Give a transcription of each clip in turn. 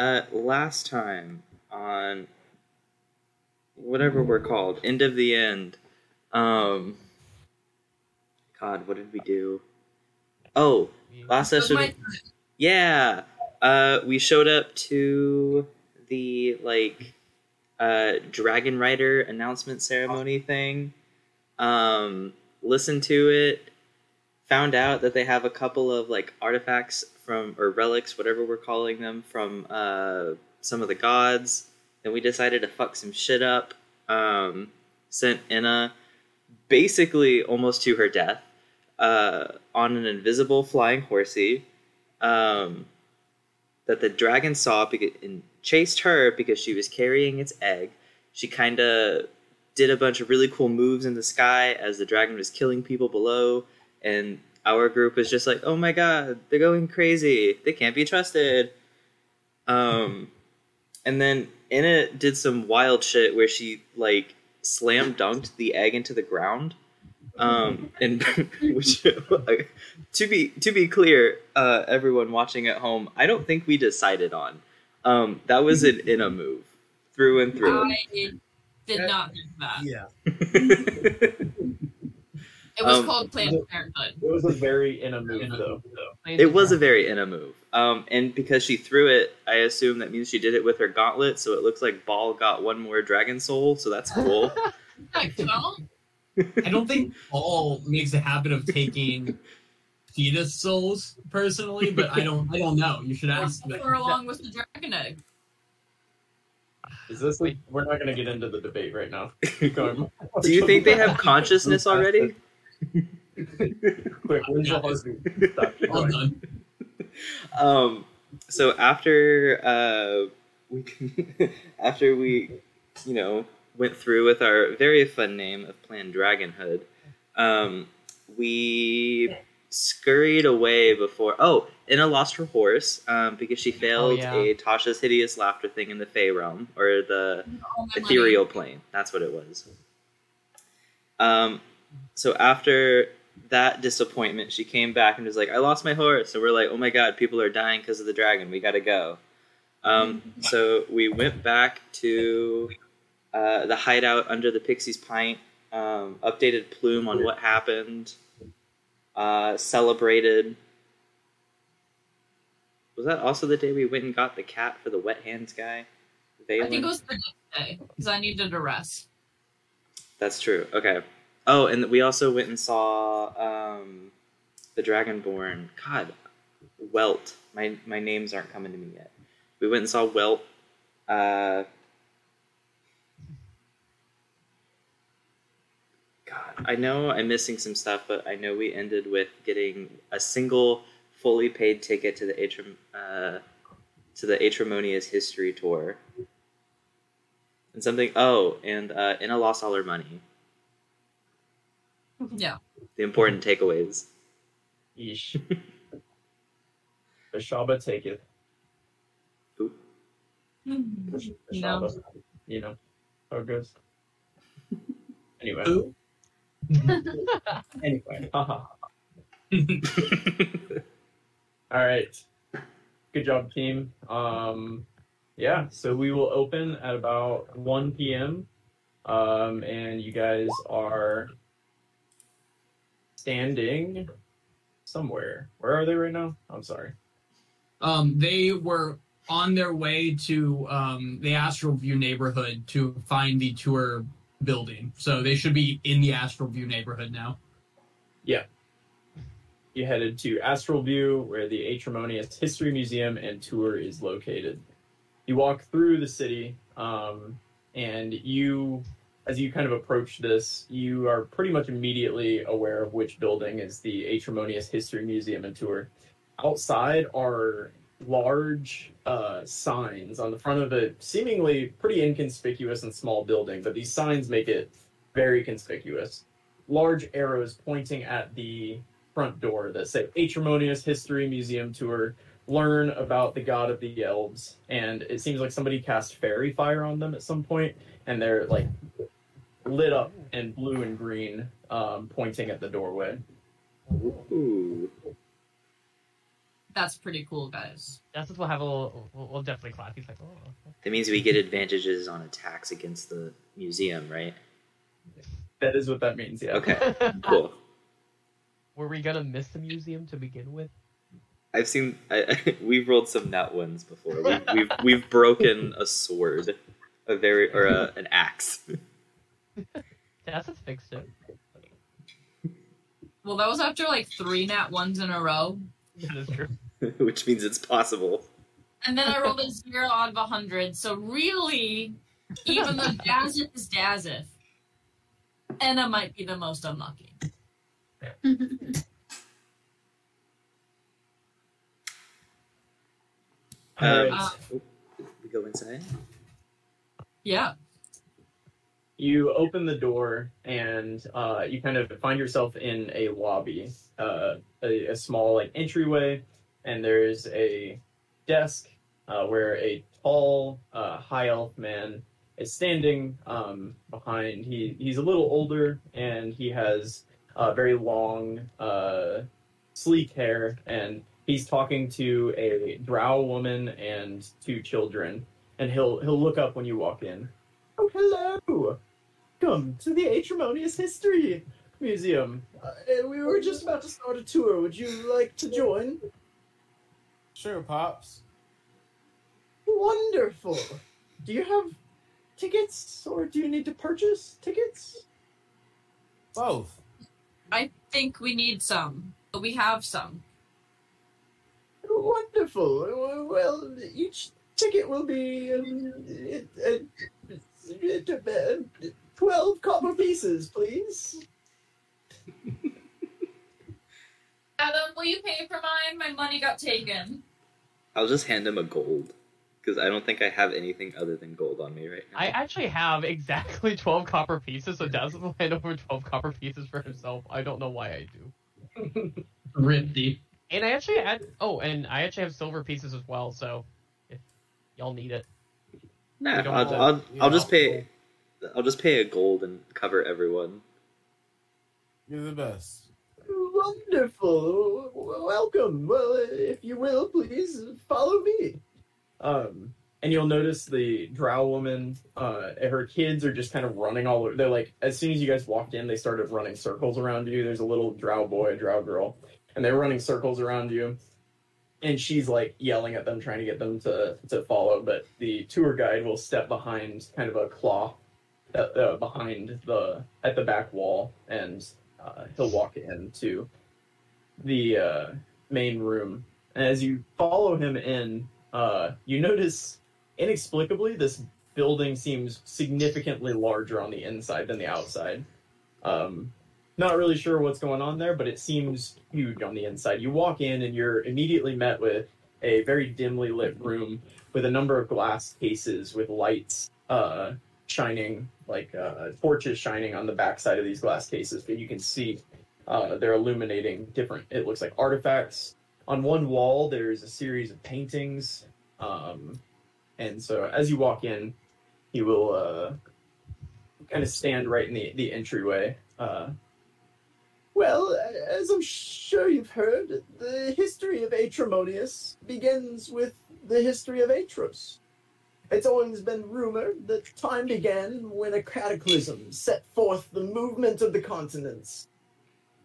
uh, last time on whatever we're called, end of the end. Um, God, what did we do? Oh, last session. Yeah. Uh, we showed up to the like uh Dragon Rider announcement ceremony thing. Um, listened to it, found out that they have a couple of like artifacts from or relics, whatever we're calling them, from uh some of the gods. Then we decided to fuck some shit up. Um, sent Inna basically almost to her death uh, on an invisible flying horsey um, that the dragon saw and chased her because she was carrying its egg. She kind of did a bunch of really cool moves in the sky as the dragon was killing people below, and our group was just like, "Oh my god, they're going crazy! They can't be trusted." Um, and then Inna did some wild shit where she like slam dunked the egg into the ground. Um, and which, to be to be clear, uh, everyone watching at home, I don't think we decided on. Um, that was an Inna move through and through. I did not do that. Yeah. It was Um, called Planned Parenthood. It was a very Inna move though. It was a very Inna move. Um, and because she threw it, I assume that means she did it with her gauntlet, so it looks like Ball got one more dragon soul, so that's cool. Heck, no. I don't think Ball makes a habit of taking fetus souls personally, but I don't. I don't know. You should ask. them. Or along with the dragon egg. Is this like we're not gonna get into the debate right now. Do you think they have consciousness already? Quick, when's your husband? Stop. Keep Well going. done. Um, so after uh, we after we, you know, went through with our very fun name of Planned Dragonhood, um, we scurried away before. Oh, Inna lost her horse um, because she failed yeah. a Tasha's hideous laughter thing in the Fey realm or the All my money. ethereal plane. That's what it was. Um, so after that disappointment, she came back and was like, "I lost my horse." So we're like, "Oh my god, people are dying because of the dragon. We gotta go." Um, so we went back to uh, the hideout under the Pixie's Pint. Um, updated Plume on what happened. Uh, celebrated. Was that also the day we went and got the cat for the wet hands guy? I think it was the next day because I needed a rest. That's true. Okay. Oh, and we also went and saw um, the Dragonborn. God, Welt. My my names aren't coming to me yet. We went and saw Welt. Uh, God, I know I'm missing some stuff, but I know we ended with getting a single fully paid ticket to the Atrim, uh, to the Aetremonious History Tour. And something. Oh, and uh, Inna lost all her money. Yeah. The important takeaways. Yeesh. the Shaba taketh. Ooh. The No. You know how it goes. Anyway. Who? Anyway. All right. Good job, team. Um, yeah, so we will open at about 1 p.m. Um, and you guys are standing somewhere. Where are they right now? I'm sorry. Um, they were on their way to um, the Astral View neighborhood to find the tour building. So they should be in the Astral View neighborhood now. Yeah. You headed to Astral View, where the Aetremonious History Museum and tour is located. You walk through the city, um, and you, as you kind of approach this, you are pretty much immediately aware of which building is the Aetremonious History Museum and tour. Outside are large uh, signs on the front of a seemingly pretty inconspicuous and small building, but these signs make it very conspicuous. Large arrows pointing at the front door that say Aetremonious History Museum Tour. Learn about the god of the elves, and it seems like somebody cast fairy fire on them at some point, and they're like lit up in blue and green, um, pointing at the doorway. Ooh. That's pretty cool, guys. Justice will have a little. We'll, we'll definitely clap. He's like, oh. That means we get advantages on attacks against the museum, right? That is what that means. Yeah. Okay, cool. Were we gonna miss the museum to begin with? I've seen. I, we've rolled some nat ones before. We've, we've we've broken a sword, a very or a, an axe. Justice fixed it. Well, that was after like three nat ones in a row. That is true. which means it's possible. And then I rolled a zero out of a hundred. So really, even though Dazith is Dazith, Inna might be the most unlucky. Um, Alright. Uh, oh, we go inside. Yeah. You open the door and uh, you kind of find yourself in a lobby, uh, a, a small like entryway, and there's a desk uh, where a tall, uh, high elf man is standing um, behind. He he's a little older and he has uh, very long, uh, sleek hair, and he's talking to a drow woman and two children. And he'll he'll look up when you walk in. Oh, hello! Welcome to the Aetremonious History Museum. Uh, we were just about to start a tour. Would you like to join? Sure, pops. Wonderful. Do you have tickets, or do you need to purchase tickets? Both. I think we need some, but we have some. Wonderful. Well, each ticket will be um, it, it, it, uh, twelve copper pieces, please. Adam, will you pay for mine? My money got taken. I'll just hand him a gold because I don't think I have anything other than gold on me right now. I actually have exactly 12 copper pieces, so Dazzle will hand over 12 copper pieces for himself. I don't know why I do. Rindy. And I actually had. Oh, and I actually have silver pieces as well, so if y'all need it. Nah, we don't I'll, I'll, I'll just pay. I'll just pay a gold and cover everyone. You're the best. Wonderful. Welcome. Well, if you will, please follow me. Um, and you'll notice the drow woman, uh, and her kids are just kind of running all over. They're like, as soon as you guys walked in, they started running circles around you. There's a little drow boy, a drow girl, and they're running circles around you. And she's like yelling at them, trying to get them to, to follow. But the tour guide will step behind kind of a cloth behind the at the back wall, and uh, he'll walk into the uh, main room. And as you follow him in, uh, you notice inexplicably this building seems significantly larger on the inside than the outside. Um, not really sure what's going on there, but it seems huge on the inside. You walk in and you're immediately met with a very dimly lit room with a number of glass cases with lights uh, shining, like uh, torches shining on the backside of these glass cases that you can see. Uh, they're illuminating different, it looks like artifacts. On one wall, there's a series of paintings. Um, and so as you walk in, he will uh, kind of stand right in the, the entryway. Uh, well, as I'm sure you've heard, the history of Aetremonious begins with the history of Aetros. It's always been rumored that time began when a cataclysm set forth the movement of the continents.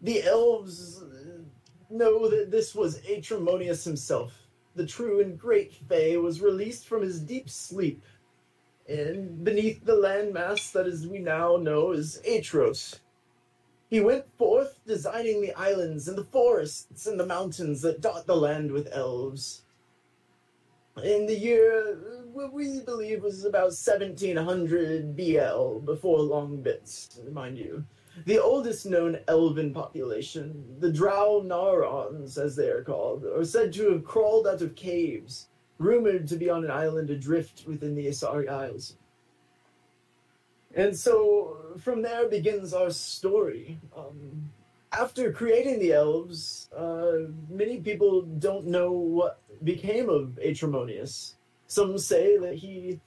The elves uh, know that this was Aetremonious himself. The true and great Fae was released from his deep sleep, and beneath the landmass that as we now know as Aetros. He went forth designing the islands and the forests and the mountains that dot the land with elves. In the year, what we believe was about 1700 BL, before long bits, mind you. The oldest known elven population, the Drownaurons, as they are called, are said to have crawled out of caves, rumored to be on an island adrift within the Asari Isles. And so from there begins our story. Um, after creating the elves, uh, many people don't know what became of Aetremonious. Some say that he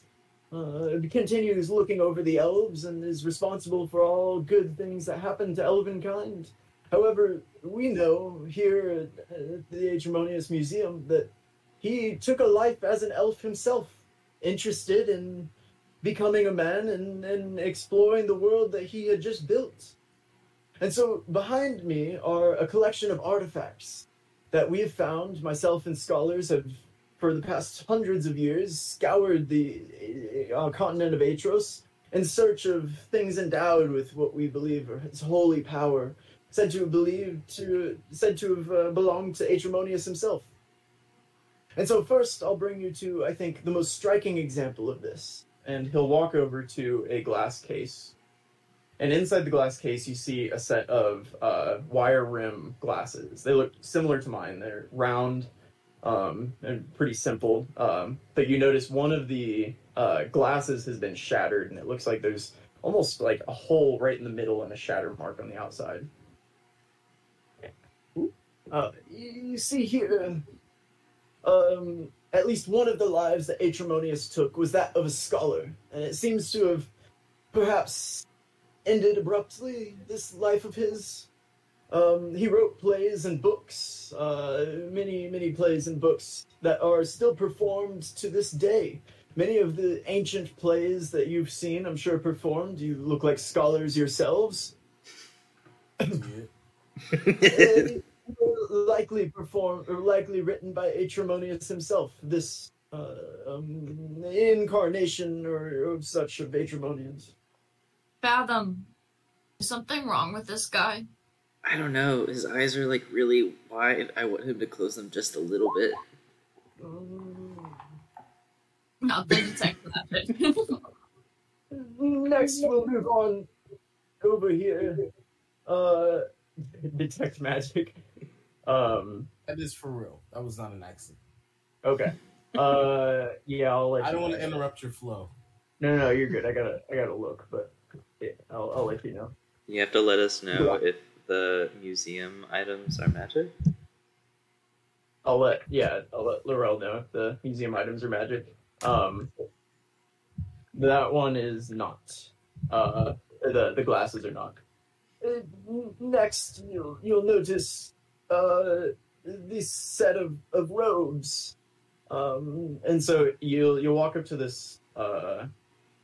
uh, continues looking over the elves and is responsible for all good things that happen to elven kind. However, we know here at, the Aetremonious Museum that he took a life as an elf himself, interested in becoming a man and, and exploring the world that he had just built. And so behind me are a collection of artifacts that we have found, myself and scholars have, for the past hundreds of years, scoured the uh, continent of Aetros in search of things endowed with what we believe its holy power, said to believe to said to have uh, belonged to Aetremonious himself. And so first I'll bring you to I think the most striking example of this. And he'll walk over to a glass case. And inside the glass case you see a set of uh, wire rim glasses. They look similar to mine. They're round um, and pretty simple. Um, but you notice one of the uh, glasses has been shattered, and it looks like there's almost like a hole right in the middle and a shatter mark on the outside. Uh, you see here, um, at least one of the lives that Aetremonious took was that of a scholar, and it seems to have perhaps ended abruptly. This life of his. Um, he wrote plays and books, uh, many, many plays and books that are still performed to this day. Many of the ancient plays that you've seen, I'm sure, performed. You look like scholars yourselves. Likely performed or likely written by Aetremonious himself. This uh, um, incarnation or of such of Atrimonians. Fathom. Something wrong with this guy? I don't know. His eyes are like really wide. I want him to close them just a little bit. Not the detective method. Next, we'll move on over here. Uh, detect magic. Um. That is for real. That was not an accident. Okay. Uh. Yeah. I'll let. I don't want to interrupt your flow. No, no, you're good. I gotta. I gotta look, but yeah, I'll. I'll let you know. You have to let us know Yeah. if the museum items are magic. I'll let. Yeah. I'll let Laurel know if the museum items are magic. Um. That one is not. Uh. The the glasses are not. Uh, next, you'll you'll notice uh this set of of robes. Um, and so you'll you'll walk up to this uh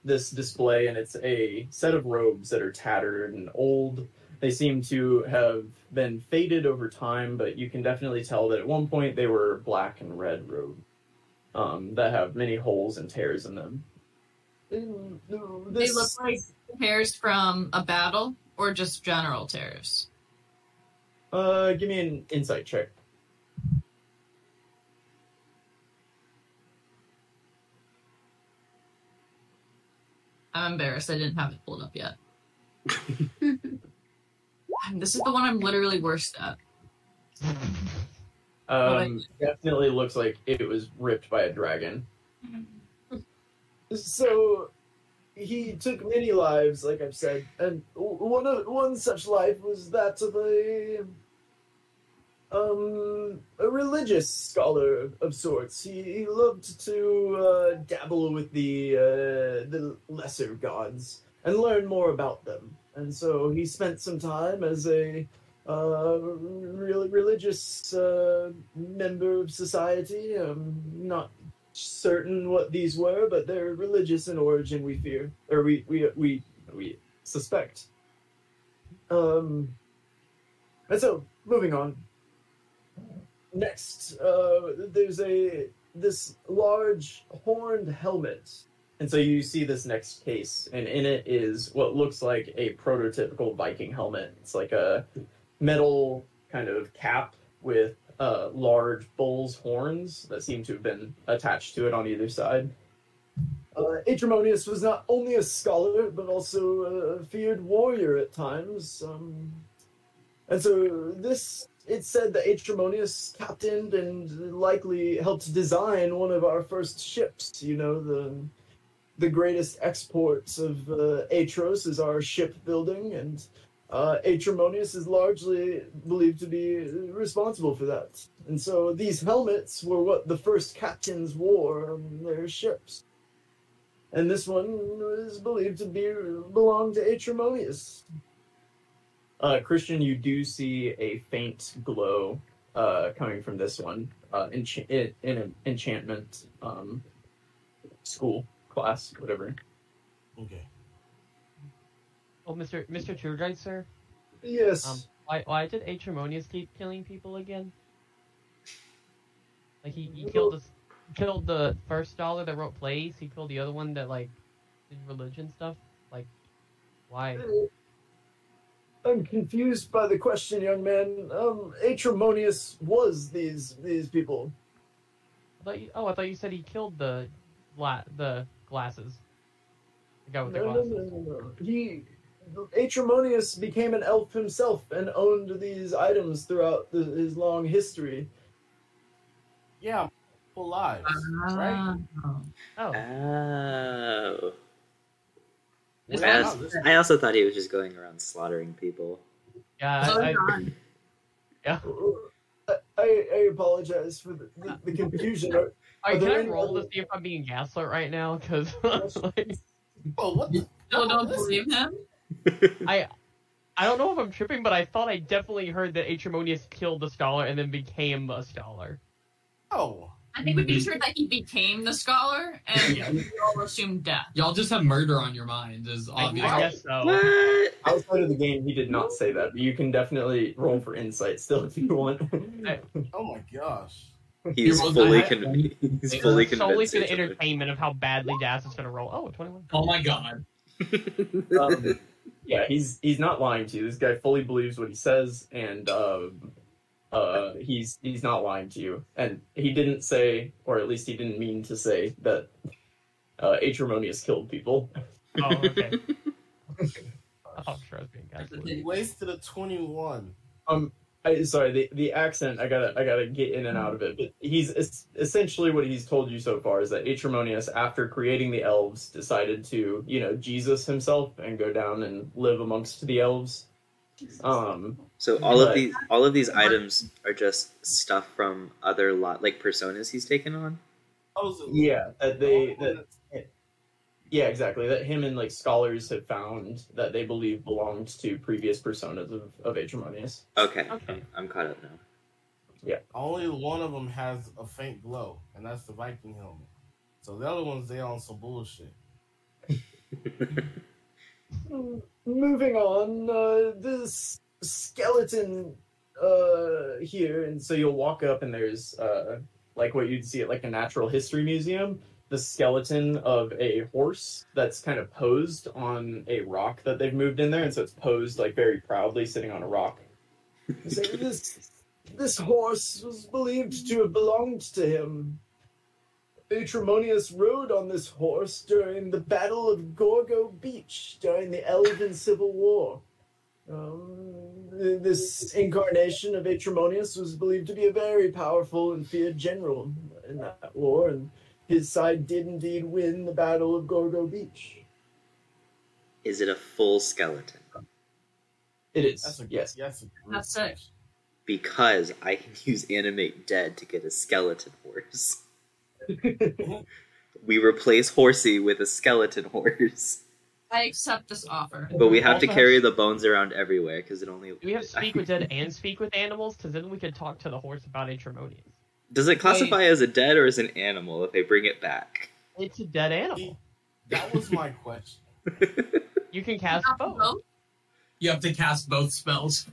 this display, and it's a set of robes that are tattered and old. They seem to have been faded over time, but you can definitely tell that at one point they were black and red robes um, that have many holes and tears in them. And, they look like tears from a battle or just general tears. Uh, give me an insight check. I'm embarrassed I didn't have it pulled up yet. this is the one I'm literally worst at. Um, definitely looks like it was ripped by a dragon. So he took many lives, like I've said, and one of one such life was that of a um a religious scholar of, of sorts. He, he loved to uh, dabble with the uh, the lesser gods and learn more about them, and so he spent some time as a uh, really religious uh, member of society. Not certain what these were, but they're religious in origin. We fear, or we we we we suspect. Um, and so moving on. Next, uh, there's a this large horned helmet, and so you see this next case, and in it is what looks like a prototypical Viking helmet. It's like a metal kind of cap with uh, large bull's horns that seem to have been attached to it on either side. Uh, was not only a scholar, but also a feared warrior at times. Um, and so this, it's said that Aetremonious captained and likely helped design one of our first ships. You know, the the greatest exports of uh, Aetros is our shipbuilding, and uh, Aetremonious is largely believed to be responsible for that. And so these helmets were what the first captains wore on their ships. And this one is believed to be belong to Aetremonious. Uh, Christian, you do see a faint glow uh, coming from this one uh, in, in an enchantment um, school class, whatever. Okay. Oh, Mr. Mr. Tour Guide, sir. Yes. Um, why why did Aetremonious keep killing people again? Like he, he killed the killed the first scholar that wrote plays. He killed the other one that like did religion stuff. Like, why? I'm confused by the question, young man. Um, Aetremonious was these these people. I thought you, oh, I thought you said he killed the gla- the glasses. The guy with the No, no, glasses. no, no, no. He Aetremonious became an elf himself and owned these items throughout the, his long history. Yeah, full lives, right? Ah. Oh, Oh. I, also, I also thought he was just going around slaughtering people. yeah. I, I, yeah. I, I, I apologize for the, the, the confusion. Are- Alright, there can I roll other- to see if I'm being gaslit right now? Because like, Oh, what the? Still don't believe him? I I don't know if I'm tripping, but I thought I definitely heard that Aetremonious killed the scholar and then became a scholar. Oh, I think we be sure that he became the scholar, and Yeah. we all assumed death. Y'all just have murder on your mind, is I, obvious. I guess so. What? Outside of the game, he did not say that, but you can definitely roll for insight still if you want. oh my gosh. He's You're fully right. con- he's It's fully Solely for the entertainment of how badly Das is going to roll. Oh, 21. Oh my god. um, yeah, he's he's not lying to you. This guy fully believes what he says, and um, uh, he's he's not lying to you. And he didn't say, or at least he didn't mean to say that uh, Aetremonious killed people. Oh, okay. oh, I'm sure I was being gaslit. He wasted a 21. Um, I, sorry, the the accent. I gotta I gotta get in and out of it. But he's es- essentially what he's told you so far is that Aetremonious, after creating the elves, decided to you know Jesus himself and go down and live amongst the elves. Um, So all of these all of these items are just stuff from other lot like personas he's taken on. Oh, was it- yeah, that they that yeah exactly that him and like scholars have found that they believe belonged to previous personas of of Aetremonious. Okay, Okay. I'm, I'm caught up now. Yeah. Only one of them has a faint glow, and that's the Viking helmet. So the other ones, they on some bullshit. moving on, uh, this skeleton uh, here, and so you'll walk up, and there's uh, like what you'd see at like a natural history museum. The skeleton of a horse that's kind of posed on a rock that they've moved in there, and so it's posed like very proudly sitting on a rock. This this horse was believed to have belonged to him. Aetremonious rode on this horse during the Battle of Gorgo Beach during the Elven Civil War. Um, this incarnation of Aetremonious was believed to be a very powerful and feared general in that war, and his side did indeed win the Battle of Gorgo Beach. Is it a full skeleton? It is. That's a yes. That's That's it. Because I can use animate dead to get a skeleton horse. we replace horsey with a skeleton horse, I accept this offer. but we have to carry the bones around everywhere because it only. Do we have speak with dead and speak with animals? Because then we could talk to the horse about Aetremonious. Does it classify as a dead or as an animal if they bring it back? It's a dead animal. That was my question. You can cast both. Both? You have to cast both spells.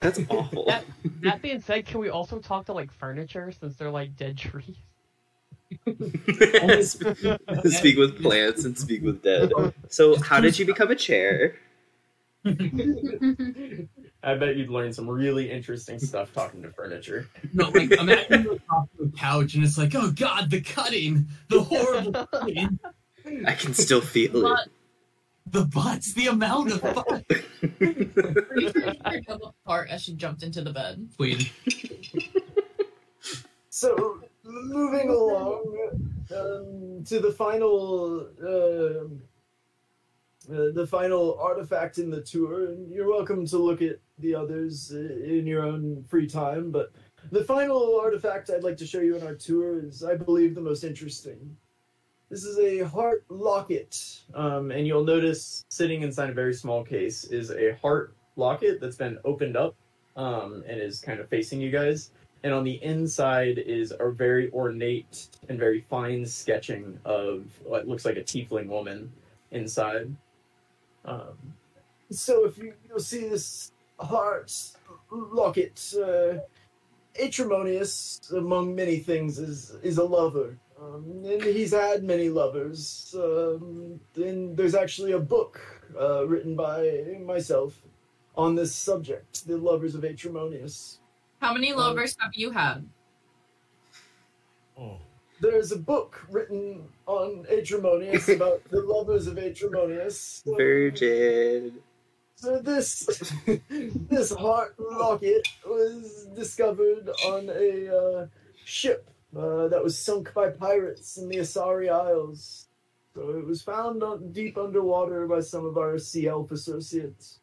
That's awful. That, that being said, can we also talk to like furniture since they're like dead trees? speak with plants and speak with dead. So, how did you become a chair? I bet you'd learn some really interesting stuff talking to furniture. No, like imagine you're talking to a couch and it's like, oh god, the cutting, the horrible cutting, I can still feel it. The butts, the amount of butt. pretty sure you heard the part as she jumped into the bed. Wait, So, moving along um, to the final, um uh, the final artifact in the tour, and you're welcome to look at the others uh, in your own free time. But the final artifact I'd like to show you in our tour is, I believe, the most interesting. This is a heart locket, um, and you'll notice sitting inside a very small case is a heart locket that's been opened up um, and is kind of facing you guys. And on the inside is a very ornate and very fine sketching of what looks like a tiefling woman inside. Um, so if you, you'll see this heart locket, uh, Aetremonious, among many things, is is a lover, um, and he's had many lovers. Um, and there's actually a book uh, written by myself on this subject, the lovers of Aetremonious. How many lovers have you had? Mm. There's a book written on Aetremonious about the lovers of Aetremonious. Virgin. So this this heart locket was discovered on a uh, ship uh, that was sunk by pirates in the Asari Isles. So it was found on, deep underwater by some of our sea elf associates.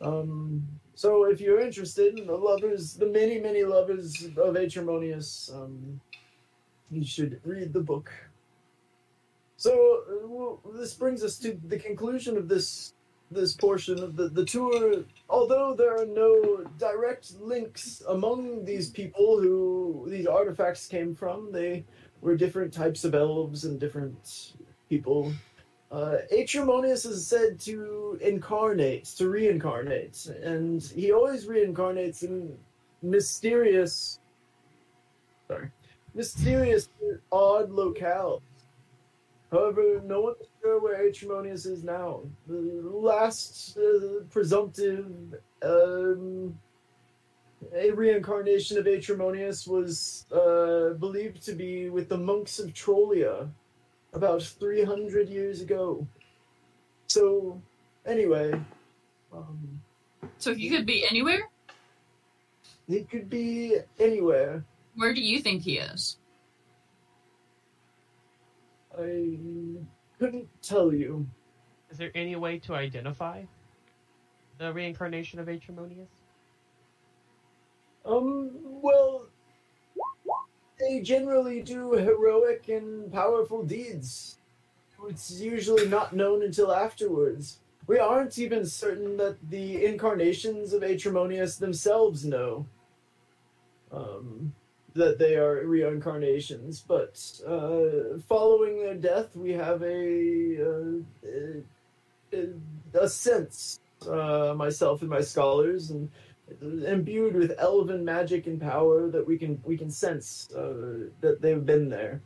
Um, so if you're interested in the lovers, the many many lovers of Aetremonious, um, you should read the book. So uh, this brings us to the conclusion of this this portion of the, the tour, although there are no direct links among these people who these artifacts came from, they were different types of elves and different people. Uh, Aetremonious is said to incarnate, to reincarnate, and he always reincarnates in mysterious, sorry, mysterious, odd locales. However, no one is sure where Aetremonious is now. The last uh, presumptive um, a reincarnation of Aetremonious was uh, believed to be with the monks of Trollia about 300 years ago. So, anyway, um, So he could be anywhere? he could be anywhere. Where do you think he is? I couldn't tell you. Is there any way to identify the reincarnation of Aetremonious? Um, well, they generally do heroic and powerful deeds. It's usually not known until afterwards. We aren't even certain that the incarnations of Aetremonious themselves know um, that they are reincarnations, but uh, following their death, we have a, uh, a, a sense, uh, myself and my scholars, and imbued with elven magic and power that we can we can sense uh, that they've been there.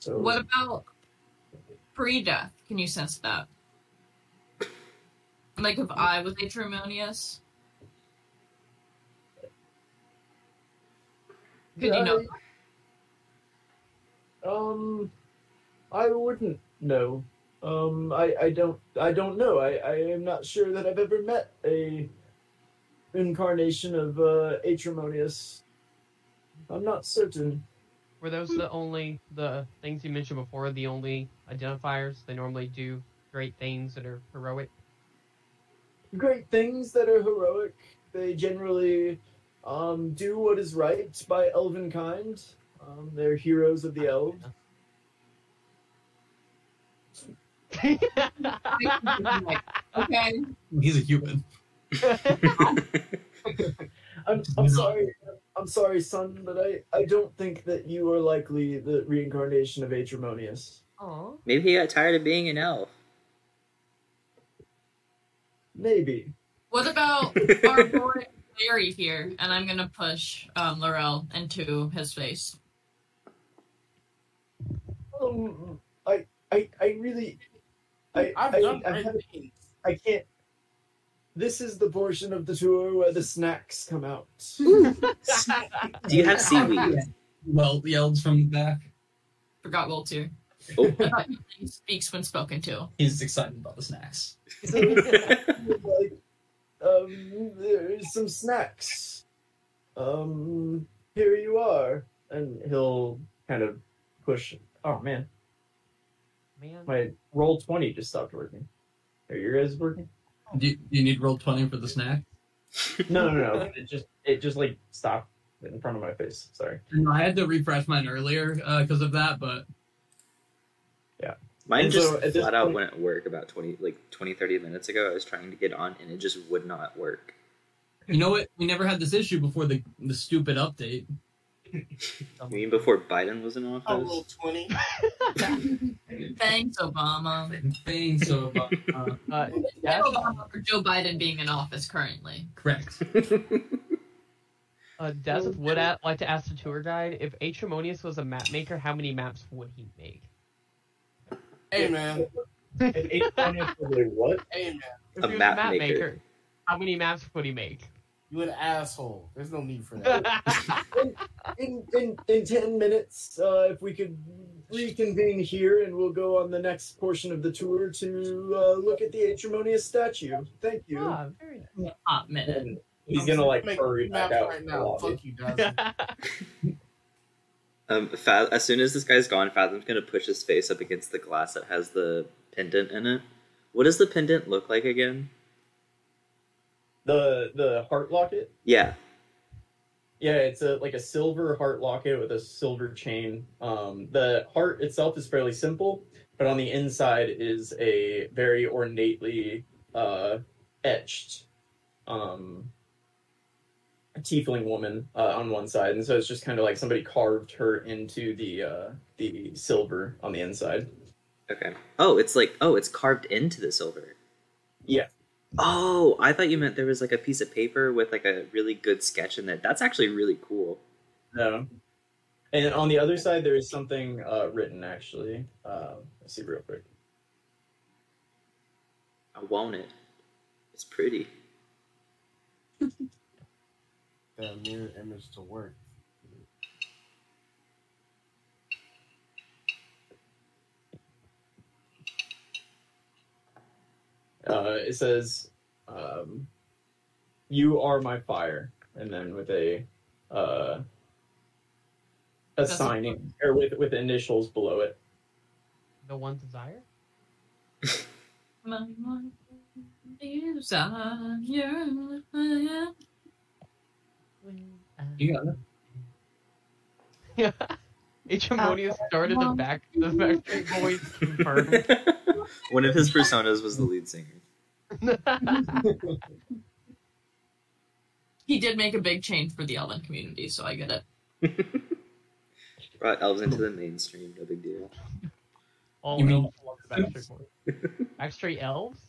So What about pre-death? Can you sense that? Like if I was Aetremonious? Could you know? Um, I wouldn't know. Um, I, I don't I don't know. I, I am not sure that I've ever met a incarnation of uh, Aetremonious. I'm not certain. Were those the only the things you mentioned before? The only identifiers they normally do great things that are heroic. great things that are heroic. They generally um, do what is right by elven kind. Um, they're heroes of the elves. Okay. He's a human. I'm, I'm sorry, I'm sorry, son, but I, I don't think that you are likely the reincarnation of Aetremonious. Aw. Maybe he got tired of being an elf. Maybe. What about our boy Larry here? And I'm gonna push um, Laurel into his face. Um, I, I, I really, I, I've I, done I, great have- things. I can't. This is the portion of the tour where the snacks come out. Do you have seaweed? Well yelled from the back. Forgot Will too. Oh. He speaks when spoken to. He's excited about the snacks. So, like, um, there's some snacks. Um, here you are, and he'll kind of push. Oh man, Man, my roll twenty just stopped working. Are your guys working? Do you, do you need roll twenty for the snack? No, no, no. It just it just like stopped in front of my face. Sorry. No, I had to refresh mine earlier because of that, but Mine And just so at this flat out point- wouldn't work about 20 like 20 30 minutes ago. I was trying to get on and it just would not work. You know what? We never had this issue before the the stupid update. You mean before Biden was in Oh, office? little twenty. Thanks, Obama. Thanks, so uh, Thank Des, Obama for Joe Biden being in office currently. correct. uh, Des would a- like to ask the tour guide if Aetremonious was a map maker, how many maps would he make? Hey man. what? Hey man. If A he was map maker. how many maps would he make? You an asshole. There's no need for that. In, in, in 10 minutes, uh, if we could reconvene here and we'll go on the next portion of the tour to uh, look at the Aetremonious statue. Thank you. ah, very Hot minute. And he's gonna like hurry back out. right now. Fuck you, guys. um, Fa- as soon as this guy's gone, Fathom's gonna push his face up against the glass that has the pendant in it. What does the pendant look like again? The the heart locket. Yeah. Yeah, it's a like a silver heart locket with a silver chain. Um, the heart itself is fairly simple, but on the inside is a very ornately uh, etched um, tiefling woman uh, on one side, and so it's just kind of like somebody carved her into the uh, the silver on the inside. Okay. Oh, it's like oh, it's carved into the silver. Yeah. Oh, I thought you meant there was like a piece of paper with like a really good sketch in it. That's actually really cool. No. And on the other side, there is something uh, written actually. Uh, let's see real quick. I want it. It's pretty. That mirror image to work. Uh, it says, um, "You are my fire," and then with a uh, a That's a- signing or with with initials below it. the one desire? My one desire. Uh, you got it. Aetremonious oh, started the back the Backstreet Boys confirmed. One of his personas was the lead singer. He did make a big change for the Elven community, so I get it. Brought elves into the mainstream. No big deal. All You mean- elves love the Backstreet Boys. Backstreet elves?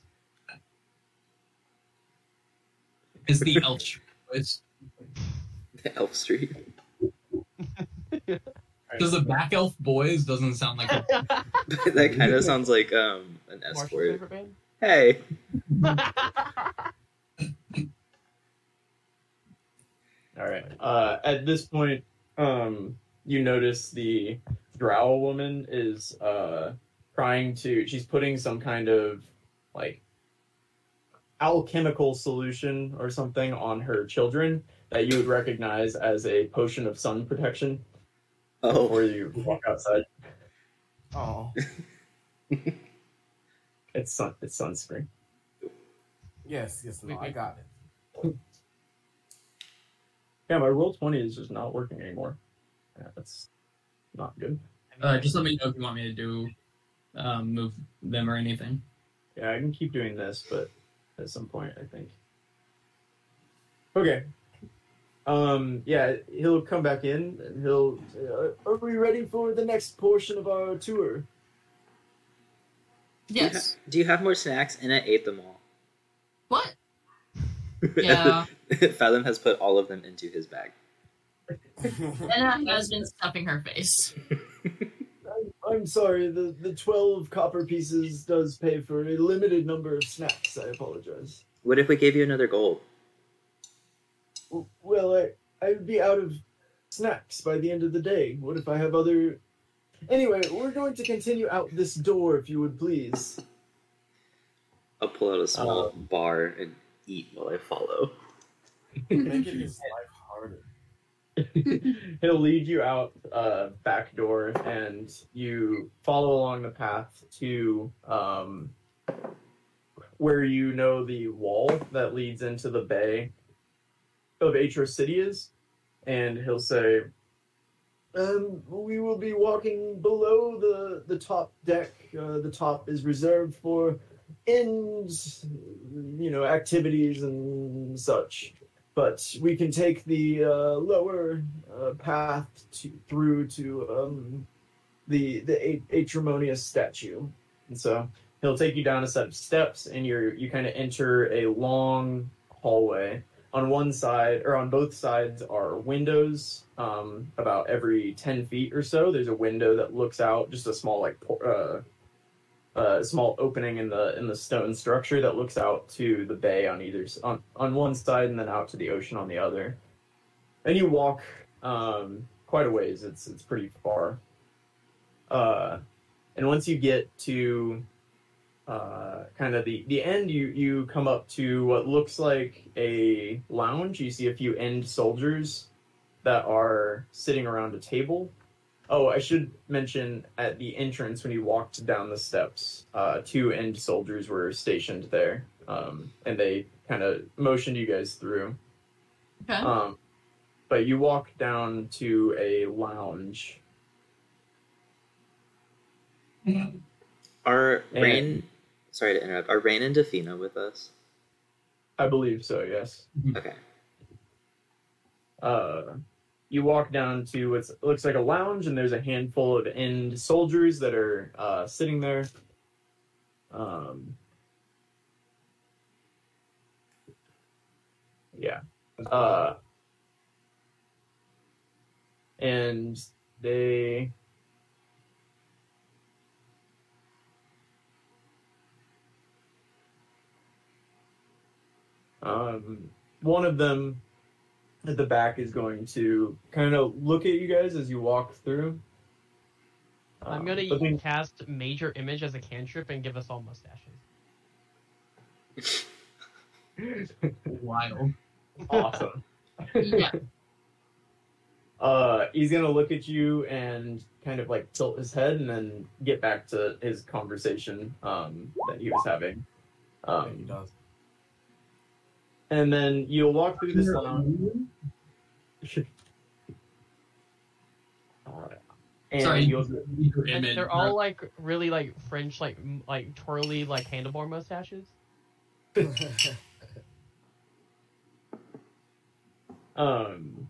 Is the Elch. It's Elf Street. because the back elf boys doesn't sound like a, that kind of sounds like um an Marshall's escort. Hey. All right. Uh, at this point, um, you notice the drow woman is uh, trying to. She's putting some kind of like alchemical solution or something on her children that you would recognize as a potion of sun protection Oh. before you walk outside. Oh. It's sun. It's sunscreen. Yes, yes, no, I got it. Yeah, my roll twenty is just not working anymore. Yeah, that's not good. uh, just let me know if you want me to do um, move them or anything. Yeah, I can keep doing this, but at some point, I think. Okay. Um. Yeah, he'll come back in and he'll. Say, "Are- Are we ready for the next portion of our tour? Yes. Do you have more snacks? And I ate them all. What? Yeah. Fathom has put all of them into his bag. Anna has been stuffing her face. I'm, I'm sorry. The the twelve copper pieces does pay for a limited number of snacks. I apologize. What if we gave you another gold? Well, I I would be out of snacks by the end of the day. What if I have other? Anyway, we're going to continue out this door, if you would please. I'll pull out a small Um, bar and eat while I follow. Making his life harder. He'll lead you out uh, back door, and you follow along the path to um, where you know the wall that leads into the bay of Atro City is, and he'll say, um, we will be walking below the the top deck. Uh, the top is reserved for ends, you know, activities and such. But we can take the uh, lower uh, path to, through to um, the the Aetremonious statue, and so he'll take you down a set of steps, and you're you kind of enter a long hallway. On one side, or on both sides, are windows. Um, about every ten feet or so, there's a window that looks out, just a small like por- uh, a small opening in the in the stone structure that looks out to the bay on either on on one side and then out to the ocean on the other. And you walk um, quite a ways. It's it's pretty far. Uh, and once you get to uh, kind of the the end, you you come up to what looks like a lounge. You see a few end soldiers that are sitting around a table. Oh, I should mention at the entrance when you walked down the steps, uh, two end soldiers were stationed there, um, and they kind of motioned you guys through. Okay. Um, but you walk down to a lounge. Are And- Rain? Sorry to interrupt. Are Rain and Defina with us? I believe so. Yes. Okay. uh, you walk down to what looks like a lounge, and there's a handful of end soldiers that are uh, sitting there. Um, yeah. Uh, and they. Um, one of them at the back is going to kind of look at you guys as you walk through. I'm Um, gonna but then- cast Major Image as a cantrip and give us all mustaches. Wild. awesome. yeah. Uh, he's gonna look at you and kind of like tilt his head and then get back to his conversation um, that he was having. Yeah, he Um, does. And then you'll walk through this lounge. And Sorry, you'll, your And they're all like really like French, like m- like twirly, like handlebar mustaches. um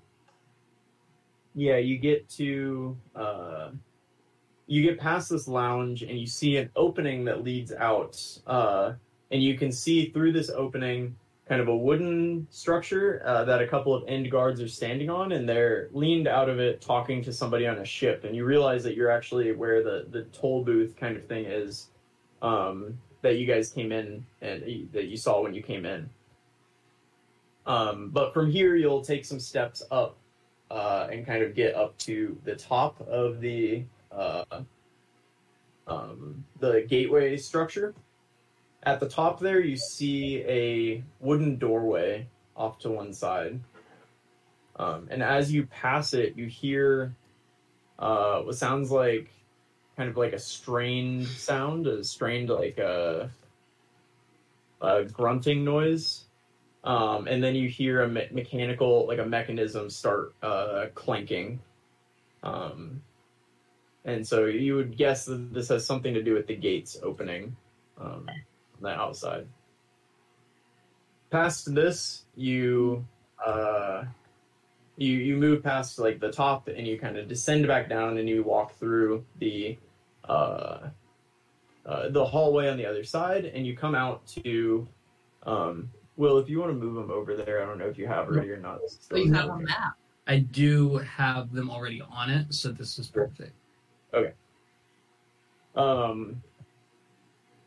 yeah you get to uh you get past this lounge and you see an opening that leads out uh and you can see through this opening kind of a wooden structure uh, that a couple of end guards are standing on and they're leaned out of it talking to somebody on a ship and you realize that you're actually where the the toll booth kind of thing is um that you guys came in and that you saw when you came in um, but from here, you'll take some steps up uh, and kind of get up to the top of the uh, um, the gateway structure. At the top there, you see a wooden doorway off to one side, um, and as you pass it, you hear uh, what sounds like kind of like a strained sound, a strained like a, a grunting noise. Um, and then you hear a me- mechanical like a mechanism start uh, clanking. Um, and so you would guess that this has something to do with the gates opening. Um, the outside past this you uh, you you move past like the top and you kind of descend back down and you walk through the uh, uh, the hallway on the other side and you come out to um, Will, if you want to move them over there, I don't know if you have already or not. So you have a map. I do have them already on it, so this is perfect. Okay. Um,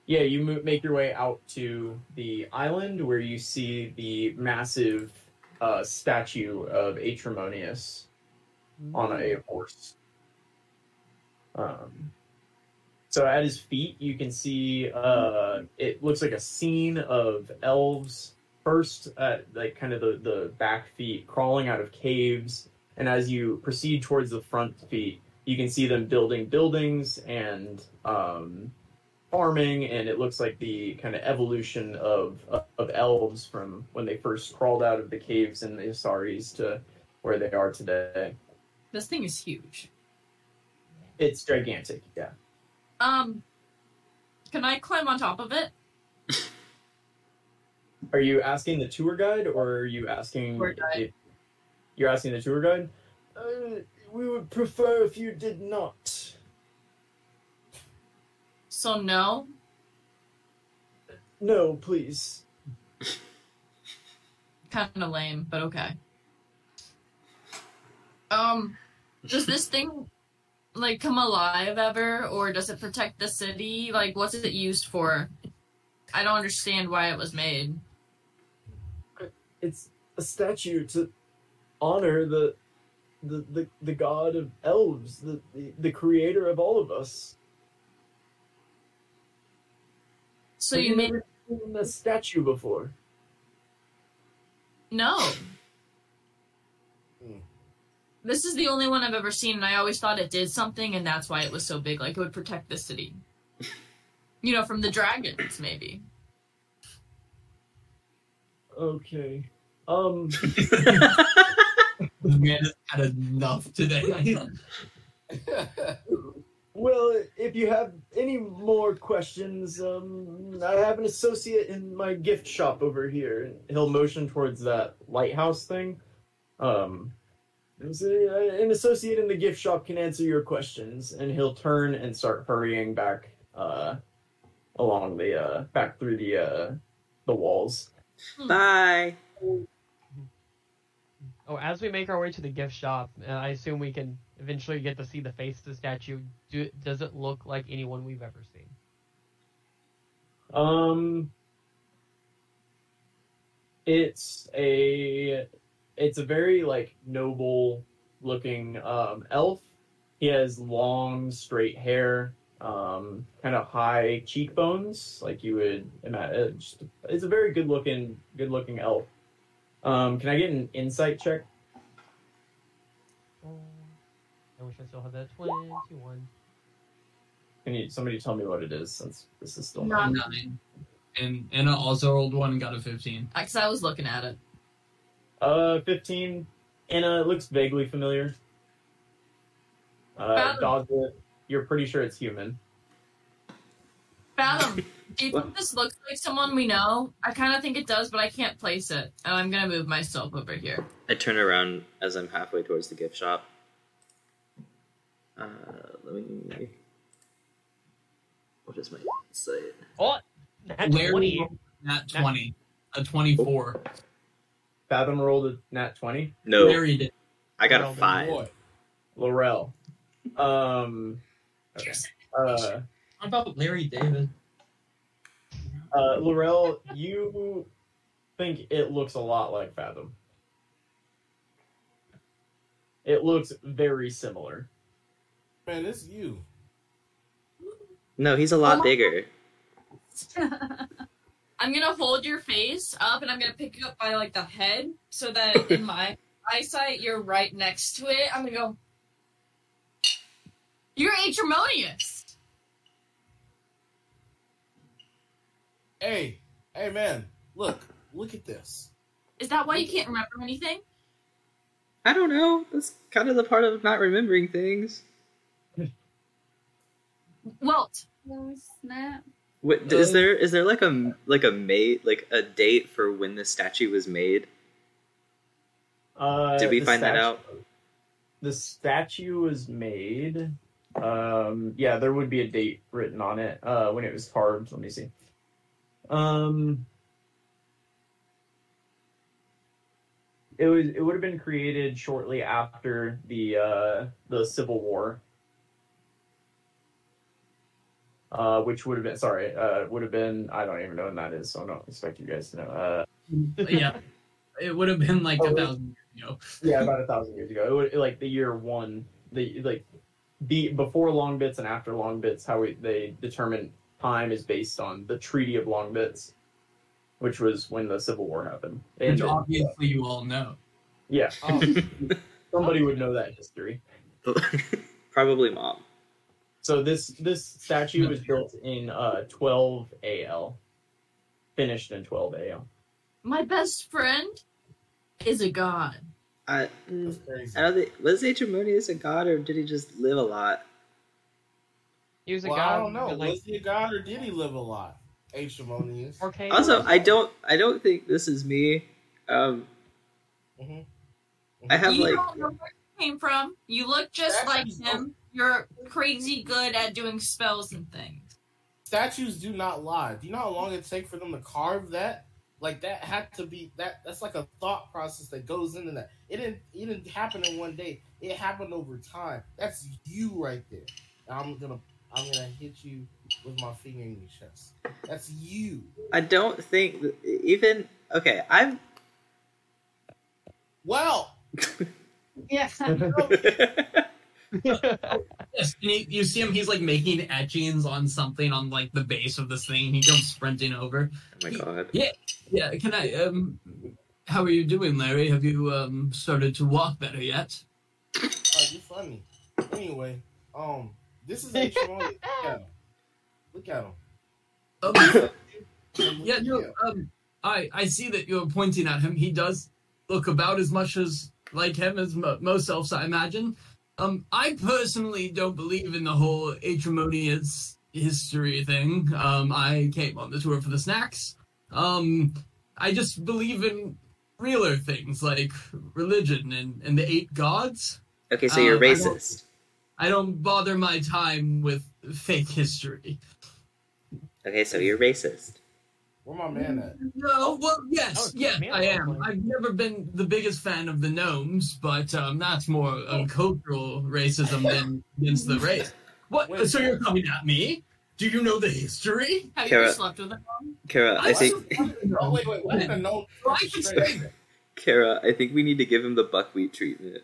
yeah, you make your way out to the island where you see the massive uh, statue of Aetremonious on a horse. Um, so at his feet, you can see uh, it looks like a scene of elves first at like kind of the, the back feet crawling out of caves, and as you proceed towards the front feet, you can see them building buildings and um, farming, and it looks like the kind of evolution of of elves from when they first crawled out of the caves in the Asaris to where they are today. This thing is huge. It's gigantic. Yeah. Um, can I climb on top of it? Are you asking the tour guide, or are you asking? Tour guide. if- you're asking the tour guide. Uh, we would prefer if you did not. So no. No, please. Kind of lame, but okay. Um, does this thing like come alive ever, or does it protect the city? Like, what's it used for? I don't understand why it was made. It's a statue to honor the the the, the god of elves, the, the the creator of all of us. So Have you made never seen the statue before? no. Hmm. This is the only one I've ever seen, and I always thought it did something, and that's why it was so big. Like it would protect the city. You know, from the dragons, maybe. Okay. Um. This man has had enough today. Well, if you have any more questions, um, I have an associate in my gift shop over here. He'll motion towards that lighthouse thing. Um, there's an associate in the gift shop can answer your questions, and he'll turn and start hurrying back uh, along the uh, back through the uh, the walls. Bye. Oh, as we make our way to the gift shop, uh, I assume we can eventually get to see the face of the statue. Do, does it look like anyone we've ever seen? Um, it's a it's a very like noble looking um, elf. He has long straight hair, um, kind of high cheekbones, like you would imagine. It's a very good looking good looking elf. Um, can I get an insight check? Oh, I wish I still had that 21. Can you somebody tell me what it is since this is still Not- Nine. And Anna also rolled one and got a 15. Because I was looking at it. Uh, 15. Anna, it looks vaguely familiar. Uh, Fathom. Dawes, you're pretty sure it's human. Fathom, do you think this looks like someone we know? I kind of think it does, but I can't place it. And I'm gonna move myself over here. I turn around as I'm halfway towards the gift shop. Uh, let me. What is my site? Oh, that's Larry 20. rolled nat 20. A 24. Fathom rolled a nat 20. No, Larry did. I got a five. Boy, Laurel. Um, okay. Uh, How about Larry David? Uh, Laurel, you think it looks a lot like Fathom. It looks very similar. man, it's you. No, he's a lot Oh bigger. I'm gonna hold your face up and I'm gonna pick you up by like the head so that in my eyesight you're right next to it. I'm gonna go. You're Aetremonious. Hey, hey, man, look, look at this. Is that why you can't remember anything? I don't know. That's kind of the part of not remembering things. Welt, Oh snap! What, is there is there like a like a mate like a date for when the statue was made? Uh, Did we the find that out? The statue was made. Um, yeah, there would be a date written on it uh, when it was carved. Let me see. Um, it was. It would have been created shortly after the uh, the Civil War, uh, which would have been sorry. Uh, would have been. I don't even know when that is, so I don't expect you guys to know. Uh, yeah. It would have been like Oh, a thousand years ago. yeah, about a thousand years ago. It would like the year one, the like the before long bits and after long bits. How we, they determine time is based on the Treaty of Long Bits, which was when the Civil War happened. Which And uh, obviously you all know. yeah, Oh, somebody would know that history. Probably mom. So this this statue was built in uh 12 AL, finished in 12 AL. my best friend is a god. I, That's mm, crazy. I don't think was Aetremonious a god or did he just live a lot? He was a Well, god. I don't know. with, Like, was he a god or did he live a lot? Aetremonious. 4K. Also, I don't I don't think this is me. Um, hmm I have you like don't know where you came from. You look just Statues like him. You're crazy good at doing spells and things. Statues do not lie. Do you know how long it take for them to carve that? Like that had to be that. That's like a thought process that goes into that. It didn't. It didn't happen in one day. It happened over time. That's you right there. I'm gonna. I'm gonna hit you with my finger in your chest. That's you. I don't think even okay. I'm Well, Yeah. Yes, you, you see him. He's like making etchings on something on like the base of this thing. He comes sprinting over. oh my god. Yeah, yeah. can I? Um, how are you doing, Larry? Have you um started to walk better yet? Oh, you're funny. Anyway, um, this is Aetremonious. Look at him. Look at him. Um, yeah, no. Um, I I see that you're pointing at him. He does look about as much as like him as mo- most elves, I imagine. Um, I personally don't believe in the whole Aetremonious history thing. Um, I came on the tour for the snacks. Um, I just believe in realer things like religion and, and the eight gods. Okay, so you're Um, racist. I don't bother my time with fake history. Okay, so you're racist. Where my man at? No, well, Oh, yes, it's yeah, I am. online. I've never been the biggest fan of the gnomes, but um, that's more uh, cultural racism than against the race. What? Wait. so you're coming at me? Do you know the history? Have you Kara- ever slept with him? Kara, I think Oh wait, wait. We're gonna. I can say that. Kara, I think we need to give him the buckwheat treatment.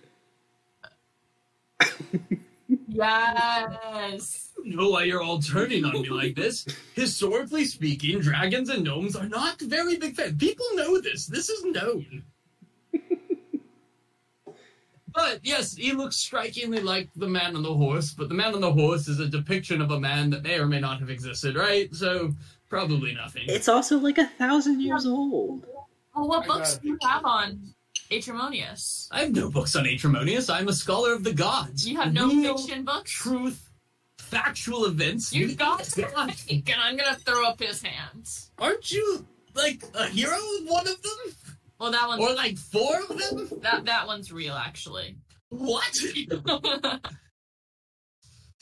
Yes. I don't know why you're all turning on me like this. Historically speaking, dragons and gnomes are not very big fans. People know this. This is known. but yes, he looks strikingly like the man on the horse, but the man on the horse is a depiction of a man that may or may not have existed, right? So probably nothing. It's also like a thousand years old. Well, what I books do you have on Aetremonious? I have no books on Aetremonious. I'm a scholar of the gods. You have no Real fiction books? truth, factual events. You We- got and I'm gonna throw up his hands. Aren't you like a hero of one of them? Well, that one's Or like four of them? that that one's real, actually. What?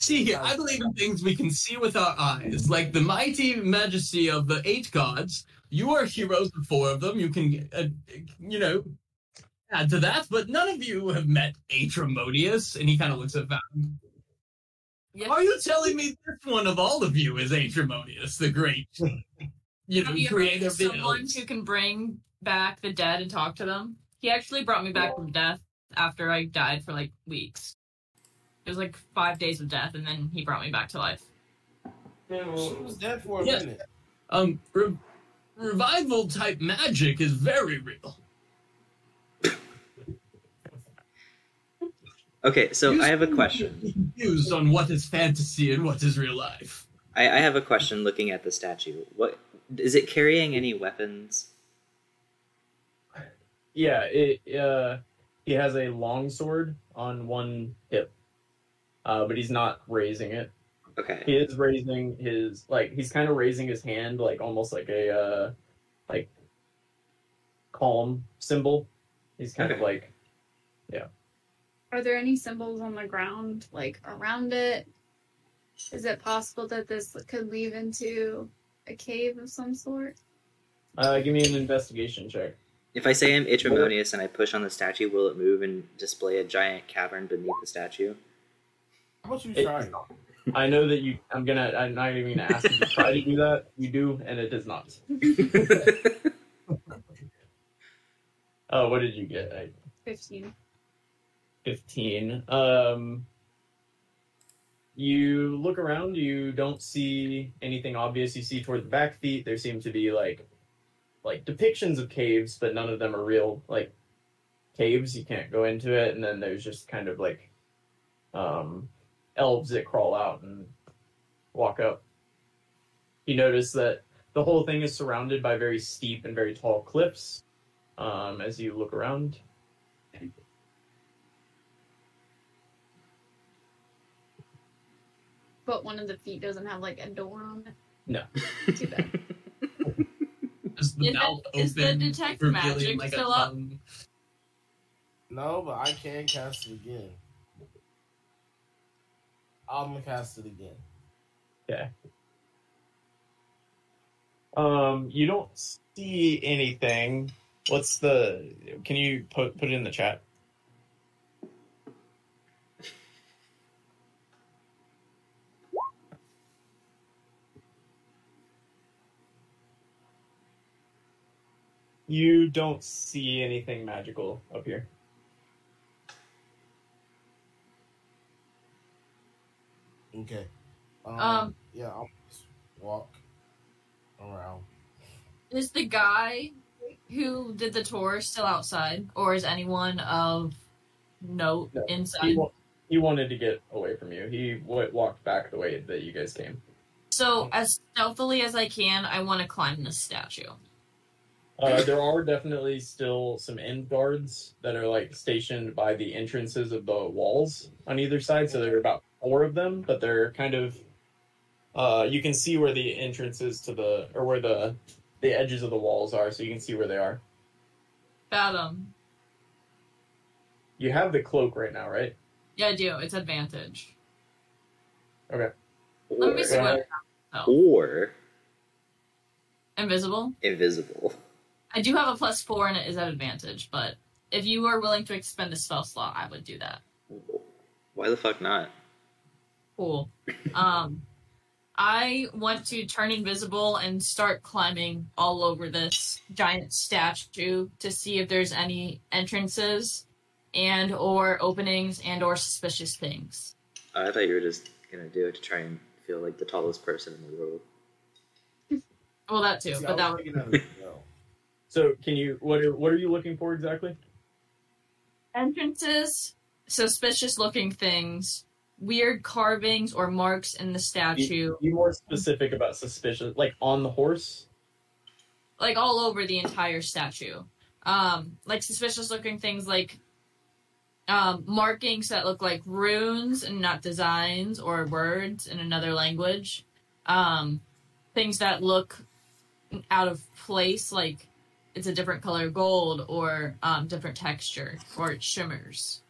See here, I believe in things we can see with our eyes, like the mighty majesty of the eight gods. You are heroes of four of them. You can, uh, you know, add to that, but none of you have met Aetremonious. And he kind of looks at Val. Yeah. Are you telling me this one of all of you is Aetremonious the great, you know, Have you ever creator of the someone who can bring back the dead and talk to them? He actually brought me back from death after I died for like weeks. It was like five days of death, and then he brought me back to life. She was dead for a Yeah. minute. Um, re- revival type magic is very real. Okay, so You I have a question. Confused on what is fantasy and what is real life. I, I have a question looking at the statue. What is it carrying any weapons? Yeah, it uh he has a long sword on one hip. Uh but he's not raising it. Okay. He is raising his like he's kind of raising his hand like almost like a uh like calm symbol. He's kind of like, like Are there any symbols on the ground, like around it? Is it possible that this could lead into a cave of some sort? uh give me an investigation check. If I say I'm Aetremonious and I push on the statue, will it move and display a giant cavern beneath the statue? How about you It- try? I know that you I'm gonna I'm not even gonna ask you to try to do that. You do and it does not. Uh what did you get? I 15. 15 um you look around you don't see anything obvious. You see toward the back feet there seem to be like like depictions of caves but none of them are real like caves. You can't go into it and then there's just kind of like um elves that crawl out and walk up. You notice that the whole thing is surrounded by very steep and very tall cliffs um as you look around but one of the feet doesn't have like a door on it. No. Too bad. Is the Is it- mouth is the open, detect revealing magic like still a up? tongue? No, but I can cast it again. I'm gonna cast it again. Okay. Um, you don't see anything. What's the? Can you put put it in the chat? You don't see anything magical up here. Okay. Um, Um, yeah, I'll just walk around. Is the guy who did the tour still outside, or is anyone of note No. He, inside? wa- he wanted to get away from you. He w- walked back the way that you guys came. So, as stealthily as I can, I want to climb this statue. Uh, there are definitely still some end guards that are like stationed by the entrances of the walls on either side. So there are about four of them, but they're kind of. Uh, you can see where the entrances to the or where the the edges of the walls are, so you can see where they are. Fathom. You have the cloak right now, right? Yeah, I do. It's advantage. Okay. Let me see Or- what. or Invisible. invisible. I do have a plus four and it is at advantage, but if you are willing to expend a spell slot, I would do that. Why the fuck not? Cool. Um, I want to turn invisible and start climbing all over this giant statue to see if there's any entrances and or openings and or suspicious things. I thought you were just gonna do it to try and feel like the tallest person in the world. Well, that too, See, but I that was would thinking that as well. So can you? What are what are you looking for exactly? entrances, suspicious looking things, weird carvings or marks in the statue, Be more specific about suspicious, like on the horse. like all over the entire statue. Um, like suspicious looking things like um, markings that look like runes and not designs or words in another language. Um, things that look out of place, like it's a different color gold or um, different texture or it shimmers.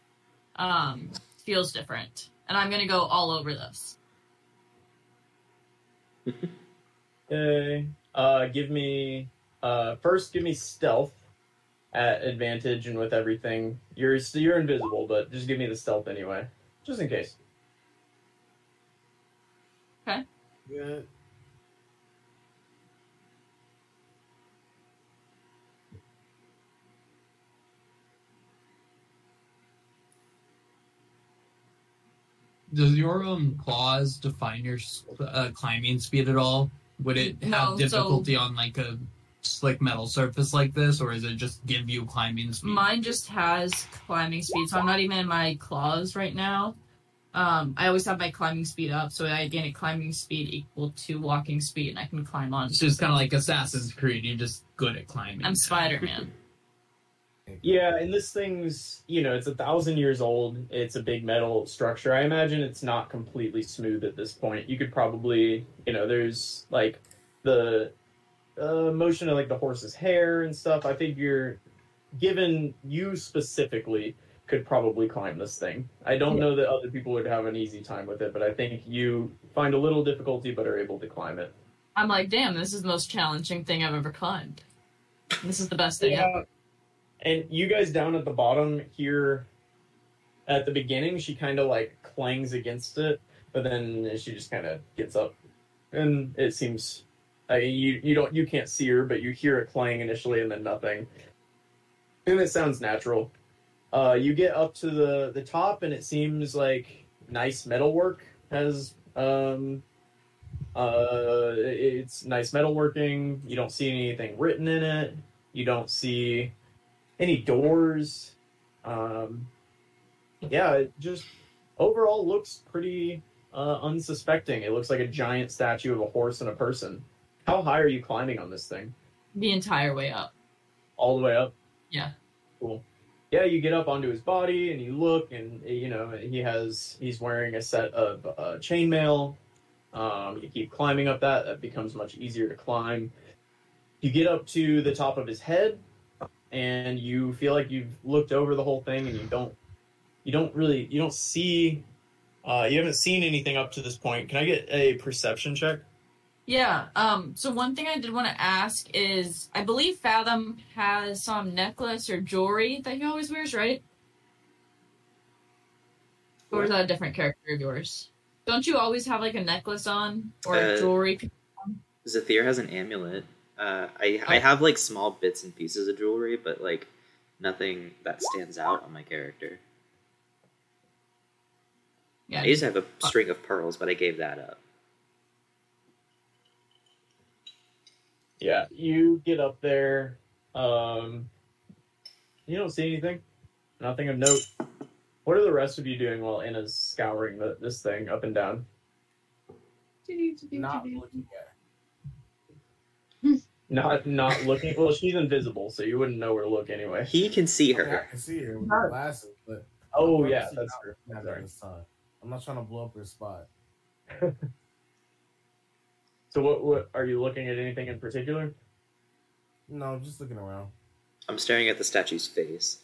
Um, feels different. And I'm going to go all over this. Okay. Uh, give me uh first. Give me stealth at advantage and with everything. You're so you're invisible, but just give me the stealth anyway, just in case. Okay. Good. Does your um claws define your uh, climbing speed at all? Would it have No, so- difficulty on like a slick metal surface like this, or is it just give you climbing speed? Mine just has climbing speed, so I'm not even in my claws right now. Um, I always have my climbing speed up, so I gain a climbing speed equal to walking speed, and I can climb on. It's just kind of like Assassin's Creed. You're just good at climbing. I'm Spider Man. Yeah, and this thing's you know it's a thousand years old. It's a big metal structure. I imagine it's not completely smooth at this point. You could probably you know there's like the uh, motion of like the horse's hair and stuff. I figure, given you specifically, could probably climb this thing. I don't know that other people would have an easy time with it, but I think you find a little difficulty but are able to climb it. I'm like, damn, this is the most challenging thing I've ever climbed. This is the best thing ever. And you guys down at the bottom here at the beginning, she kind of like clangs against it, but then she just kind of gets up. And it seems I mean, you you don't you can't see her, but you hear it clang initially and then nothing. And it sounds natural. Uh, you get up to the the top and it seems like nice metalwork has um uh it's nice metalworking. You don't see anything written in it. You don't see any doors. Um, yeah, it just overall looks pretty uh, unsuspecting. It looks like a giant statue of a horse and a person. How high are you climbing on this thing? The entire way up. All the way up? Yeah. Cool. Yeah, you get up onto his body and you look, and you know he has he's wearing a set of uh, chainmail. Um, you keep climbing up that; that becomes much easier to climb. You get up to the top of his head, and you feel like you've looked over the whole thing, and you don't, you don't really, you don't see, uh, you haven't seen anything up to this point. Can I get a perception check? Yeah. Um. So one thing I did want to ask is, I believe Fathom has some necklace or jewelry that he always wears, right? Or is that a different character of yours? Don't you always have like a necklace on or Uh, jewelry? Zathir has an amulet. Uh, I I have like small bits and pieces of jewelry, but like nothing that stands out on my character. Yeah. I used to have a string of pearls, but I gave that up. Yeah, you get up there. Um, you don't see anything. Nothing of note. What are the rest of you doing while Anna's scouring the, this thing up and down? Not looking at. Not not looking. Well, she's invisible, so you wouldn't know where to look anyway. He can see Okay, I can see her with the glasses, but Oh I'm yeah, that's not true. looking her Sorry. this time. I'm not trying to blow up her spot. So what what are you looking at? Anything in particular? No, I'm just looking around. I'm staring at the statue's face.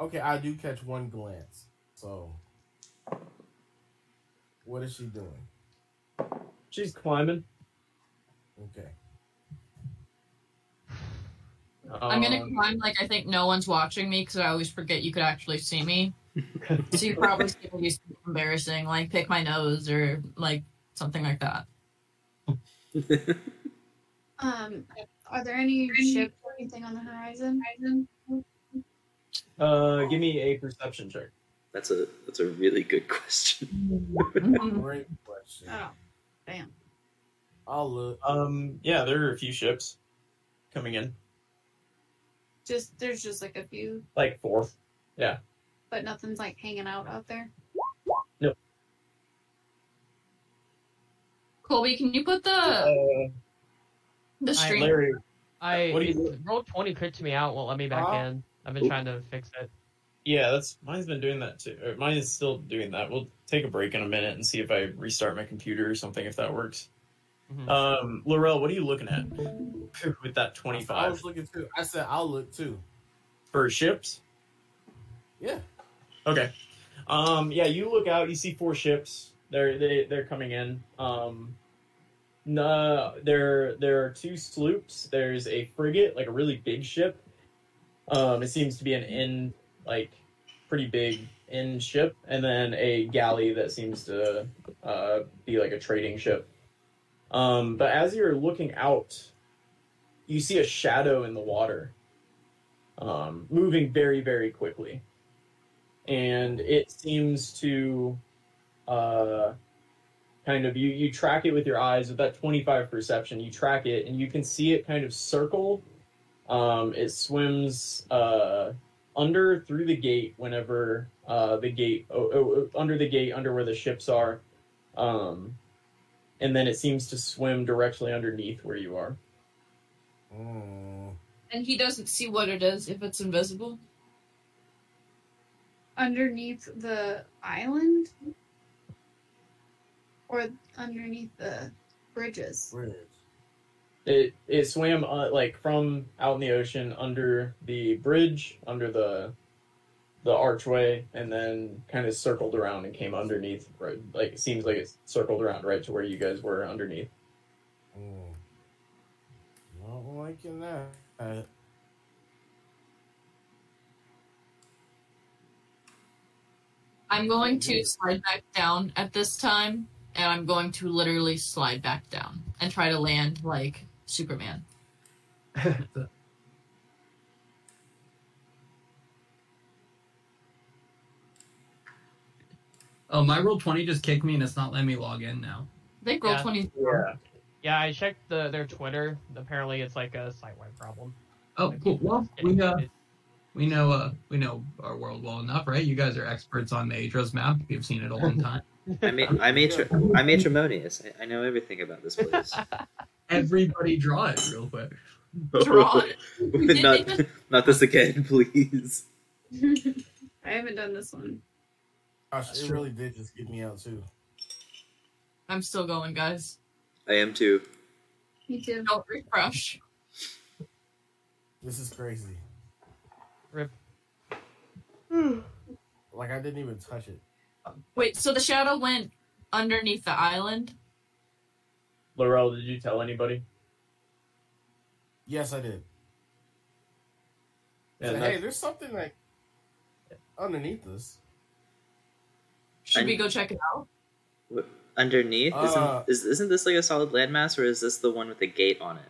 Okay, I do catch one glance. So, what is she doing? She's climbing. Okay. I'm gonna Um, climb like I think no one's watching me because I always forget you could actually see me. so you probably see me do embarrassing, like pick my nose or like something like that. Um, are there any ships or anything on the horizon? Uh, give me a perception check. That's a that's a really good question. Great question. Oh, damn. I'll look. Um, yeah, there are a few ships coming in, Just there's just like a few, like four. but nothing's like hanging out out there. Nope. Colby, can you put the Uh, the string? Larry, I What do you it- roll twenty crit me out. Won't let me back Huh? in. I've been trying to fix it. Yeah, that's mine's been doing that too. Or mine is still doing that. We'll take a break in a minute and see if I restart my computer or something if that works. Mhm. Um, Laurel, what are you looking at with that twenty five? I was looking too. I said I'll look too. for ships? Yeah. Okay. Um, yeah, you look out. You see four ships. They're they they're coming in. Um, no, there there are two sloops. There's a frigate, like a really big ship. Um, it seems to be an in like pretty big in ship, and then a galley that seems to uh, be like a trading ship. Um, but as you're looking out, you see a shadow in the water, um, moving very very quickly. And it seems to uh, kind of you you track it with your eyes with that 25 perception. You track it and you can see it kind of circle. Um, it swims uh, under through the gate whenever uh, the gate oh, oh, under the gate under where the ships are. Um, and then it seems to swim directly underneath where you are Mm. And he doesn't see what it is if it's invisible. Underneath the island, or underneath the bridges. Bridge. It it swam uh, like from out in the ocean under the bridge, under the the archway, and then kind of circled around and came underneath. Right, like it seems like it circled around right to where you guys were underneath. Mm. Not liking that. Uh, I'm going to slide back down at this time, and I'm going to literally slide back down and try to land like Superman. Oh, my roll twenty just kicked me and it's not letting me log in now. I think roll Yeah. 20. Yeah. Yeah, I checked the their Twitter. Apparently, it's like a site wide problem. Oh, cool. Well, we uh, we know uh, we know our world well enough, right? You guys are experts on the Aetros map. You've seen it a long time. I made I made I'm matrimonious. I, I know everything about this place. Everybody draw it real quick. Draw it. not not this again, please. I haven't done this one. Gosh, it really did just get me out too. I'm still going, guys. I am too. Me too. Don't refresh. This is crazy. Rip. Like I didn't even touch it. Wait, so the shadow went underneath the island? Laurel, did you tell anybody? Yes, I did. Yeah, So, hey, there's something like underneath this. Should we go check it out? Underneath, Uh, isn't is, isn't this like a solid landmass, or is this the one with the gate on it?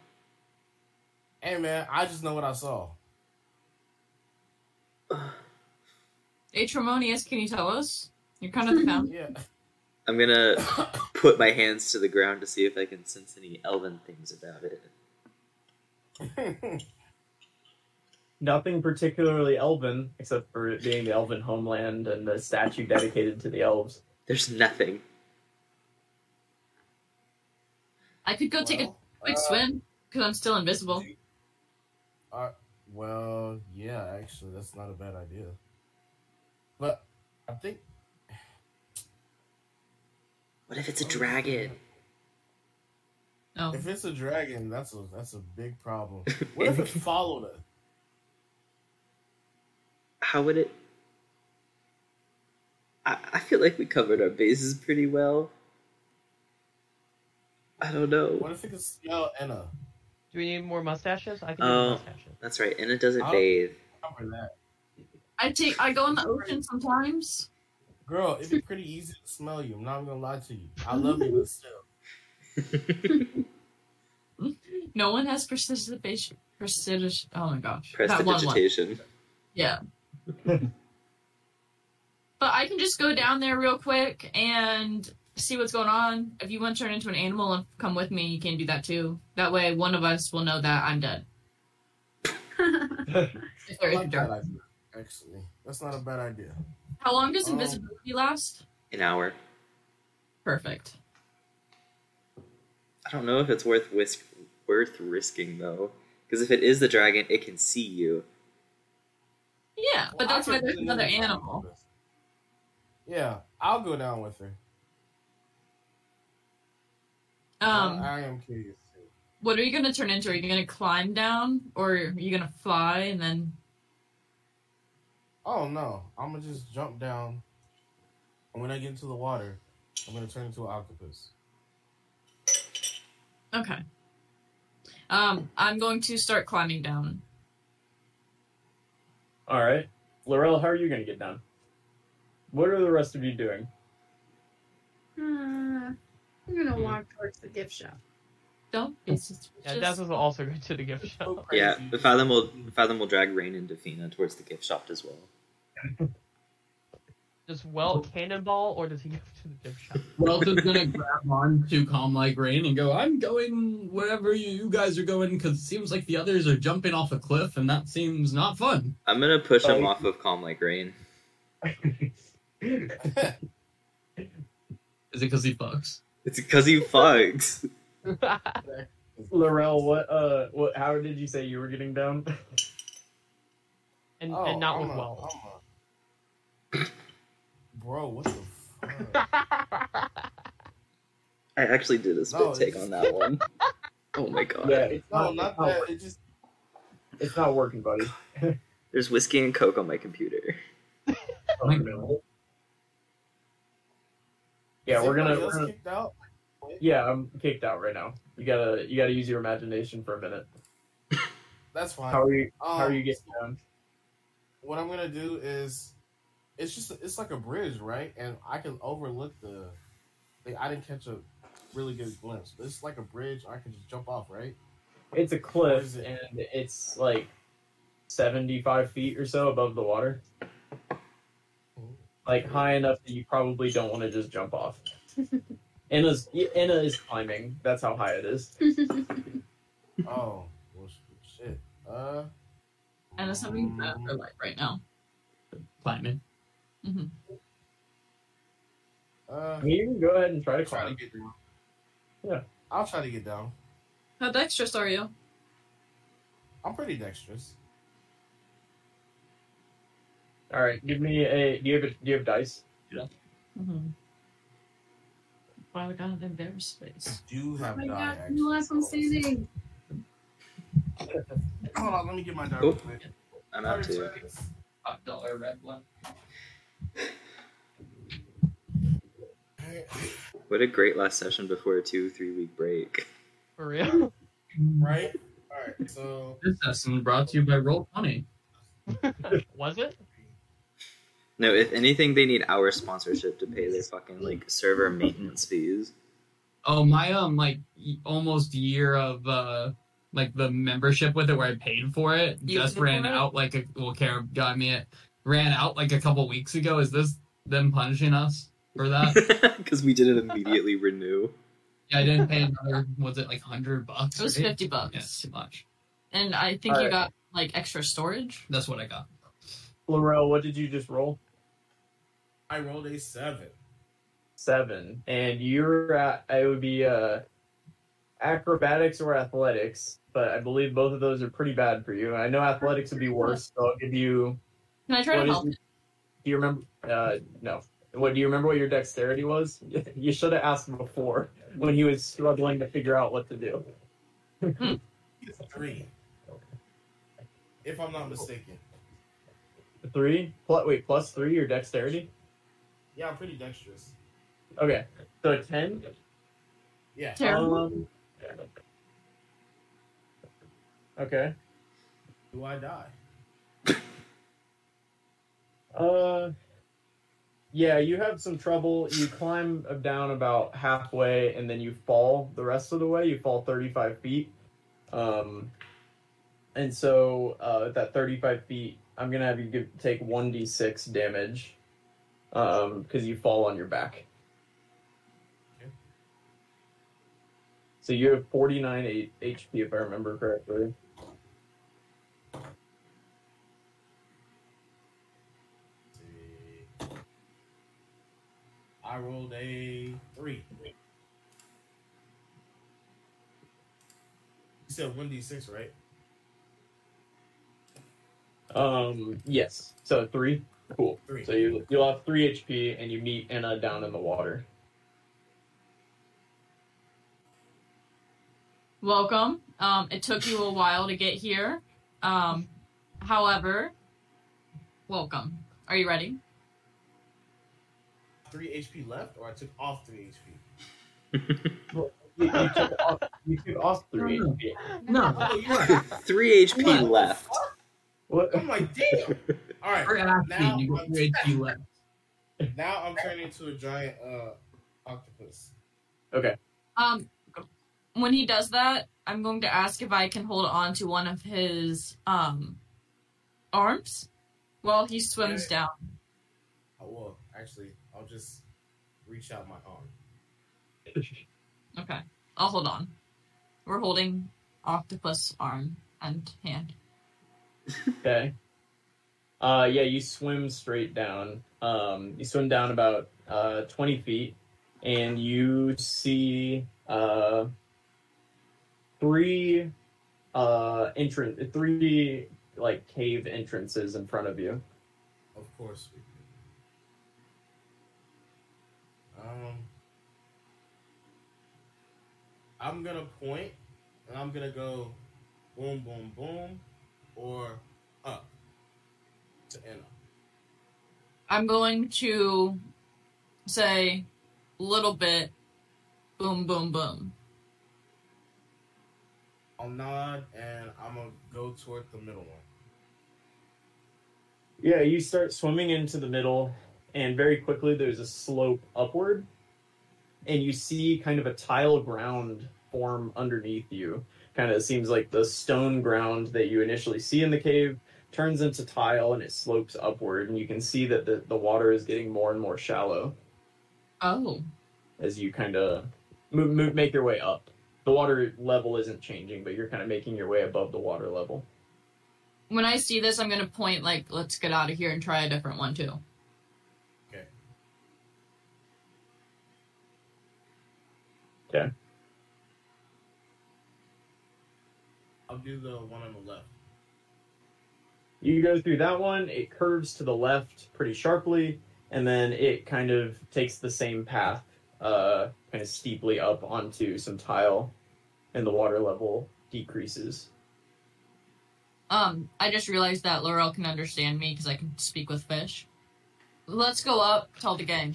Hey man, I just know what I saw. Aetremonious, can you tell us? You're kind of the fountain. Yeah. I'm gonna put my hands to the ground to see if I can sense any elven things about it. Nothing particularly elven, except for it being the elven homeland and the statue dedicated to the elves. There's nothing. I could go take a quick uh, swim because I'm still invisible. Uh, well, yeah, actually, that's not a bad idea. But I think What if it's a dragon? Oh, if it's a dragon, that's a that's a big problem. What if it followed us? How would it? I, I feel like we covered our bases pretty well. I don't know. What if it could smell Inna? Do we need more mustaches? I can do Oh. mustaches. That's right, and it doesn't I'll- bathe. Cover that, I take I go in the ocean sometimes. girl. It'd be pretty easy to smell you. I'm not gonna lie to you. I love you, but still. No one has precipitation. Prestidigitation. Oh my gosh, that one one. Yeah. but I can just go down there real quick and see what's going on. If you want to turn into an animal and come with me, you can do that too. That way, one of us will know that I'm dead. If there I is a like that idea. Actually, that's not a bad idea. How long does Um, invisibility last? An hour. Perfect. I don't know if it's worth whisk- worth risking though, because if it is the dragon, it can see you. Yeah, but Well, that's why there's another animal. Yeah, I'll go down with her. Um, I, I am curious. too. what are you gonna turn into? Are you gonna climb down, or are you gonna fly and then? Oh no, I'm gonna just jump down, and when I get into the water, I'm gonna turn into an octopus. Okay. Um, I'm going to start climbing down. All right, Laurel, how are you going to get down? What are the rest of you doing? Uh, I'm gonna walk towards the gift shop. Don't be suspicious. Yeah, Des was also go to the gift shop. crazy. Yeah, Fathom will the Fathom will drag Rain and Defina towards the gift shop as well. Does Well cannonball or does he go to the gift shop? Welton's gonna grab on to calm like rain and go, I'm going wherever you, you guys are going because it seems like the others are jumping off a cliff and that seems not fun. I'm gonna push him off of Calm Like Rain. Is it because he fucks? It's because he fucks. Laurel, what uh, what? How did you say you were getting down? and, Oh, and not I'm with a- Well. I'm a- Bro, what the fuck? I actually did a spit No, take it's- on that one. Oh my god. yeah, it's No, not, not that. working. It just It's not working, buddy. There's whiskey and coke on my computer. Yeah, Is we're gonna, we're gonna. out. Yeah, I'm kicked out right now. You gotta, you gotta use your imagination for a minute. That's fine. How are you? How are Um, you getting down? What I'm gonna do is, it's just it's like a bridge, right? And I can overlook the. Like, I didn't catch a really good glimpse. But it's like a bridge. I can just jump off, right? It's a cliff, it? and it's like seventy-five feet or so above the water. Like high enough that you probably don't want to just jump off. Anna's Anna is climbing. That's how high it is. Oh, well, shit. Uh. And it's having bad for life right now. Climbing. Hmm Uh, You can go ahead and try to try to get down. Yeah. I'll try to get down. How dexterous are you? I'm pretty dexterous. All right, give me a. Do you have a, do you have dice? Mm-hmm. Why we got in their space? Do Oh have my die. god, actually. the last one standing. Hold on, let me get my die Oh. quick. I'm out 30 too. seconds. Five dollar red one. Alright. What a great last session before a two, three week break. For real? Right? Alright, so This session brought to you by Roll Twenty. Was it? No, if anything, they need our sponsorship to pay their fucking like server maintenance fees. Oh my um like almost year of uh like the membership with it where I paid for it You just ran for it? out like a well Kara got me it ran out like a couple weeks ago. Is this them punishing us for that? Because we didn't immediately renew. yeah, I didn't pay another was it like hundred bucks? It was right? fifty Yeah, bucks, it's too much. and I think you Alright. got like extra storage. That's what I got. Laurel, what did you just roll? I rolled a seven. Seven, and you're at it would be uh acrobatics or athletics, but I believe both of those are pretty bad for you. I know athletics would be worse, so I'll give you. Can I try What to help? your- do you remember? Uh, no. What do you remember? What your dexterity was? You should have asked before when he was struggling to figure out what to do. Three. If I'm not mistaken. Three plus wait plus three your dexterity. Yeah, I'm pretty dexterous. Okay, so ten. Yeah. Terrible. Um, okay. Do I die? Uh, yeah, you have some trouble. You climb down about halfway, and then you fall the rest of the way. You fall thirty-five feet. Um, and so uh, at that thirty-five feet, I'm gonna have you give, take one d six damage, um, because you fall on your back. Okay. So you have forty-nine eight HP, if I remember correctly. I rolled a three. You said one d six, right? Um, yes. So three. Cool. Three. So you you'll have three HP, and you meet Anna down in the water. Welcome. Um, it took you a while to get here. Um, however, welcome. Are you ready? Three HP left, or I took off three HP. You, you took off, you took off three No, HP. No, Oh, you're. Three HP What? left. What? I'm like, damn. All right. we're Now. You got I'm- three HP left. Now I'm turning into a giant uh octopus. Okay. Um, when he does that, I'm going to ask if I can hold on to one of his um arms while he swims Yeah. down. Oh, well, actually, I'll just reach out my arm. Okay, I'll hold on. We're holding octopus arm and hand. Okay. Uh, yeah, you swim straight down. Um, you swim down about uh, 20 feet, and you see uh, three uh, entrance, three like cave entrances in front of you. Of course we do. Um, I'm gonna point, and I'm gonna go boom, boom, boom, or up to Anna. I'm going to say a little bit boom boom boom. I'll nod, and I'm gonna go toward the middle one. Yeah, you start swimming into the middle, and very quickly there's a slope upward, and you see kind of a tile ground form underneath you. Kind of seems like the stone ground that you initially see in the cave turns into tile and it slopes upward, and you can see that the, the water is getting more and more shallow Oh, as you kind of move, move, make your way up. The water level isn't changing, but you're kind of making your way above the water level. when I see this, I'm gonna point like, let's get out of here and try a different one too. Okay. I'll do the one on the left. You go through that one, it curves to the left pretty sharply, and then it kind of takes the same path uh, kind of steeply up onto some tile, and the water level decreases. Um, I just realized that Laurel can understand me because I can speak with fish. Let's go up, tell the gang.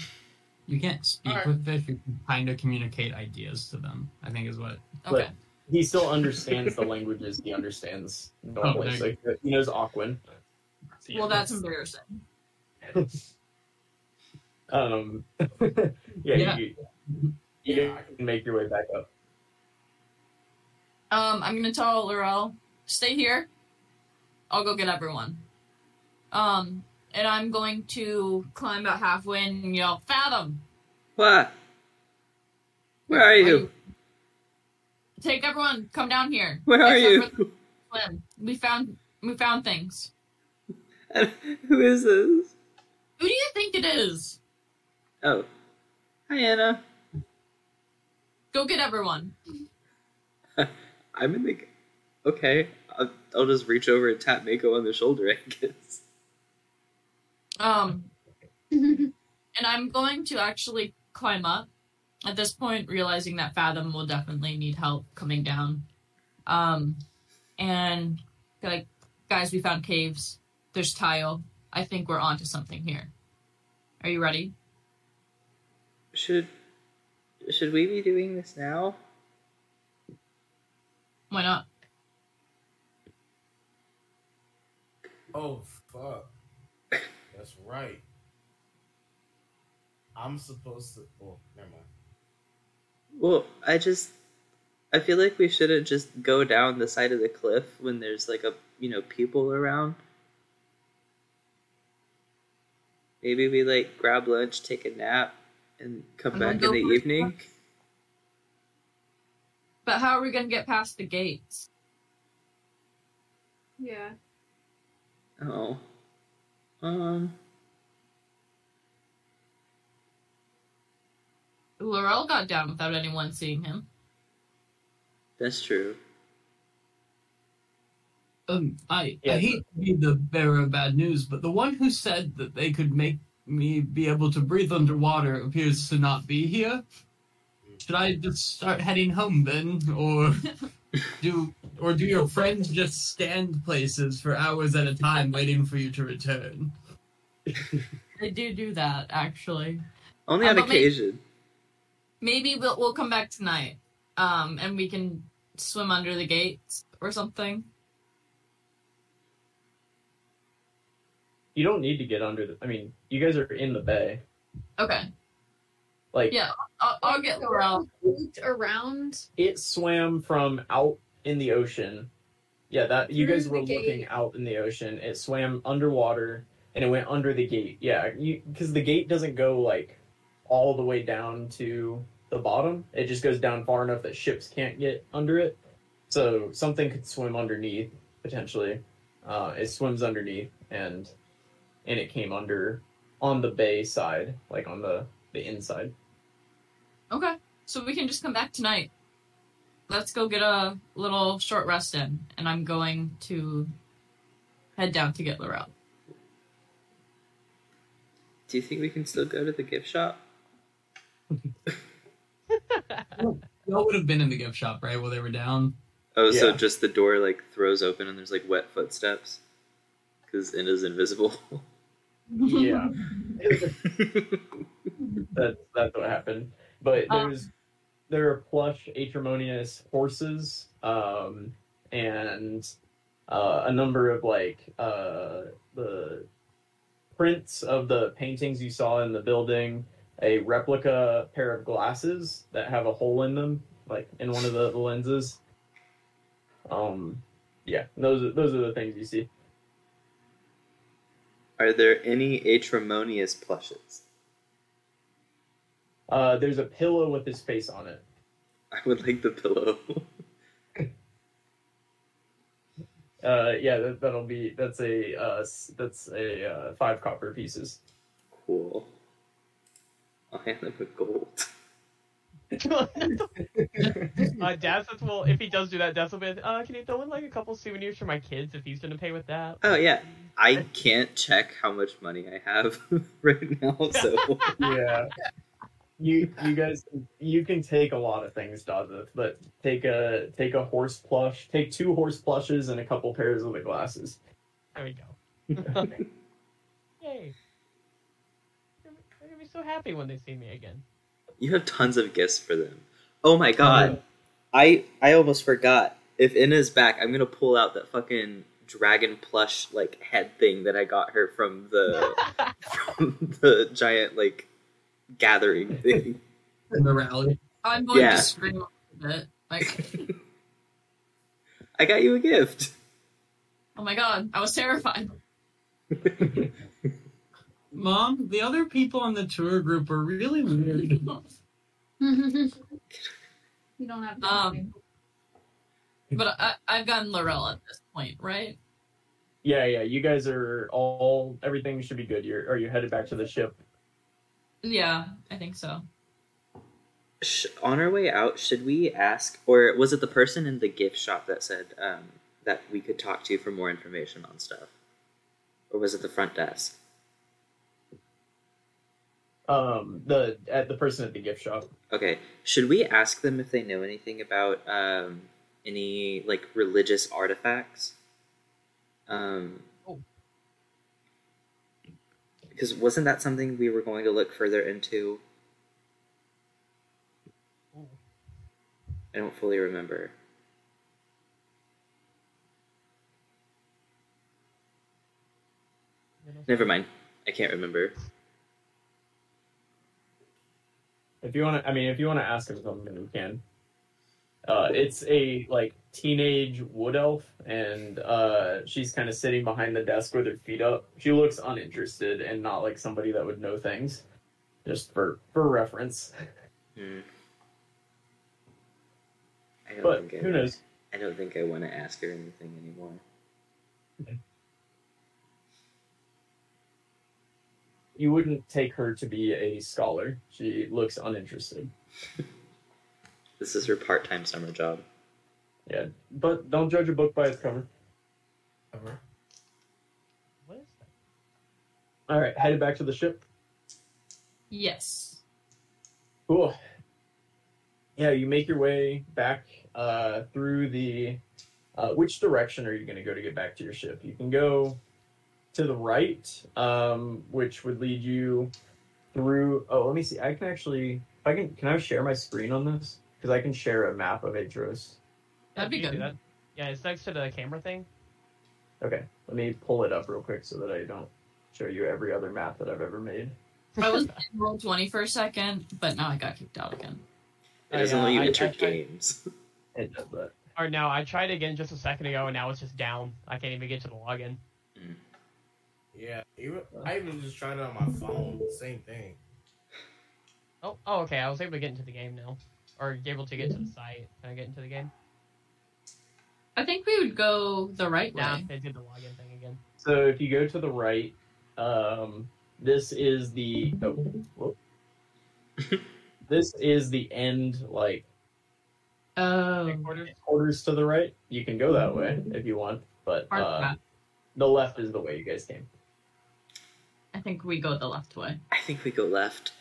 You can't speak Alright. with fish. You can kind of communicate ideas to them. I think is what. Okay. He still understands the languages he understands normally. Oh, so he knows Aquan. Well, that's embarrassing. Um, yeah, Yeah. You, you can make your way back up. Um, I'm gonna tell Laurel, stay here. I'll go get everyone. Um, and I'm going to climb about halfway and yell, Fathom! What? Where are you? Take everyone, come down here. Where are Except you? for We found we found things. Who is this? Who do you think it is? Oh. Hi, Anna. Go get everyone. I'm in the. Okay. I'll, I'll just reach over and tap Mako on the shoulder, I guess. Um, and I'm going to actually climb up. At this point, realizing that Fathom will definitely need help coming down. Um, and like, guys, we found caves. There's tile. I think we're onto something here. Are you ready? Should. Should we be doing this now? Why not? Oh fuck. That's right. I'm supposed to. Oh, never mind. Well, I just. I feel like we shouldn't just go down the side of the cliff when there's like a you know people around. Maybe we like grab lunch, take a nap, and come And back in the for a evening. But how are we gonna get past the gates? Yeah. Oh. Um. Laurel got down without anyone seeing him. That's true. Um, I, Yeah. I hate to be the bearer of bad news, but the one who said that they could make me be able to breathe underwater appears to not be here. Should I just start heading home then, or do or do your friends just stand places for hours at a time waiting for you to return? They do do that, actually. Only on but may- occasion. Maybe we'll we'll come back tonight, um, and we can swim under the gates or something. You don't need to get under the. I mean, you guys are in the bay. Okay, Like Yeah. I'll, I'll get Laurel. Looked around. it swam from out in the ocean. Yeah, that you guys the were looking out in the ocean. It swam underwater and it went under the gate. Yeah, you because the gate doesn't go like all the way down to the bottom. It just goes down far enough that ships can't get under it. So something could swim underneath potentially. Uh, it swims underneath and and it came under on the bay side, like on the the inside. Okay, so we can just come back tonight. Let's go get a little short rest in, and I'm going to head down to get Laurel. Do you think we can still go to the gift shop? Y'all would have been in the gift shop, right, while they were down. Oh, so just the door like throws open and there's like wet footsteps because it is invisible. Yeah. that's that's what happened. But Um, there's there are plush Aetremonious horses, um, and uh, a number of like uh, the prints of the paintings you saw in the building. A replica pair of glasses that have a hole in them, like in one of the, the lenses. Um, yeah, those are, those are the things you see. Are there any Aetremonious plushes? Uh, there's a pillow with his face on it. I would like the pillow. Uh, yeah, that, that'll be that's a uh, that's a uh, five copper pieces. cool. I'll hand them a gold. uh, Daz will, if he does do that, Daz will be, uh, can you throw in like a couple souvenirs for my kids if he's gonna pay with that? Oh yeah, I can't check how much money I have right now, so yeah, you you guys you can take a lot of things, Dazeth, but take a take a horse plush, take two horse plushes and a couple pairs of the glasses. There we go. Yay! They're they're gonna be so happy when they see me again. You have tons of gifts for them. Oh my god. Um, I I almost forgot. If Inna's back, I'm gonna pull out that fucking dragon plush like head thing that I got her from the from the giant like gathering thing. in the rally. I'm going Yeah. to scream a bit. Like, I got you a gift. oh my god, I was terrified. Mom, the other people on the tour group are really weird. you don't have to. Um, But I, I've gotten Laurel at this point, right? Yeah, yeah. You guys are all everything should be good. You're are you headed back to the ship? Yeah, I think so. Sh- on our way out, should we ask, or was it the person in the gift shop that said um, that we could talk to for more information on stuff, or was it the front desk? Um, the at the person at the gift shop. Okay, should we ask them if they know anything about um, any like religious artifacts? Um, Oh. because wasn't that something we were going to look further into? Ooh. I don't fully remember. Never mind. I can't remember. If you want to, I mean, if you want to ask him something, you can. Uh, it's a like teenage wood elf, and uh, she's kind of sitting behind the desk with her feet up. She looks uninterested and not like somebody that would know things. Just for for reference, Hmm. I don't but think I, who knows? I don't think I want to ask her anything anymore. You wouldn't take her to be a scholar. She looks uninterested. This is her part-time summer job. Yeah, but don't judge a book by its cover. Cover. What is that? All right, headed back to the ship. Yes. Cool. Yeah, you make your way back uh, through the. Uh, which direction are you going to go to get back to your ship? You can go to the right, um, which would lead you through. Oh, let me see. I can actually. I can. Can I share my screen on this? Because I can share a map of Aetros. That'd be good. that? Yeah, it's next to the camera thing. Okay, let me pull it up real quick so that I don't show you every other map that I've ever made. I was in roll 20 for a second, but now I got kicked out again. It I, doesn't uh, let you I- enter I tried- games. It does that. Or no, I tried again just a second ago, and now it's just down. I can't even get to the login. Yeah, even, I even just tried it on my phone. Same thing. Oh, oh, okay. I was able to get into the game now, or able to get to the site. Can I get into the game? I think we would go the right Yeah, way. they did the login thing again. So if you go to the right, um, this is the oh, whoop. this is the end like Oh. Headquarters. quarters to the right. You can go that way if you want, but uh, the left is the way you guys came. I think we go the left way. I think we go left.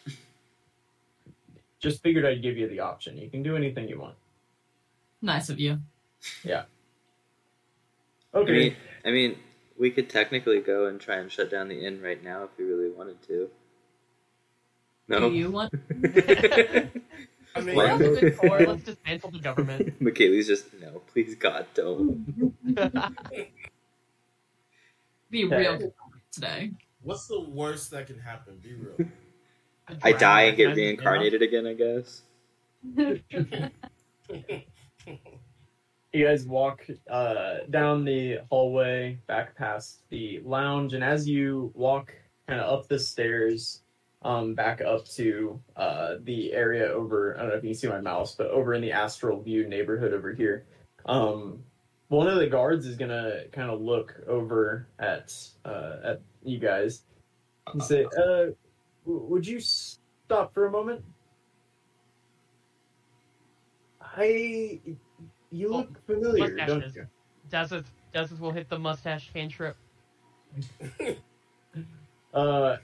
Just figured I'd give you the option. You can do anything you want. Nice of you. Yeah. Okay. mean, I mean, we could technically go and try and shut down the inn right now if we really wanted to. No. Do you want? I mean, Well, We're the good core. Let's dismantle the government. Michaeli's just no. Please, God, don't. Be real today. What's the worst that can happen? Be real. I die and get reincarnated again. I guess. You guys walk uh, down the hallway, back past the lounge, and as you walk kind of up the stairs, um, back up to uh, the area over. I don't know if you can see my mouse, but over in the astral view neighborhood over here. Um, one of the guards is gonna kind of look over at uh, at you guys and say, uh, "Would you stop for a moment?" I, you Oh, look familiar, don't mustaches. you? Desert, Desert will hit the mustache cantrip. Uh,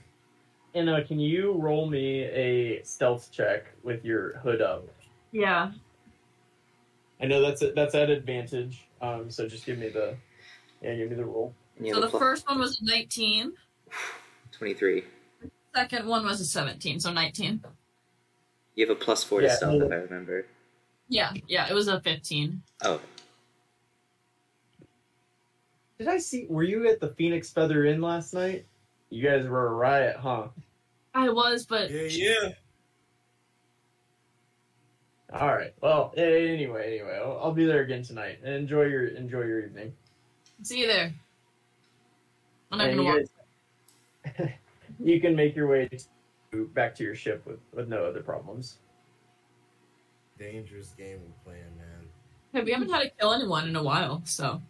Anna, can you roll me a stealth check with your hood up? Yeah. I know that's that's at advantage. Um, so just give me the yeah, give me the roll. And So have the pl- first one was a 19. 23. Second one was a 17, so 19. You have a plus four to Yeah, stealth, no. if I remember. Yeah, yeah, it was a 15. Oh, Did I see? Were you at the Phoenix Feather Inn last night? You guys were a riot, huh? I was, but Yeah, yeah. All right. Well, anyway, anyway, I'll, I'll be there again tonight. Enjoy your enjoy your evening. see you there. I'm not And gonna you guys- you can make your way to, back to your ship with, with no other problems. Dangerous gaming plan, man. Hey, we haven't had to kill anyone in a while, so.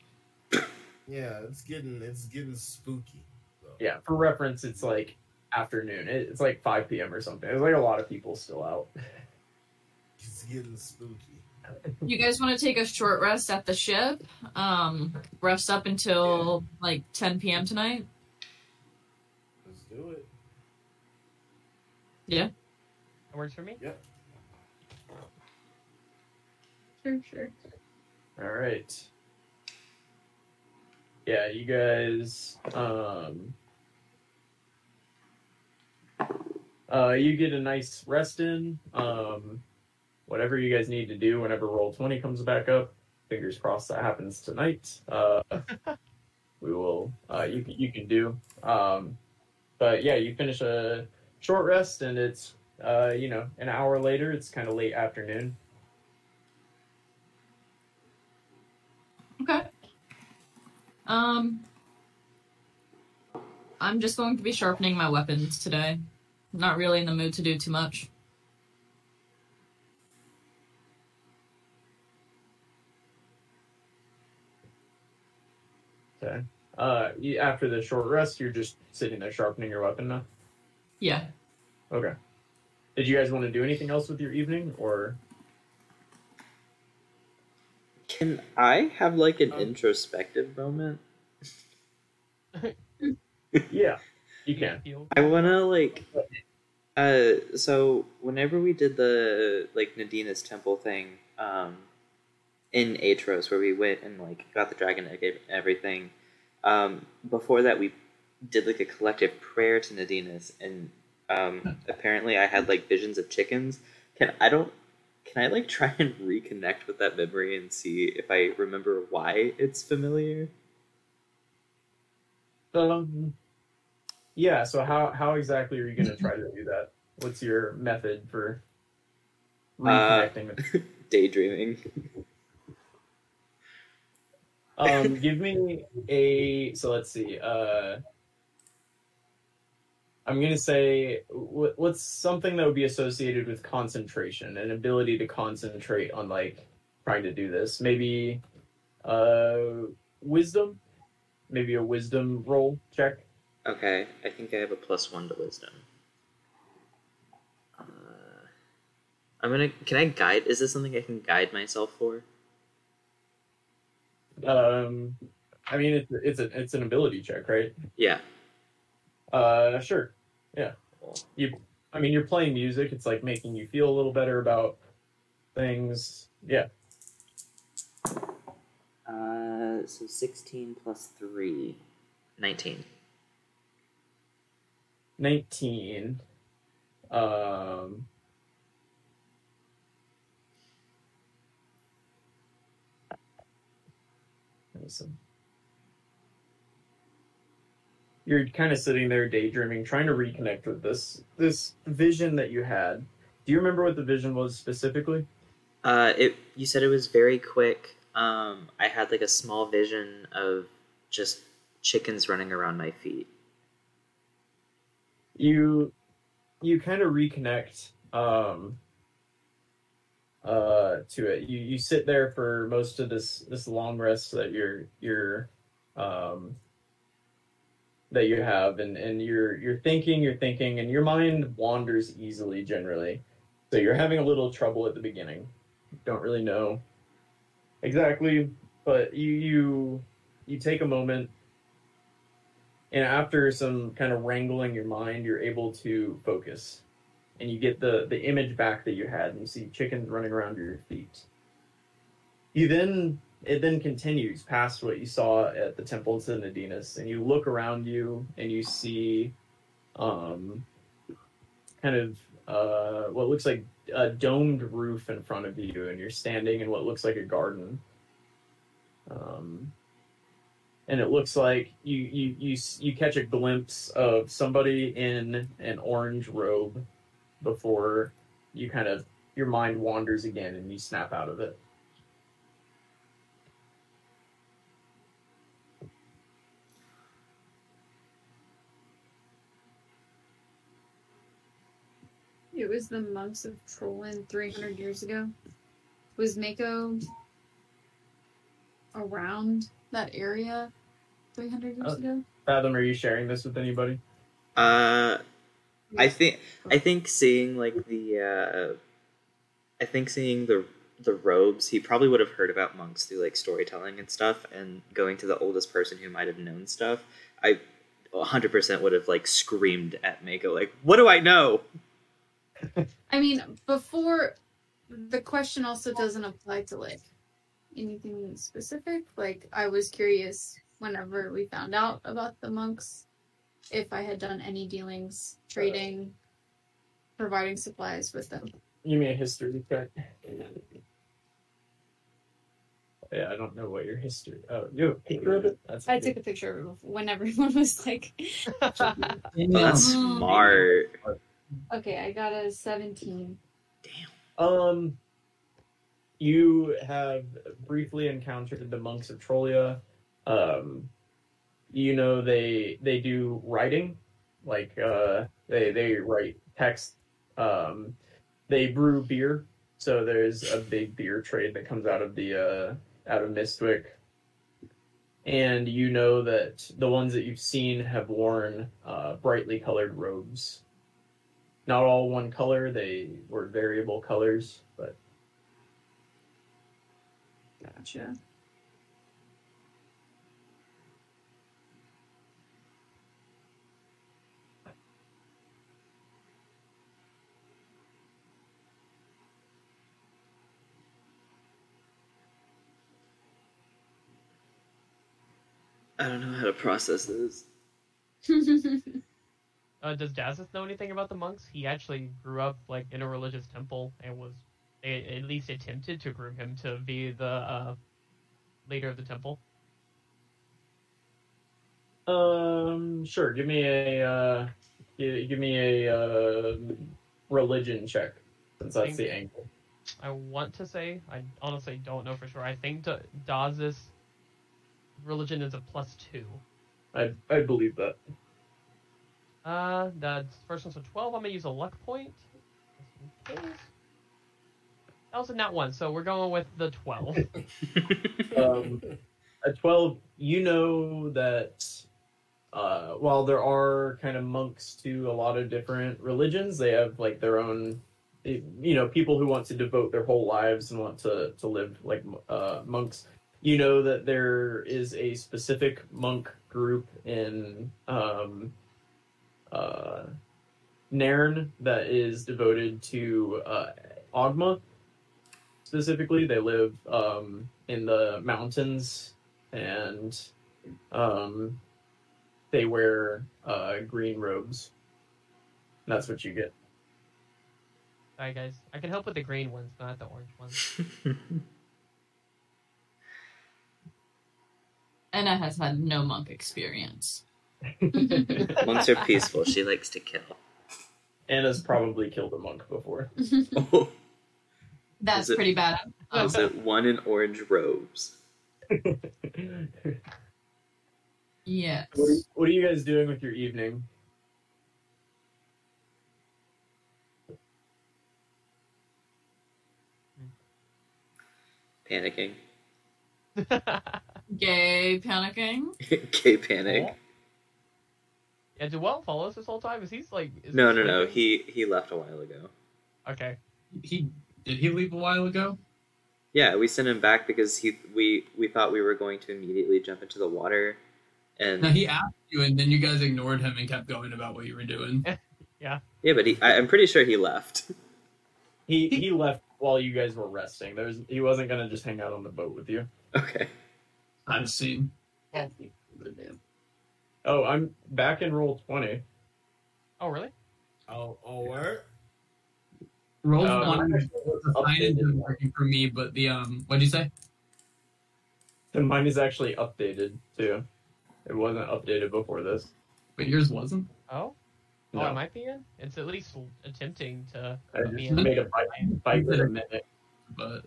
Yeah, it's getting it's getting spooky. So. Yeah. For reference, it's like afternoon. It, it's like 5 p.m. or something. There's like a lot of people still out. It's getting spooky. You guys want to take a short rest at the ship? Um, rest up until like 10 p.m. tonight? Let's do it. Yeah. That works for me. Yeah. Sure, sure. All right. Yeah, you guys. Um. Uh, you get a nice rest in. Um, whatever you guys need to do whenever roll twenty comes back up. Fingers crossed that happens tonight. Uh, we will. Uh, you you can do. Um, but yeah, you finish a short rest, and it's uh, you know, an hour later. It's kind of late afternoon. Okay. Um, I'm just going to be sharpening my weapons today. Not really in the mood to do too much. Okay. Uh, you, after the short rest, you're just sitting there sharpening your weapon now. Yeah. Okay. Did you guys want to do anything else with your evening, or can I have like an Um, introspective moment? yeah, you can. Feel- I wanna like, uh, so whenever we did the like Nadina's temple thing, um, in Aetros where we went and like got the dragon egg and everything, um, before that we did like a collective prayer to Nadina's, and um, apparently I had like visions of chickens. Can I don't. Can I like try and reconnect with that memory and see if I remember why it's familiar? Um, yeah. So how how exactly are you going to try to do that? What's your method for reconnecting with? Daydreaming. Um, give me a. So let's see. Uh, I'm gonna say wh- what's something that would be associated with concentration, an ability to concentrate on like trying to do this. Maybe, uh, wisdom. Maybe a wisdom roll check. Okay, I think I have a plus one to wisdom. Uh, I'm gonna. Can I guide? Is this something I can guide myself for? Um, I mean, it's it's a it's an ability check, right? Yeah. Uh, sure. Yeah. You. I mean, you're playing music. It's like making you feel a little better about things. Yeah. Uh, so sixteen plus three. 19. 19 um listen. you're kind of sitting there daydreaming trying to reconnect with this this vision that you had do you remember what the vision was specifically Uh, it. You said it was very quick. Um, I had like a small vision of just chickens running around my feet. you you kind of reconnect um uh to it. You you sit there for most of this this long rest that you're you're um that you have and and you're you're thinking you're thinking and your mind wanders easily generally. So you're having a little trouble at the beginning. Don't really know exactly but you you you take a moment and after some kind of wrangling your mind, you're able to focus, and you get the the image back that you had, and you see chickens running around your feet. You then it then continues past what you saw at the temple to Nadinus, and you look around you and you see, um, kind of uh, what looks like a domed roof in front of you, and you're standing in what looks like a garden. Um, and it looks like you you you you catch a glimpse of somebody in an orange robe before you kind of your mind wanders again and you snap out of it. It was the monks of Trollan 300 years ago. Was Mako around that area 300 years Uh, ago? Fathom, are you sharing this with anybody? Uh, I think I think seeing like the uh, I think seeing the the robes, he probably would have heard about monks through like storytelling and stuff, and going to the oldest person who might have known stuff. I 100% would have like screamed at Mako like, "What do I know?" I mean, before the question also doesn't apply to like anything specific. Like, I was curious whenever we found out about the monks if I had done any dealings, trading, providing supplies with them. You mean a history check? Yeah, I don't know what your history. Oh, you have a picture of it? That's I took a picture of when everyone was like, Oh, that's Mm. smart. okay, I got a 17. Damn. Um, you have briefly encountered the monks of Trolia. Um, you know they they do writing, like uh, they they write text. Um, they brew beer, so there's a big beer trade that comes out of the uh, out of Mistwick. And you know that the ones that you've seen have worn uh, brightly colored robes not all one color. They were variable colors, but Gotcha. I don't know how to process this. Uh, does Dazis know anything about the monks? He actually grew up like in a religious temple and was they at least attempted to groom him to be the uh, leader of the temple. um, sure. Give me a uh, give, give me a uh, religion check, since that's the angle. I want to say I honestly don't know for sure. I think Da- Dazis religion is a plus two. I I believe that. Uh, the first one's a twelve. I'm gonna use a luck point. Just. That was a nat one, so we're going with the twelve. Um, at twelve, you know that uh, while there are kind of monks to a lot of different religions, they have like their own. You know, people who want to devote their whole lives and want to to live like uh, monks. You know that there is a specific monk group in um, uh, Nairn that is devoted to uh, Ogma. Specifically, they live um, in the mountains and um, they wear uh, green robes. That's what you get. Sorry guys, I can help with the green ones, not the orange ones. Anna has had no monk experience. Monks are peaceful. She likes to kill. Anna's probably killed a monk before. Oh, That's Is it- pretty bad. Is it one in orange robes? yes. What are, what are you guys doing with your evening? Panicking. Gay panicking. Gay panic. yeah, Duell follows this whole time. Is he's like? Is No, he no, no. sleeping? He he left a while ago. Okay. He did he leave a while ago? Yeah, we sent him back because he we we thought we were going to immediately jump into the water, And No, he asked you, and then you guys ignored him and kept going about what you were doing. yeah, Yeah, but he, I, I'm pretty sure he left. He he left while you guys were resting. There's he wasn't gonna just hang out on the boat with you. Okay. I've seen. Oh, I'm back in roll twenty. Oh, really? Oh, oh, word. Roll Uh, one was fine and didn't working for me, but the um, what'd you say? And mine is actually updated too. It wasn't updated before this. But yours wasn't. Oh? No. Oh, it might be in? It's at least attempting to I just made a fight, fight for a minute. But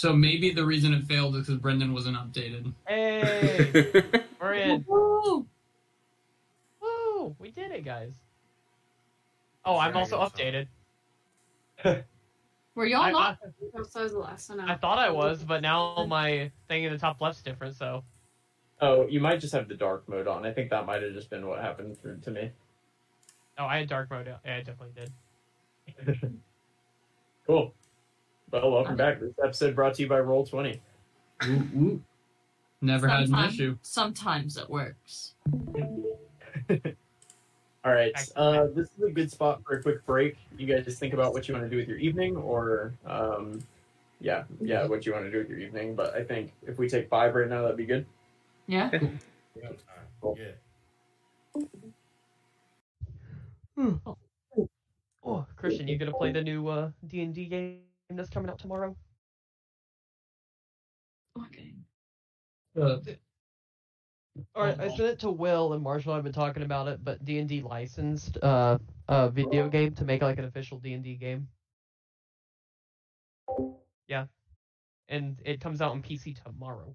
so maybe the reason it failed is because Brendan wasn't updated. Hey! We're in. Woo! Woo! We did it, guys. Oh, I'm Sorry, also I'm sorry. updated. Were y'all I, not? I, so I was the last one out. I thought I was, but now my thing in the top left's different, so. Oh, you might just have the dark mode on. I think that might have just been what happened for, to me. Oh, I had dark mode. Yeah, I definitely did. Cool. Well, welcome back. This episode brought to you by Roll Twenty. Ooh, ooh. Never had an issue. Sometimes it works. All right. Uh, this is a good spot for a quick break. You guys just think about what you want to do with your evening, or um, yeah, yeah, what you want to do with your evening. But I think if we take five right now, that'd be good. Yeah. Yeah. Cool. Yeah. Oh, Christian, you gonna play the new uh D and D game that's coming out tomorrow? Okay. Uh, Or I sent it to Will and Marshall. I've been talking about it, but D and D licensed uh a video game to make like an official D and D game. Yeah, and it comes out on PC tomorrow.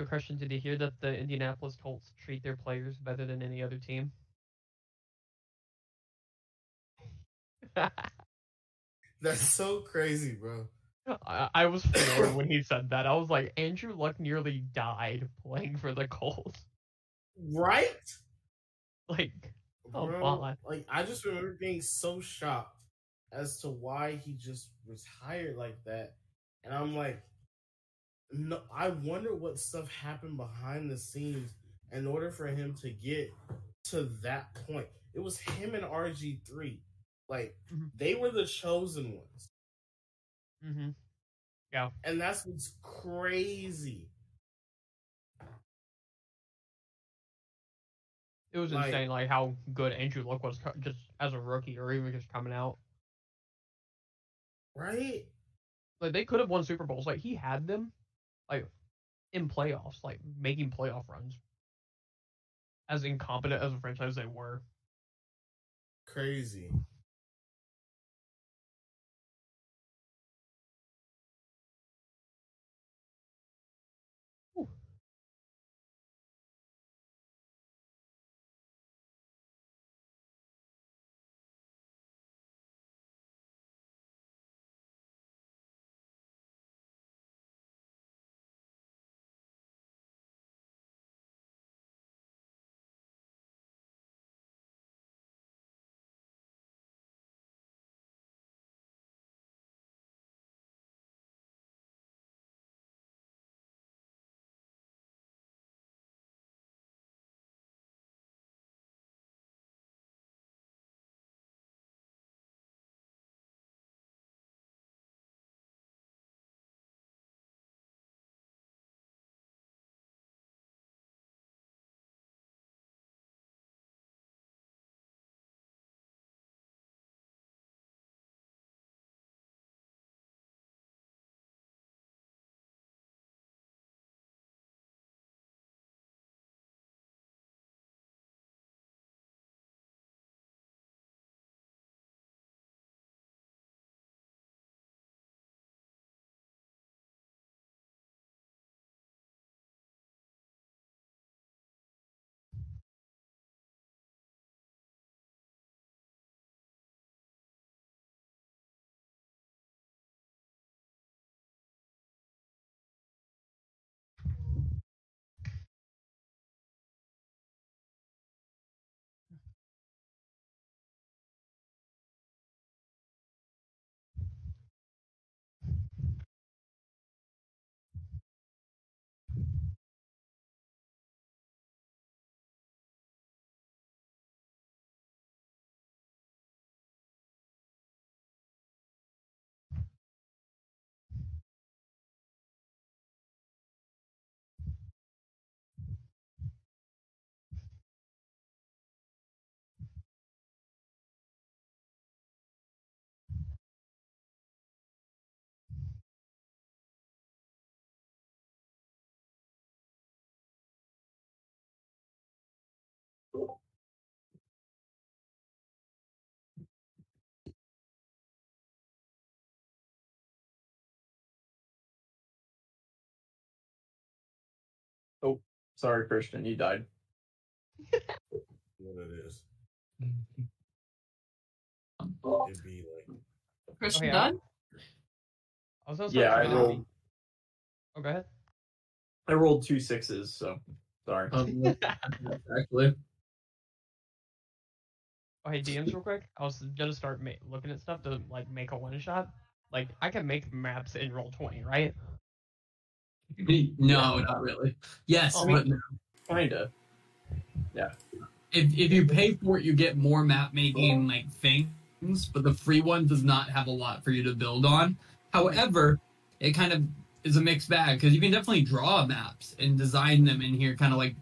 So, Christian, did you hear that the Indianapolis Colts treat their players better than any other team? That's so crazy, bro. I, I was floored when he said that. I was like, Andrew Luck nearly died playing for the Colts. Right? Like, Oh, Bro, like I just remember being so shocked as to why he just retired like that. And I'm like, no, I wonder what stuff happened behind the scenes in order for him to get to that point. It was him and RG3. Like, Mhm. they were the chosen ones. mm-hmm. Yeah, and that's what's crazy. it was Like- insane, like how good Andrew Luck was co- just as a rookie or even just coming out. Right? Like they could have won Super Bowls. Like he had them, like in playoffs, like making playoff runs. As incompetent as a franchise they were. Crazy. Sorry, Christian, you died. What it is. Um, It'd be like Christian Okay, done? I was gonna Yeah, I start rolled. trying Oh, go ahead. I rolled two sixes, so sorry. Um, actually, Oh, hey, DMs, real quick. I was gonna start ma- looking at stuff to like make a one shot. Like, I can make maps in roll twenty, right? Mm-hmm. no, not really. Yes, Oh, but no. Kinda. Yeah. If if you pay for it, you get more map making like things, but the free one does not have a lot for you to build on. However, it kind of is a mixed bag because you can definitely draw maps and design them in here, kind of like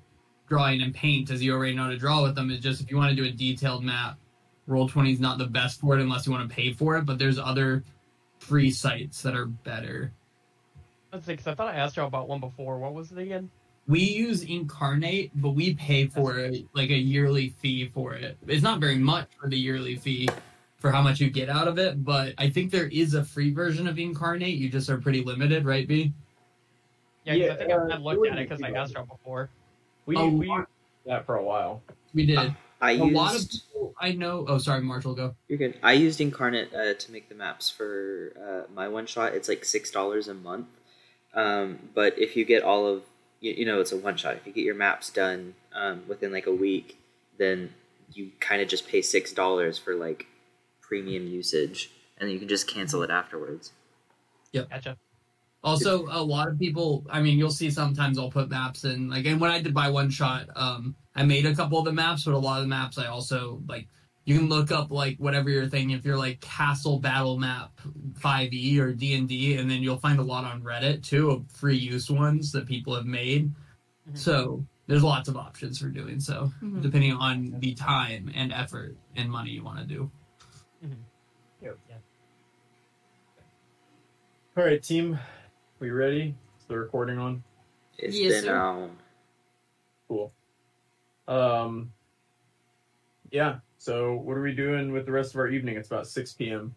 drawing and paint, as you already know how to draw with them. It's just if you want to do a detailed map, Roll Twenty is not the best for it unless you want to pay for it. But there's other free sites that are better. Let's see, because I thought I asked y'all about one before. What was it again? We use Inkarnate, but we pay for it like a yearly fee for it. It's not very much for the yearly fee for how much you get out of it, but I think there is a free version of Inkarnate. You just are pretty limited, right, B? Yeah, 'cause Yeah, I think uh, I, I it looked at it because be I bad. asked y'all before. We Oh, we used that for a while. We did. I a used lot of people I know. Oh, sorry, Marshall, go. You're good. I used Inkarnate uh, to make the maps for uh, my one shot. It's like six dollars a month. Um, but if you get all of you, you know, it's a one shot. If you get your maps done um, within like a week, then you kind of just pay six dollars for like premium usage, and then you can just cancel it afterwards. Yep. Gotcha. Also, a lot of people. I mean, you'll see sometimes I'll put maps in. Like, and when I did buy one shot, um, I made a couple of the maps, but a lot of the maps I also like. You can look up like whatever you're thinking. If you're like Castle Battle Map 5e or D and D, and then you'll find a lot on Reddit too of free use ones that people have made. Mhm. So there's lots of options for doing so, Mhm. depending on the time and effort and money you want to do. Yeah. All right, team. We ready? Is the recording on? It's Yes, been sir. on. Cool. Um. Yeah. So, what are we doing with the rest of our evening? It's about six p.m.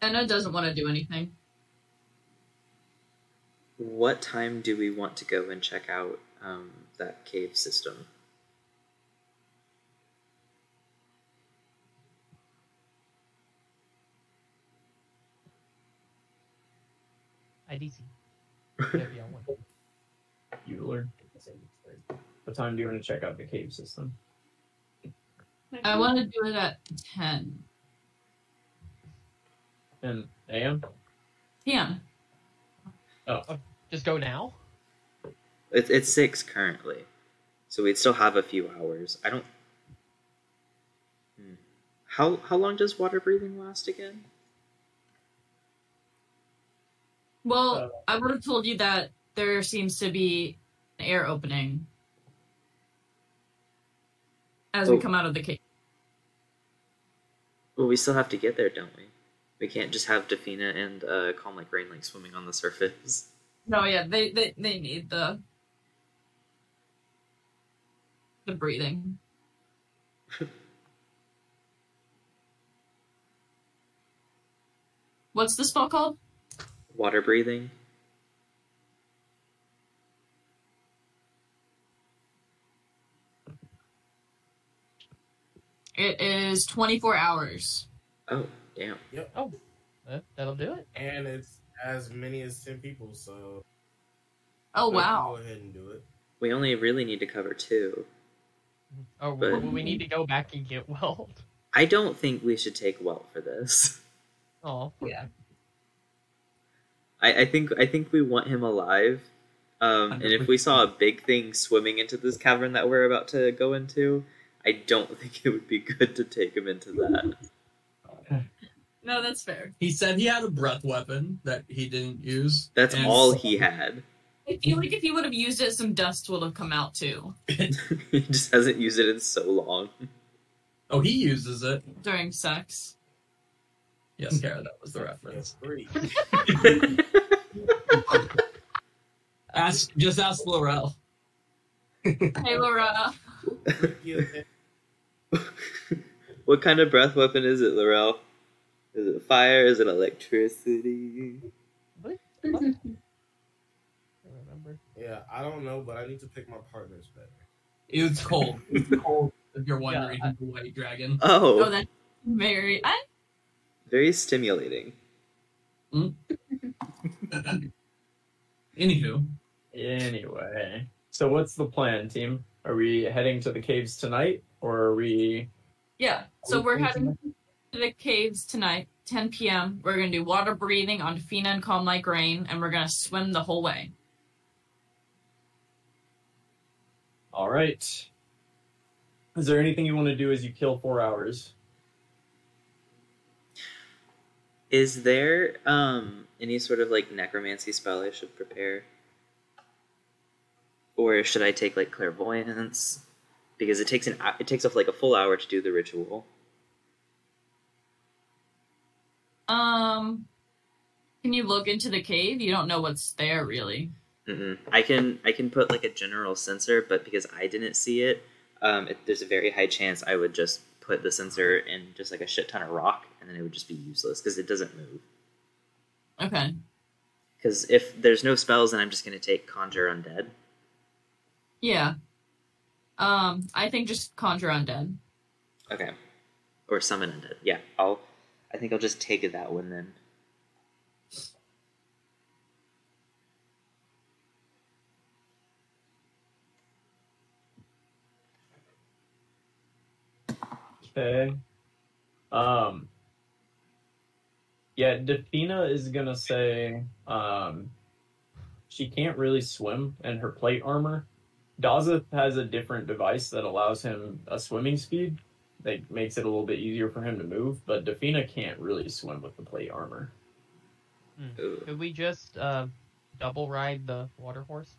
Anna doesn't want to do anything. What time do we want to go and check out um, that cave system? IDC. Whatever y'all want. You learn. What time do you want to check out the cave system? I want to do it at 10 And a.m. p.m. Oh. Just go now. It's it's six currently, so we'd still have a few hours. I don't. Hmm. How how long does water breathing last again? Well, Uh, I would have told you that there seems to be an air opening as we come out of the cave. Well, we still have to get there, don't we? We can't just have Defina and uh, Calm Like Rain like swimming on the surface. No, yeah, they they, they need the the breathing. What's the spell called? Water breathing. It is 24 hours. Oh, damn. Uh, that'll do it. and it's as many as ten people, so Oh wow. Go ahead and do it. We only really need to cover two. Oh, But- but we need to go back and get Weld. I don't think we should take Welt for this. Oh, Yeah. I, I think I think we want him alive. Um, and if we saw a big thing swimming into this cavern that we're about to go into, I don't think it would be good to take him into that. No, that's fair. He said he had a breath weapon that he didn't use. That's and- all he had. I feel like if he would have used it, some dust would have come out too he just hasn't used it in so long. Oh, he uses it. during sex. Yes, Kara, that was the reference. Ask, just ask Laurel. Hey, Laura. Yeah, what kind of breath weapon is it, Laurel? Is it fire? Is it electricity? What? I remember? Yeah, I don't know, but I need to pick my partners better. It's cold. It's cold. If you're wondering, Yeah, I- the white dragon. Oh, Oh, that's very. I, very stimulating. Hmm? Anywho, Anyway, so what's the plan, team? Are we heading to the caves tonight, or are we? yeah. So we we're going heading to the caves tonight, 10 p.m. We're gonna do water breathing on Fina and Calm Like Rain, and we're gonna swim the whole way. All right. Is there anything you want to do as you kill four hours? Is there um any sort of like necromancy spell I should prepare? Or should I take like clairvoyance? Because it takes an it takes off like a full hour to do the ritual. Um, can you look into the cave? You don't know what's there, really. Mm-mm. I can I can put like a general sensor, but because I didn't see it, um, it, there's a very high chance I would just put the sensor in just like a shit ton of rock, and then it would just be useless because it doesn't move. Okay. Because if there's no spells, then I'm just gonna take conjure undead. Yeah. Um, I think just conjure undead. Okay. Or summon undead. Yeah, I'll. I think I'll just take that one then. Okay. Um. Yeah, Defina is gonna say um, she can't really swim in her plate armor. Daza has a different device that allows him a swimming speed that makes it a little bit easier for him to move, but Defina can't really swim with the plate armor. Ooh. Could we just uh, double ride the water horse?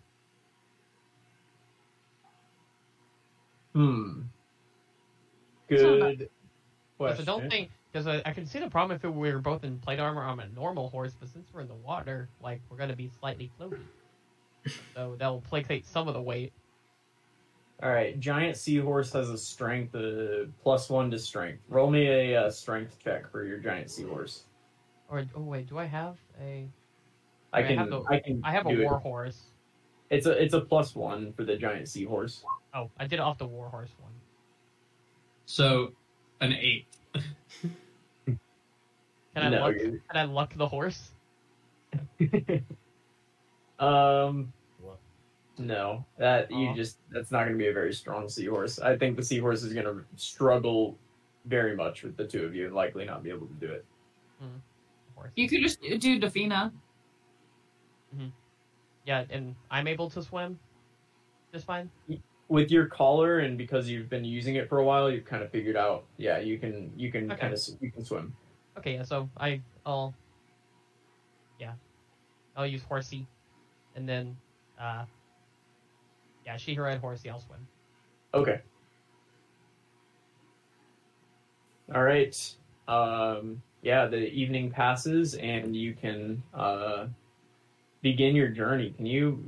Hmm. So not- Good Because I don't think because I, I can see the problem if we were both in plate armor on a normal horse, but since we're in the water, like we're gonna be slightly floaty, so that'll placate some of the weight. All right, giant seahorse has a strength uh, plus one to strength. Roll me a uh, strength check for your giant seahorse. Or oh wait, do I have a? I I can. have the- I can. I have a do it. horse. It's a it's a plus one for the giant seahorse. Oh, I did it off the war horse one. so an eight. Can I No, luck? you- Can I luck the horse? um, What? No, that you Aw. just that's not going to be a very strong seahorse. I think the seahorse is going to struggle very much with the two of you and likely not be able to do it. Horse. You could just do Defina. Yeah, and I'm able to swim. Just fine. With your collar and because you've been using it for a while, you've kind of figured out. Yeah, you can you can Okay. kind of you can swim. Okay, yeah. So I I'll yeah I'll use horsey, and then uh yeah she her ride horsey. I'll swim. Okay. All right. Um, yeah, the evening passes and you can uh, begin your journey. Can you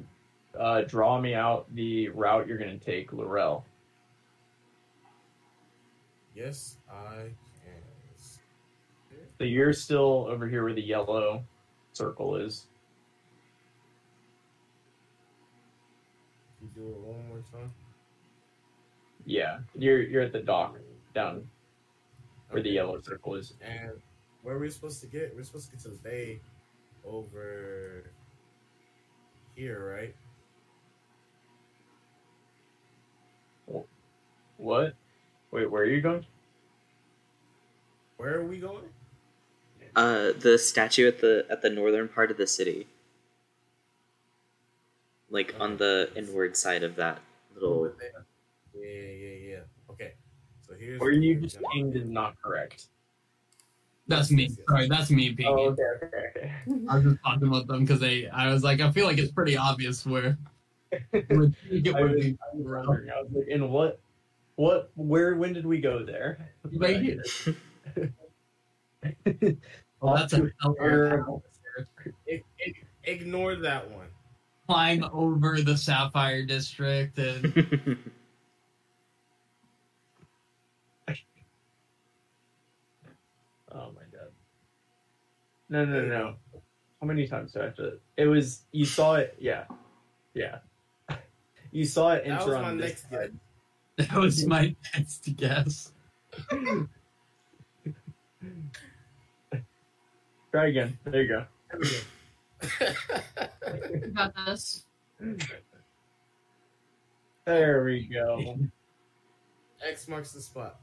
uh, draw me out the route you're going to take, Laurel? Yes, I can. So you're still over here where the yellow circle is. Do it one more time. Yeah, you're you're at the dock down where the yellow circle is. And where are we supposed to get? We're supposed to get to the bay over here, right? What? Wait, where are you going? Where are we going? Uh, the statue at the at the northern part of the city, like on the inward side of that little. Yeah, yeah, yeah, yeah. Okay. So here's Where you just gonna- is not correct. That's me. Sorry, that's me oh, peeking. Oh, okay, okay, okay. I was just talking about them because they. I was like, I feel like it's pretty obvious where. where you get I where was, they- I was wondering. I was like, in what, what, where, when did we go there? Right here. Well, that's a Terrible. Ig- ig- ignore that one. Climb over the Sapphire District and Oh my god. No, no, no, no. How many times do I have to? It was you saw it. Yeah. Yeah. You saw it enter on this next side. That was my next guess. Try again. There you go. You got this. There we go. X marks the spot.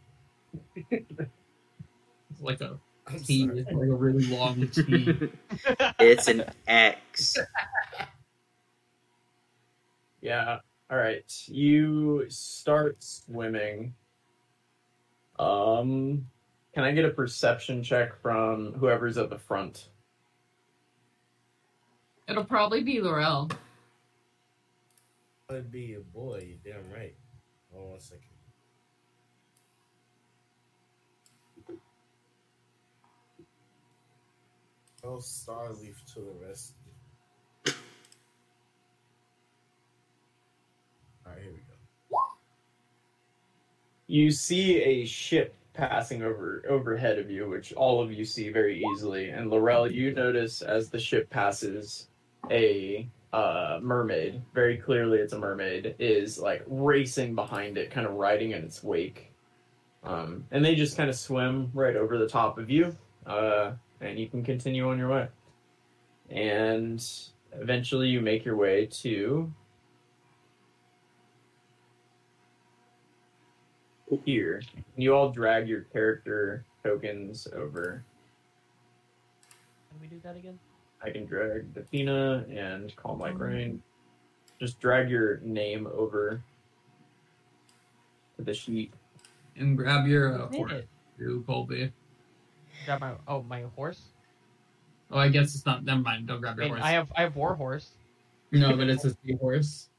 It's like a I'm T. sorry. It's like a really long T. it's an X. Yeah. All right. You start swimming. Um, can I get a perception check from whoever's at the front? It'll probably be Laurel. I'd be a boy. You're damn right. Hold on a second. Oh, Starleaf to the rescue. All right, here we go. You see a ship passing over overhead of you, which all of you see very easily. And Laurel, you notice as the ship passes, a uh, mermaid. Very clearly, it's a mermaid. Is like racing behind it, kind of riding in its wake. Um, and they just kind of swim right over the top of you, uh, and you can continue on your way. And eventually, you make your way to here. You all drag your character tokens over. Can we do that again? I can drag Athena and Calm Like Rain. Just drag your name over to the sheet. And grab your uh, horse, it. too, Colby. Grab my oh my horse. Oh, I guess it's not. Never mind. Don't grab I your mean, horse. I have I have war horse. No, but it's a seahorse.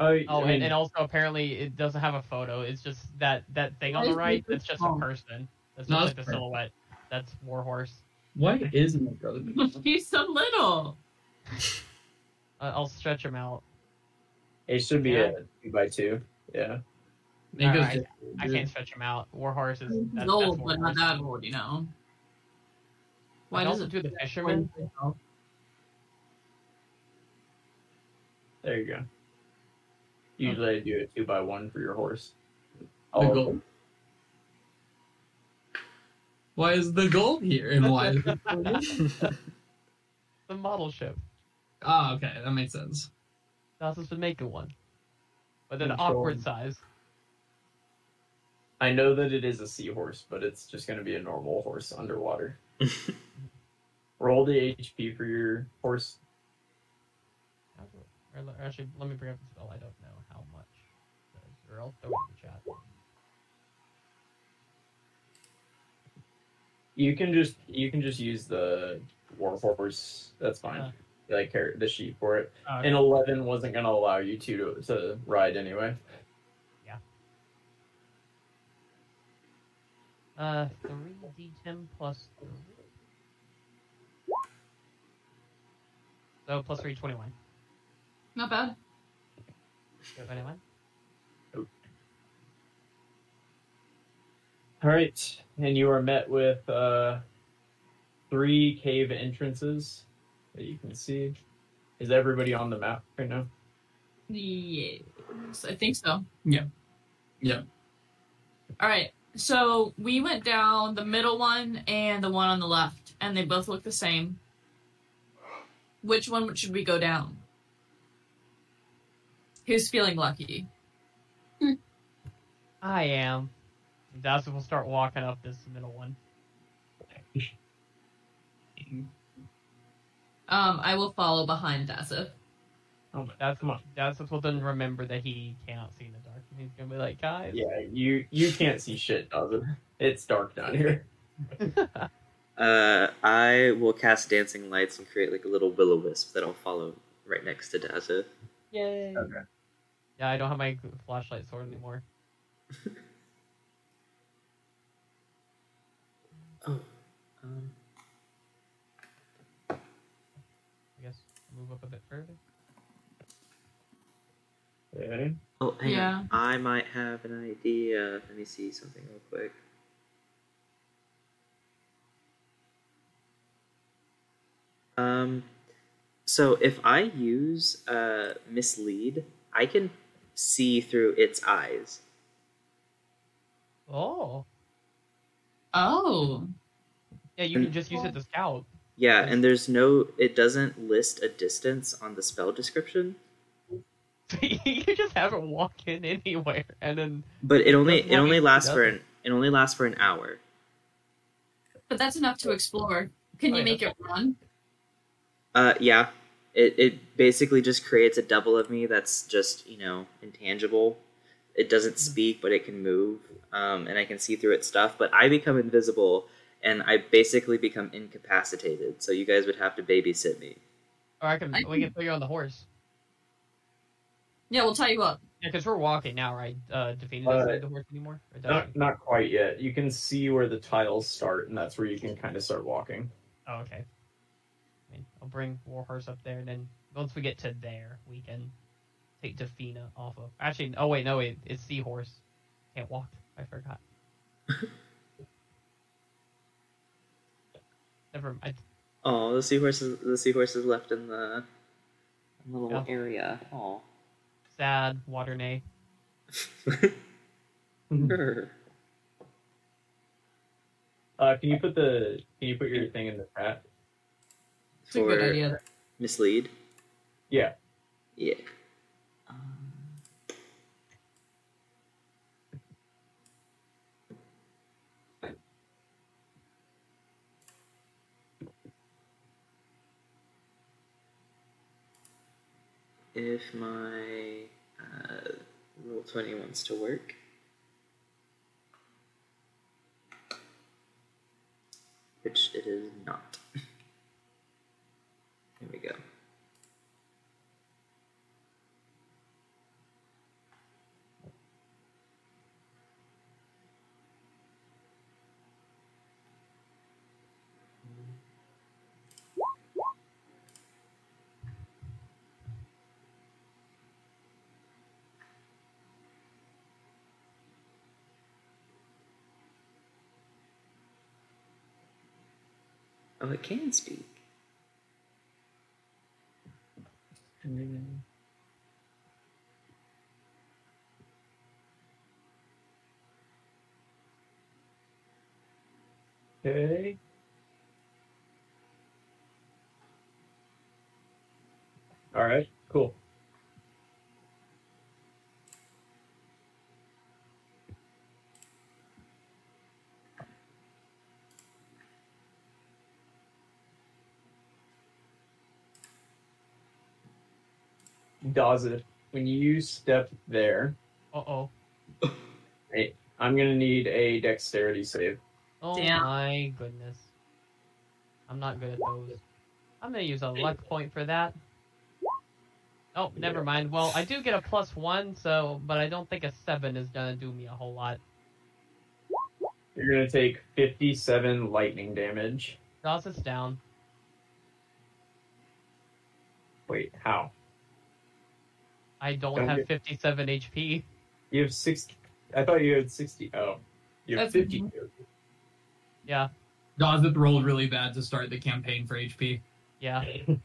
Oh, Oh, I mean, and, and also apparently it doesn't have a photo. It's just that that thing on the right. That's just a person. That's No, just it's like the silhouette. That's war horse. Why isn't it brother? He's so little. Uh, I'll stretch him out. it should be Yeah. a two by two. Yeah. Make us Alright, just- I can't stretch him out. War horse is He's that, old, that's but not horse. that old, you know. Why I does also it do the fisherman? There you go. Usually I do a two by one for your horse. The All of gold. them. Why is the gold here? And why? Is it The model ship. oh, okay, that makes sense. That's has been making one, but an Control. awkward size. I know that it is a seahorse, but it's just going to be a normal horse underwater. Roll the HP for your horse. How do- or le- Actually, let me bring up the spell. I don't know how much. Or I'll throw it in the chat. You can just you can just use the war horse. That's fine. Uh. like car- the sheet for it. Uh, And eleven wasn't going to allow you to to ride anyway. Yeah. Uh, three d10 plus three. So plus three, 21. Not bad. 21. All right, and you are met with uh, three cave entrances that you can see. Is everybody on the map right now? Yes, I think so. Yeah. Yeah. All right. So we went down the middle one and the one on the left, and they both look the same. Which one should we go down? Who's feeling lucky? I am. That's will start walking up this middle one. Um, I will follow behind Dasif. Oh my, That's come on. That's will then remember that he cannot see in the dark. He's gonna be like, guys. Yeah, you you can't see shit, does? It's dark down here. Uh, I will cast dancing lights and create like a little will o wisp that I'll follow right next to Dazza. Yay. Okay. Yeah, I don't have my flashlight sword anymore. um, I guess move up a bit further. Okay. oh, hang Yeah. on. I might have an idea. Let me see something real quick. Um, So if I use uh, mislead, I can see through its eyes. Oh. Oh. Yeah, you can just use it to scout. Yeah, and there's no. It doesn't list a distance on the spell description, you just have it walk in anywhere, and then but it only it only lasts for doesn't? an it only lasts for an hour. But that's enough to explore. Can Oh, you yeah. make it run? Uh, yeah. It it basically just creates a double of me that's just you know intangible. It doesn't speak, but it can move, um, and I can see through its stuff. But I become invisible, and I basically become incapacitated. So you guys would have to babysit me. or I can I we can throw you on the horse. Yeah, we'll tie you up. Yeah, because we're walking now, right? Uh, Defina Uh, doesn't need the horse anymore. Or does Not she? not quite yet. You can see where the tiles start, and that's where you can kind of start walking. Oh, okay. I mean, I'll bring Warhorse up there, and then once we get to there, we can take Defina off of. Actually, oh wait, no wait, it's Seahorse. Can't walk. I forgot. Never mind. Oh, the seahorse is the seahorse is left in the, in the little Yeah. area. Oh. Sad water nay. Uh, can you put the can you put your thing in the chat? It's a good idea. Mislead. Yeah. Yeah. If my uh, roll twenty wants to work. Which it is not. Here we go. It can speak. Okay. Um, All right. Cool. Does it? When you step there, Uh oh. I'm gonna need a dexterity save. Oh Damn. my goodness. I'm not good at those. I'm gonna use a luck point for that. Oh, never Yeah. mind. Well, I do get a plus one, so but I don't think a seven is gonna do me a whole lot. You're gonna take 57 lightning damage. Toss us down. Wait, how? I don't Don't have get- 57 HP. You have 60. I thought you had 60. Oh, you have That's- 50. Yeah, Dazith rolled really bad to start the campaign for HP. yeah.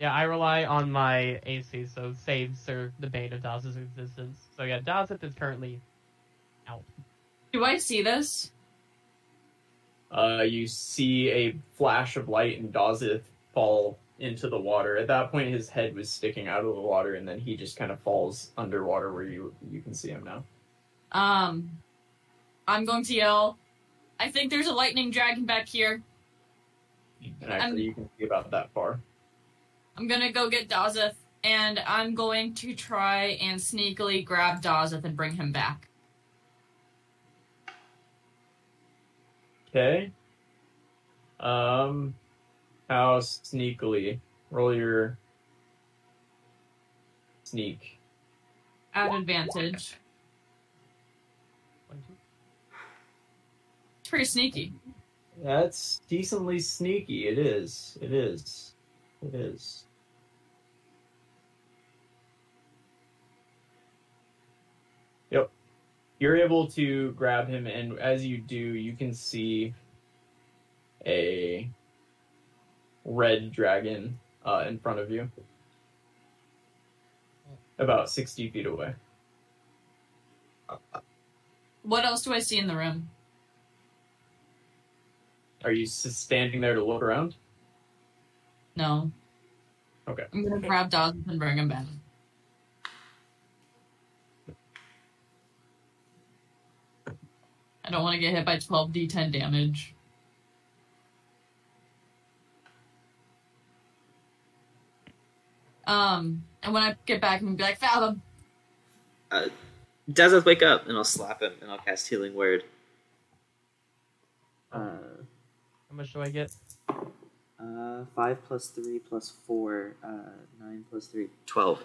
Yeah, I rely on my AC, so saves are the bane of Daz's existence. So yeah, Dazith is currently out. Do I see this? Uh, you see a flash of light and Dazith fall into the water. At that point, his head was sticking out of the water, and then he just kind of falls underwater where you you can see him now. Um, I'm going to yell. I think there's a lightning dragon back here. And actually, Um, you can see about that far. I'm gonna go get Dazeth, and I'm going to try and sneakily grab Dazeth and bring him back. Okay. Um, how sneakily? Roll your sneak. At advantage. It's pretty sneaky. That's decently sneaky. It is. It is. It is. Yep. You're able to grab him, and as you do, you can see a red dragon uh, in front of you, about sixty feet away. What else do I see in the room? Are you s- standing there to look around? No. Okay. I'm gonna grab Dawson and bring him back. I don't want to get hit by 12d10 damage. Um, and when I get back, I'm gonna be like, Fathom, Uh, Dazeth, wake up, and I'll slap him, and I'll cast Healing Word. Uh, How much do I get? uh, five plus three plus four, uh, nine plus three, twelve.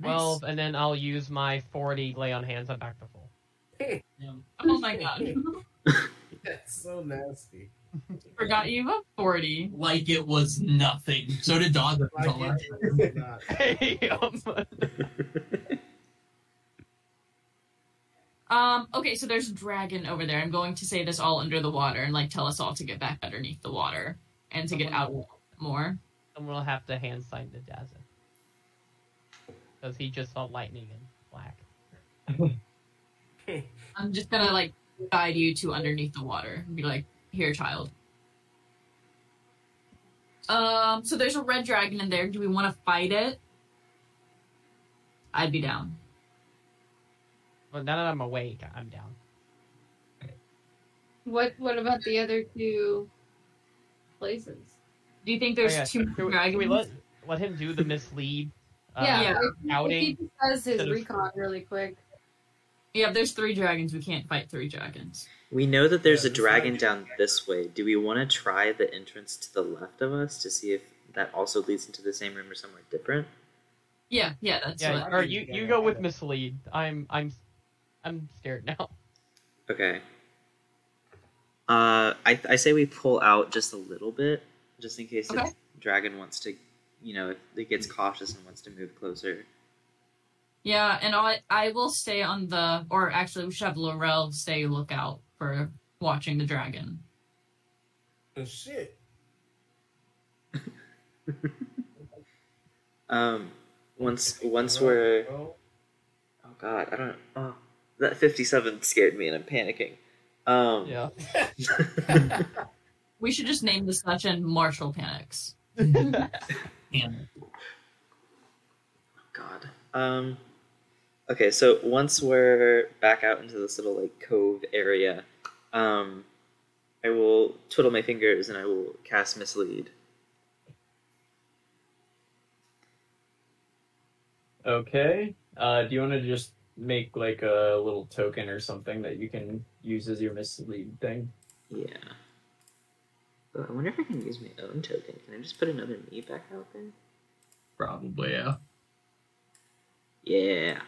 Twelve, and then I'll use my forty lay on hands. I'm back to full. Oh my god. That's so nasty. Forgot you have 40. Like it was nothing. So did Dog. Like it is not. Hey, um, Um, okay, so there's a dragon over there. I'm going to say this all under the water and like tell us all to get back underneath the water and to get out more. someone will have to hand sign the Dazza. Because he just saw lightning and black. I'm just gonna like guide you to underneath the water and be like, here, child. Um, so there's a red dragon in there. Do we want to fight it? I'd be down. Well, now that I'm awake, I'm down. What What about the other two places? Do you think there's Oh, yeah, two Can we, dragons? can we let, let him do the mislead? Uh, yeah, yeah. if- if, he does his instead of- recon really quick. Yeah, if there's three dragons. We can't fight three dragons. We know that there's Yeah, a dragon down this way. Do we want to try the entrance to the left of us to see if that also leads into the same room or somewhere different? Yeah, yeah, that's Yeah, what. or you, you go with mislead. I'm I'm I'm scared now. Okay. Uh, I I say we pull out just a little bit, just in case Okay. the dragon wants to, you know, if it gets cautious and wants to move closer. Yeah, and I I will stay on the, or actually, we should have Laurel stay lookout for watching the dragon. Oh, shit. Um, once once we're Bro, oh god, I don't oh that fifty seven scared me and I'm panicking. Um, Yeah. We should just name the session Marshall Panics. And God. Um. Okay, so once we're back out into this little like cove area, um, I will twiddle my fingers and I will cast mislead. Okay. Uh, do you want to just make like a little token or something that you can use as your mislead thing? Yeah. Oh, I wonder if I can use my own token. Can I just put another me back out there? probably yeah. Yeah.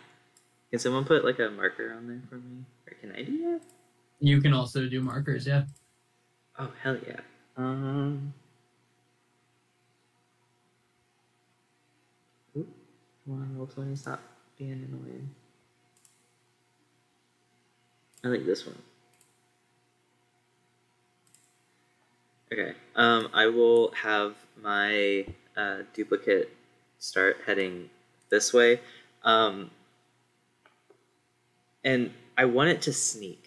Can someone put like a marker on there for me? Or can I do that? You can also do markers. Yeah. Oh hell yeah. Um. Oop. Come on, roll twenty. Stop being annoying. I like this one. Okay. Um, I will have my uh, duplicate start heading this way. Um, and I want it to sneak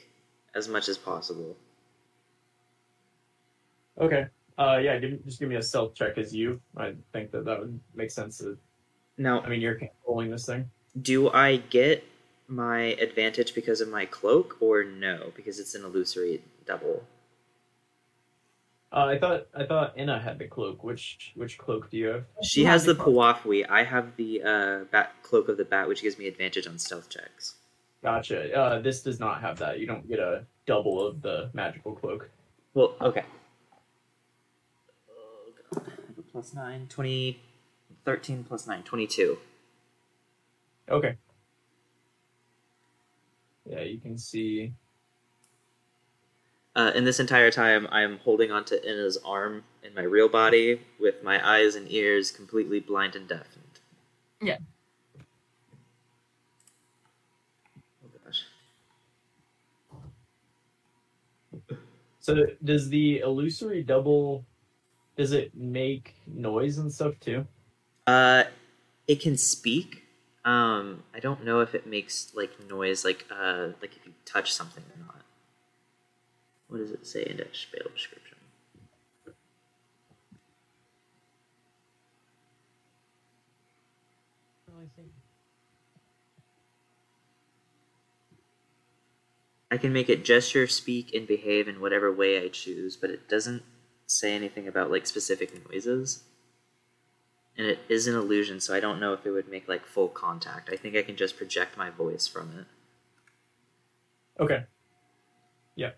as much as possible. Okay. Uh, yeah. Give, just give me a stealth check as you. I think that that would make sense. To, Now, I mean, you're controlling this thing. do I get my advantage because of my cloak, or no, because it's an illusory double? Uh, I thought I thought Inna had the cloak. Which which cloak do you have? She has the piwafwi. I have the uh, bat cloak of the bat, which gives me advantage on stealth checks. Gotcha. Uh, this does not have that. You don't get a double of the magical cloak. Well, okay. Oh, God. I have a Plus 9, 20, 13 plus 9, 22. Okay. Yeah, you can see. Uh, and this entire time, I'm holding onto Inna's arm in my real body with my eyes and ears completely blind and deafened. Yeah. Oh gosh. So does the illusory double does it make noise and stuff too? Uh, it can speak. Um, I don't know if it makes like noise, like uh, like if you touch something or not. What does it say in the spell description? Really see. I can make it gesture, speak, and behave in whatever way I choose, but it doesn't say anything about like specific noises. And it is an illusion, so I don't know if it would make like full contact. I think I can just project my voice from it. Okay. Yeah,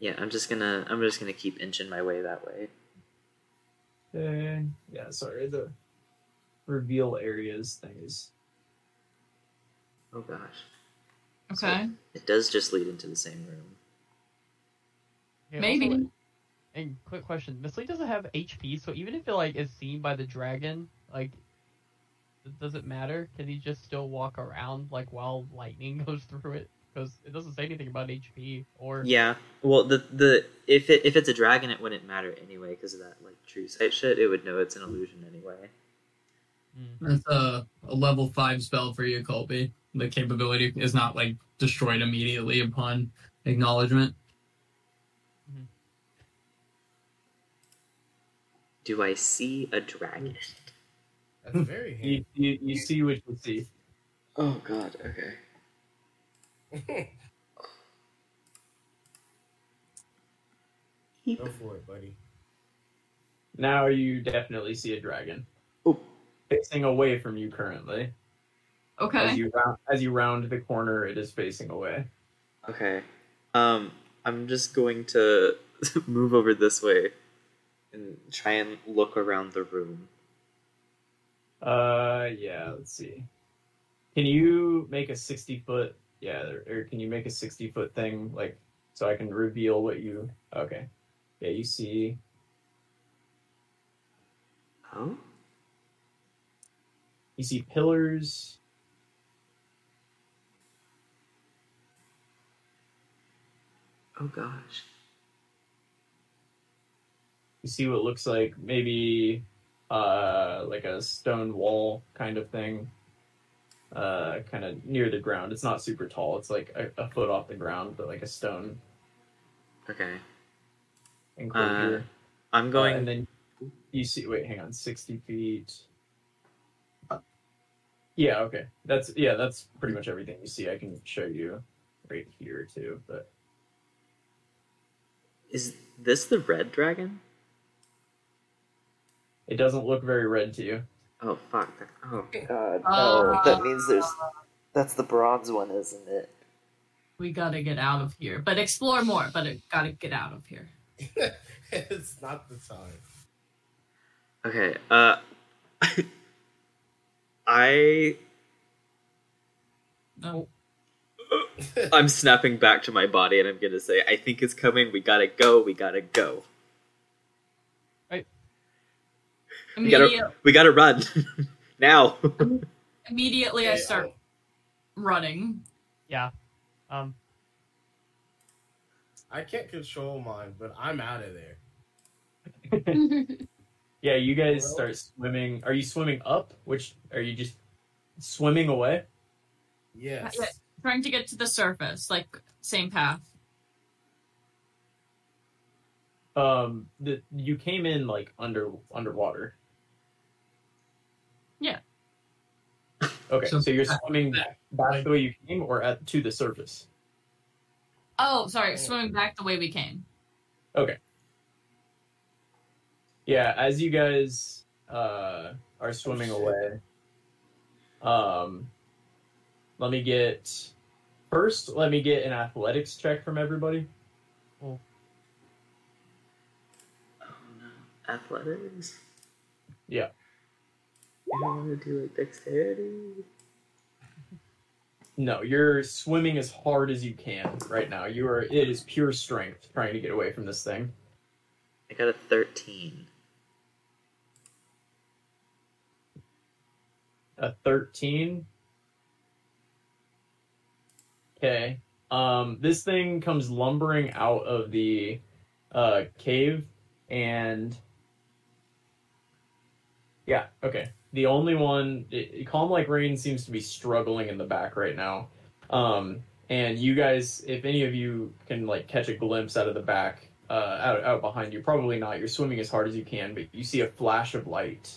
Yeah, I'm just gonna I'm just gonna keep inching my way that way. Uh, yeah, sorry, the reveal areas thing is Oh gosh. Okay. It does just lead into the same room. Yeah, Maybe. also, and quick question: Mislead doesn't have HP, so even if it like is seen by the dragon, like, does it matter? Can he just still walk around like while lightning goes through it? Because it doesn't say anything about HP or. Yeah. Well, the the if it if it's a dragon, it wouldn't matter anyway because of that like true sight shit. It would know it's an illusion anyway. Mm. That's a, a level five spell for you, Colby. The capability is not like destroyed immediately upon acknowledgement. Mm-hmm. Do I see a dragon? That's very you, you you see what you see. Oh god. Okay. Go for it, buddy. Now you definitely see a dragon Oh. facing away from you currently. As Okay. you round, as you round the corner, it is facing away. Okay. Um, I'm just going to move over this way and try and look around the room. Uh, yeah. Let's see. Can you make a sixty foot? Yeah, or, or can you make a sixty foot thing like so I can reveal what you? Okay. Yeah, you see. Oh. You see pillars. Oh gosh. You see what looks like maybe uh like a stone wall kind of thing. Uh, kind of near the ground. It's not super tall. It's like a, a foot off the ground, but like a stone Okay. enclosure. I'm Uh, going. and then you see. Wait, hang on. Sixty feet. Yeah. Okay. That's yeah. That's pretty much everything you see. I can show you right here too. But Is this the red dragon? it doesn't look very red to you. Oh fuck. Oh god. Oh. that means there's. That's the bronze one, isn't it? We gotta get out of here, but explore more. But it gotta get out of here. it's not the time. Okay. Uh. I No. I'm snapping back to my body and I'm gonna say, I think it's coming. We gotta go. We gotta go. We gotta- We gotta run now. immediately, I Okay, start running. Yeah. Um. I can't control mine, but I'm out of there. Yeah, you guys Well- start swimming. Are you swimming up? Which are you just swimming away? Yes. Yeah, trying to get to the surface, like same path. Um, the you came in like under underwater. Yeah. Okay, so, So you're swimming back, back the way you came, or at to the surface. Oh, sorry, swimming back the way we came. Okay. Yeah, as you guys uh, are swimming shit. away, um, let me get first. Let me get an athletics check from everybody. Oh no. Athletics? Yeah. You don't want to do like dexterity? No, you're swimming as hard as you can right now. You are. It is pure strength trying to get away from this thing. I got a 13. A thirteen. Okay. Um, this thing comes lumbering out of the uh, cave and yeah, okay. The only one, it, Calm Like Rain seems to be struggling in the back right now. Um, and you guys, if any of you can like catch a glimpse out of the back, uh, out out behind you, probably not. You're swimming as hard as you can, but you see a flash of light,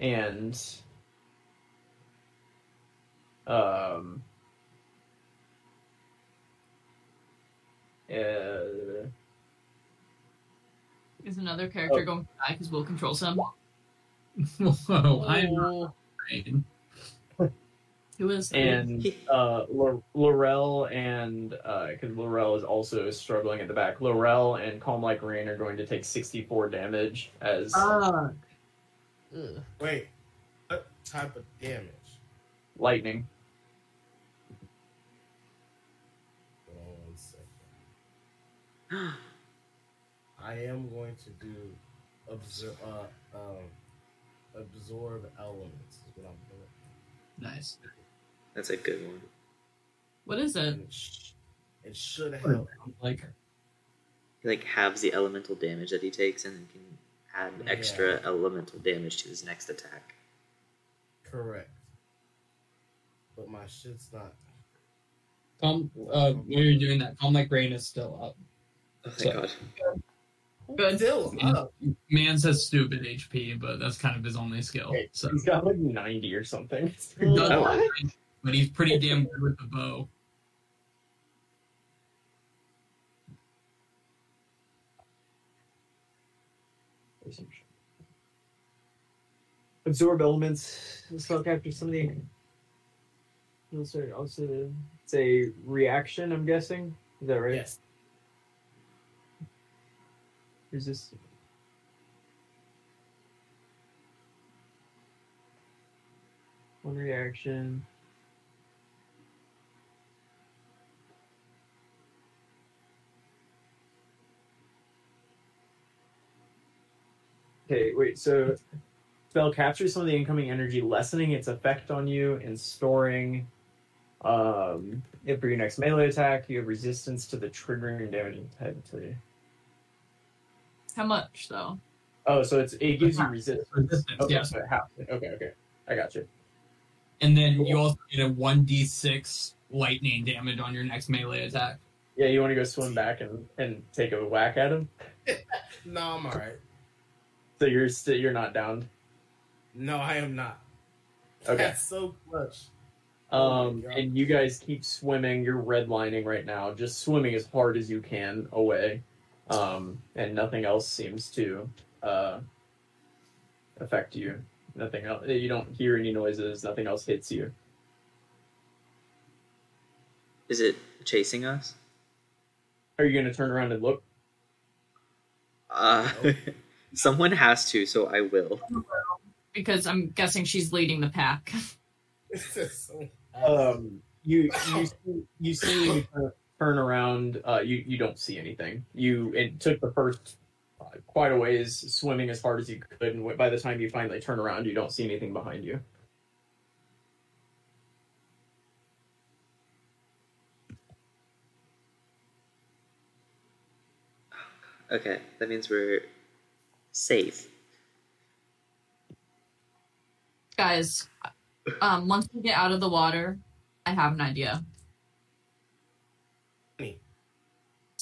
and um, uh, Is another character Oh. going to die because we'll control some? Whoa, I'm Oh, not afraid. Who is? and uh, Laurel and because Laurel is also struggling at the back. Laurel and Calm Like Rain are going to take 64 damage as ugh. Wait, what type of damage? lightning. Hold on one second. I am going to do absorb, uh, um, absorb elements. Is what I'm doing. Nice. That's a good one. What is it? It, sh- it should help. Like He like halves the elemental damage that he takes and then can add Yeah. extra elemental damage to his next attack. Correct. But my shit's not. calm uh when you're doing that, calm like rain is still up. Oh thank So- god. Good. Still up. Oh. Man says stupid HP, but that's kind of his only skill. Okay, So He's got like 90 or something. He does Oh. but he's pretty damn good with the bow. Absorb elements. Spell capture some of the. Also, also, it's a reaction. I'm guessing. Is that right? Yes. Resist. One reaction. Okay, wait, so spell captures some of the incoming energy, lessening its effect on you and storing um if for your next melee attack, you have resistance to the triggering damage to you. How much though? Oh, so it's it gives you resistance. Resistance, Okay, yeah. so half. Okay, okay. I got you. And then you also get a one d six lightning damage on your next melee attack. Yeah, you want to go swim back and, and take a whack at him? No, I'm alright. So you're still you're not down. No, I am not. Okay. That's so clutch. Oh Um, my God. and you guys keep swimming. You're redlining right now, just swimming as hard as you can away. Um, and nothing else seems to uh, affect you. Nothing else. You don't hear any noises. Nothing else hits you. Is it chasing us? Are you gonna turn around and look? Uh, someone has to, so I will. Because I'm guessing she's leading the pack. It's just so Um, you you see, you see when you turn- turn around. Uh, you you don't see anything. You it took the first uh, quite a ways swimming as hard as you could, and by the time you finally turn around, you don't see anything behind you. Okay, that means we're safe. Guys, um, once we get out of the water, I have an idea.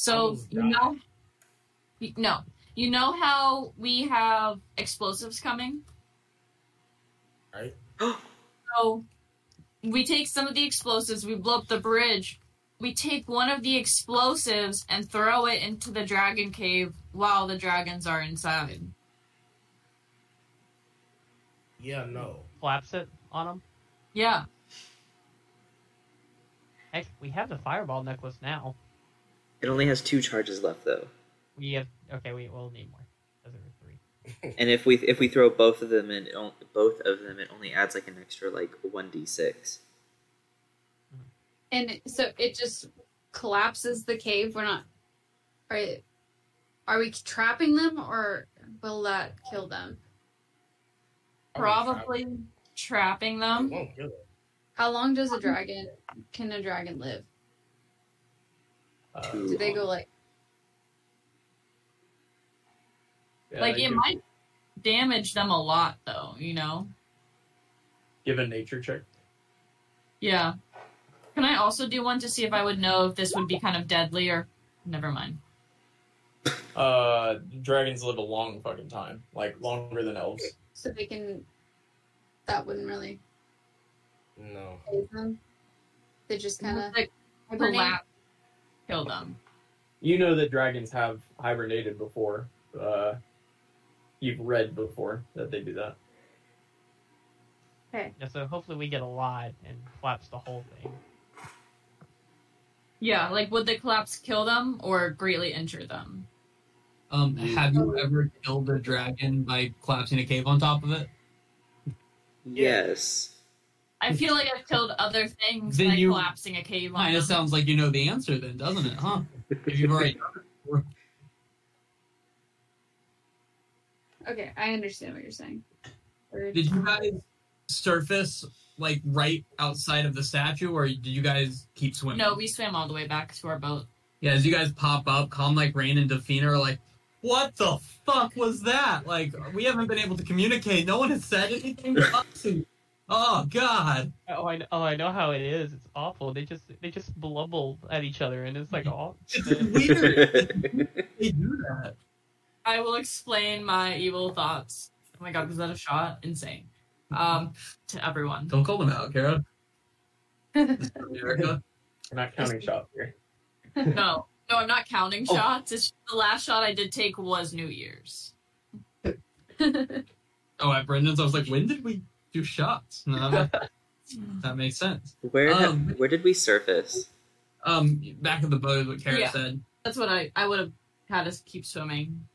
So Almost you know, you- no, you know how we have explosives coming. right. So we take some of the explosives, we blow up the bridge. We take one of the explosives and throw it into the dragon cave while the dragons are inside. Yeah, no. Flaps it on them? Yeah. Heck, we have the fireball necklace now. It only has two charges left, though. We have okay. We will need more. Because there were three. And if we if we throw both of them in, it on- both of them, it only adds like an extra like one d six. Mm-hmm. And so it just collapses the cave. We're not. Are are we trapping them or will that kill them? Probably trapping It them. won't kill it. How long does a dragon? Can a dragon live? Uh, Do they go like? Yeah, like it give, might damage them a lot, though. You know. give a nature check. Yeah. Can I also do one to see if I would know if this would be kind of deadly or? Never mind. Uh, dragons live a long fucking time, like longer than elves. So they can. That wouldn't really No. them. They just kind of. Like, collapse, kill them. You know that dragons have hibernated before. Uh, you've read before that they do that. Okay. Yeah, so hopefully we get a lot and collapse the whole thing. Yeah, like would the collapse kill them or greatly injure them? Um, have you ever killed a dragon by collapsing a cave on top of it? Yes. I feel like I've killed other things Then by you- collapsing a cave on Kind of sounds like you know the answer, then, doesn't it? Huh? If you've already done it before. Okay, I understand what you're saying. Or- Did you guys surface like right outside of the statue, or did you guys keep swimming? No, we swam all the way back to our boat. Yeah, as you guys pop up, Calm like Rain and Defina are like, "What the fuck was that? Like, we haven't been able to communicate. No one has said anything to us." And, oh God! Oh, I know, oh, I know how it is. It's awful. They just they just blubble at each other, and it's like, oh, It's weird. they do that. I will explain my evil thoughts. Oh my god, was that a shot? Insane. Um, to everyone. Don't call them out, Kara. Erica. We're not counting shots here. No, no, I'm not counting Oh. shots. It's the last shot I did take was New Year's. Oh, at Brendan's, I was like, when did we do shots? No, that, that makes sense. Where have, Um, where did we surface? Um, back of the boat is what Kara Yeah. said. That's what I I would have had us keep swimming.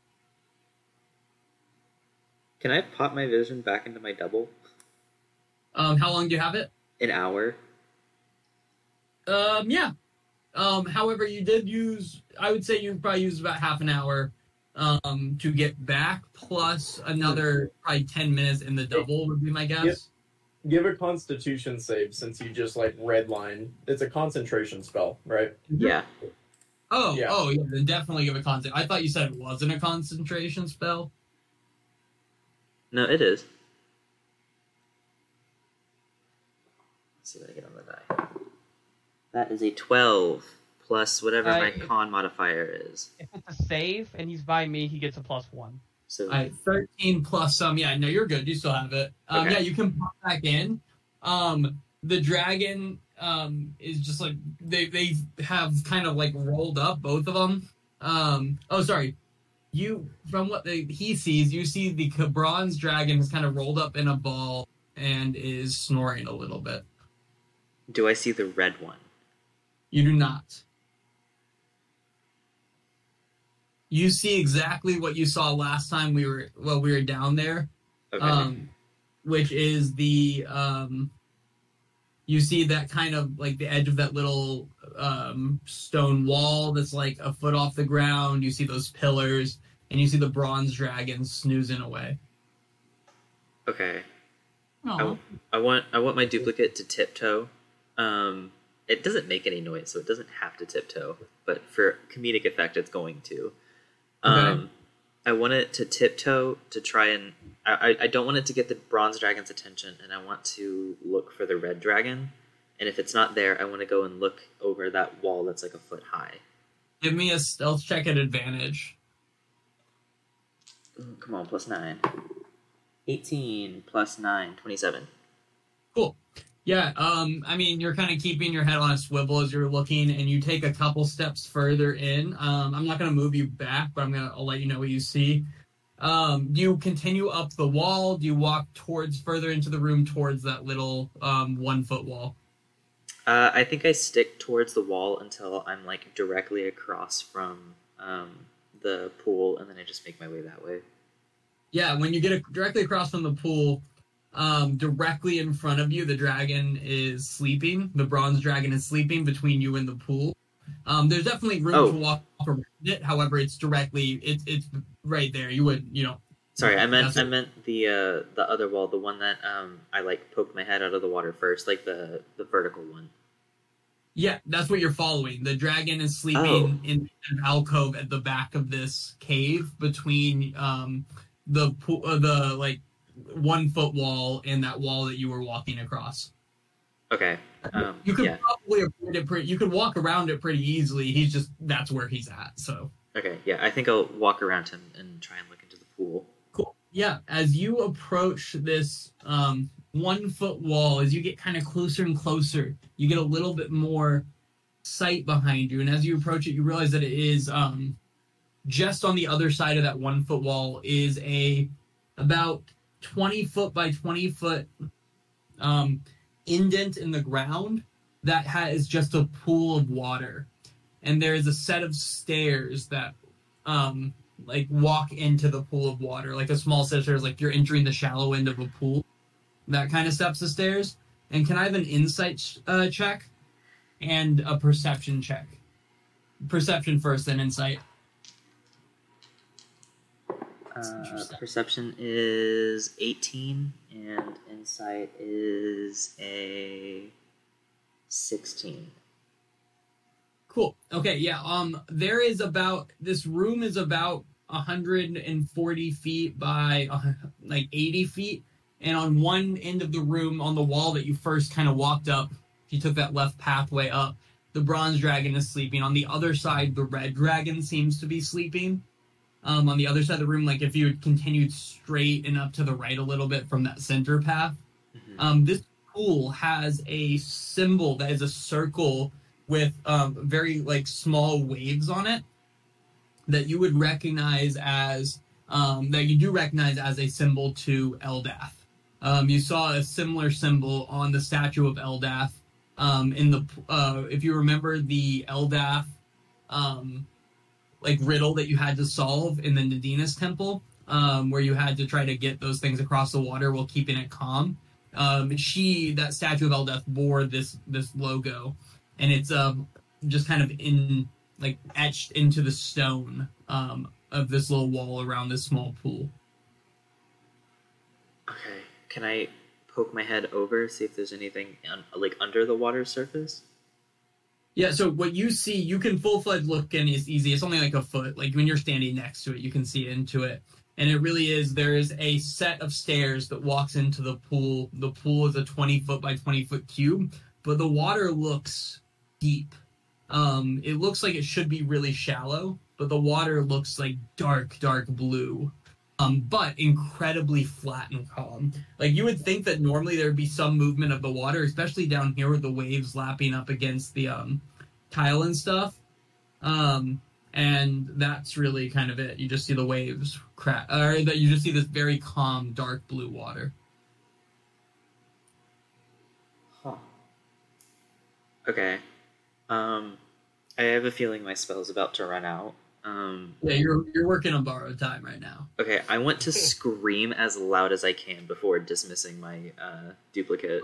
Can I pop my vision back into my double? Um, how long do you have it? An hour. Um, yeah. Um, however, you did use, I would say you probably used about half an hour um, to get back, plus another probably 10 minutes in the double, would be my guess. Yep. Give a Constitution save since you just like redline. It's a concentration spell, right? Yeah. Oh, Yeah. oh, yeah, then definitely give a concent. I thought you said it wasn't a concentration spell. No, it is. Let's see what I get on the die. That is a 12 plus whatever Uh, my it- con modifier is. if it's a save and he's by me, he gets a plus one. So All right, 13 plus some. Yeah, no, you're good. You still have it. Um, Okay. Yeah, you can pop back in. Um, the dragon um, is just like they they have kind of like rolled up both of them. Um, oh, sorry. You from what the, he sees, you see the ca- bronze dragon is kind of rolled up in a ball and is snoring a little bit. do I see the red one? You do not. You see exactly what you saw last time we were well we were down there. Okay. um, which is the um, you see that kind of like the edge of that little um, stone wall that's like a foot off the ground. You see those pillars, and you see the bronze dragon snoozing away. okay. Oh, I want I want my duplicate to tiptoe. Um, it doesn't make any noise, so it doesn't have to tiptoe. But for comedic effect, it's going to. Um, I want it to tiptoe to try and. I, I- I don't want it to get the bronze dragon's attention, and I want to look for the red dragon. And if it's not there, I want to go and look over that wall that's like a foot high. Give me a stealth check at advantage. Come on, plus nine. 18 plus 9, 27. Cool. Yeah, um, I mean, you're kind of keeping your head on a swivel as you're looking, and you take a couple steps further in. Um, I'm not going to move you back, but I'm going to let you know what you see. Um, do you continue up the wall? Do you walk towards further into the room towards that little um, one foot wall? Uh, I think I stick towards the wall until I'm like directly across from um, the pool, and then I just make my way that way. Yeah, when you get a, directly across from the pool, um, directly in front of you, the dragon is sleeping. The bronze dragon is sleeping between you and the pool. Um, there's definitely room Oh. to walk around it. However, it's directly it's it's right there. You would you know. Sorry, I meant I meant the uh, the other wall, the one that um, I like poked my head out of the water first, like the the vertical one. Yeah, that's what you're following. The dragon is sleeping Oh. in an alcove at the back of this cave between um the pool, uh, the like one foot wall and that wall that you were walking across. Okay. Um, You could yeah. probably avoid it pretty. You could walk around it pretty easily. He's just that's where he's at. So Okay. Yeah. I think I'll walk around him and try and look into the pool. cool. Yeah, as you approach this um one foot wall, as you get kind of closer and closer, you get a little bit more sight behind you, and as you approach it, you realize that it is um just on the other side of that one foot wall is a about 20 foot by 20 foot um indent in the ground that has just a pool of water. And there is a set of stairs that um like walk into the pool of water. Like a small set of stairs like you're entering the shallow end of a pool. That kind of steps of stairs. And can i have an insight uh, check? And a perception check. Perception first then insight Uh, perception is 18, and insight is a 16. Cool. Okay, yeah. Um, there is about this room is about 140 feet by uh, like 80 feet, and on one end of the room, on the wall that you first kind of walked up, if you took that left pathway up, the bronze dragon is sleeping. On the other side, the red dragon seems to be sleeping. Um, on the other side of the room, like if you had continued straight and up to the right a little bit from that center path, Mhm. um, this pool has a symbol that is a circle with um, very like small waves on it that you would recognize as um, that you do recognize as a symbol to Eldath. Um, you saw a similar symbol on the statue of Eldath um, in the uh, if you remember the Eldath um, like riddle that you had to solve in the Nadina's temple um, where you had to try to get those things across the water while keeping it calm um, she that statue of Eldath bore this this logo, and it's um just kind of in like etched into the stone um of this little wall around this small pool. Okay. Can I poke my head over, see if there's anything like under the water surface? Yeah, so what you see, you can full fledged look in is easy. It's only like a foot. Like when you're standing next to it, you can see into it. And it really is there is a set of stairs that walks into the pool. The pool is a 20 foot by 20 foot cube, but the water looks deep. Um, it looks like it should be really shallow, but the water looks like dark, dark blue. Um, but incredibly flat and calm. Like you would think that normally there would be some movement of the water, especially down here with the waves lapping up against the um, tile and stuff. Um, and that's really kind of it. You just see the waves crack, or that you just see this very calm, dark blue water. Huh. Okay. Um, I have a feeling my spell's about to run out. Um, Yeah, you're you're working on borrowed time right now. okay, I want to scream as loud as I can before dismissing my uh, duplicate.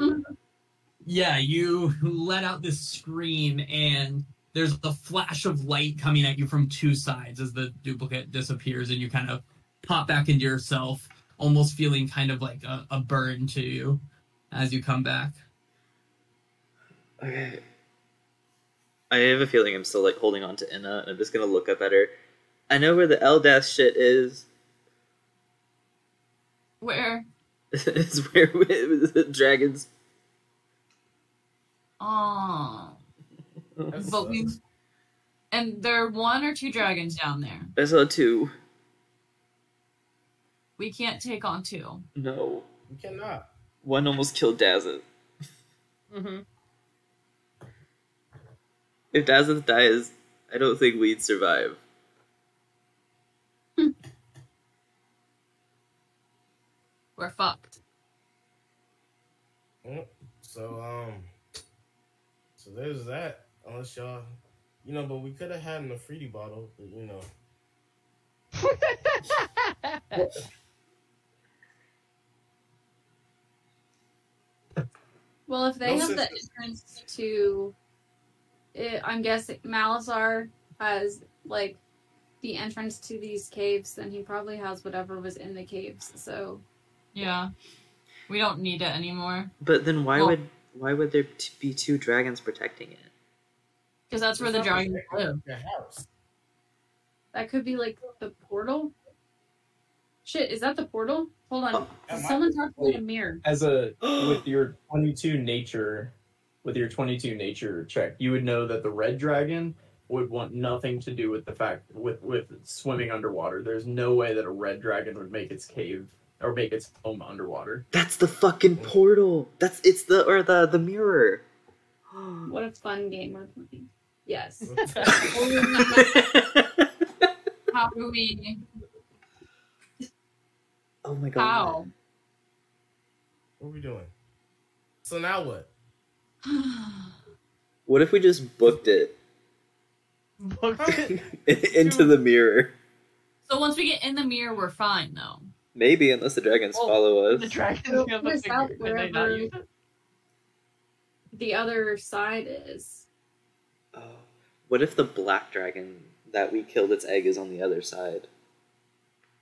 Yeah, you let out this scream, and there's a flash of light coming at you from two sides as the duplicate disappears, and you kind of pop back into yourself, almost feeling kind of like a, a burn to you as you come back. Okay. I have a feeling I'm still like holding on to Inna, and I'm just gonna look up at her. I know where the Eldath shit is. Where? it's where the dragons. Oh. But we and there are one or two dragons down there. I saw two. We can't take on two. No, We cannot. one almost killed Dazeth. Mm-hmm. If Dazeth dies, I don't think we'd survive. We're fucked. So um, so there's that. Unless y'all, you know, but we could have had an efreeti bottle, but you know. Well, if they No have the entrance to, it, I'm guessing Malasar has like the entrance to these caves, then he probably has whatever was in the caves. So Yeah. We don't need it anymore. But then why Well- would why would there t- be two dragons protecting it? Because that's where the It's not dragons like live. Your house. That could be like the portal. Shit, is that the portal? Hold on. Oh, Did am I- someone talk about a mirror? As a with your 22 nature, with your 22 nature check, you would know that the red dragon would want nothing to do with the fact with with swimming underwater. There's no way that a red dragon would make its cave or make its home underwater. That's the fucking portal. That's it's the or the the mirror. What a fun game we're playing. Yes. How do we? oh my god. How? What are we doing? So now what? What if we just booked it Booked it. into the mirror? so once we get in the mirror, we're fine though. Maybe unless the dragons Well, follow The us. dragons We'll have the miss out figure. Can they not wherever- use it? the other side is. Oh. What if the black dragon that we killed its egg is on the other side?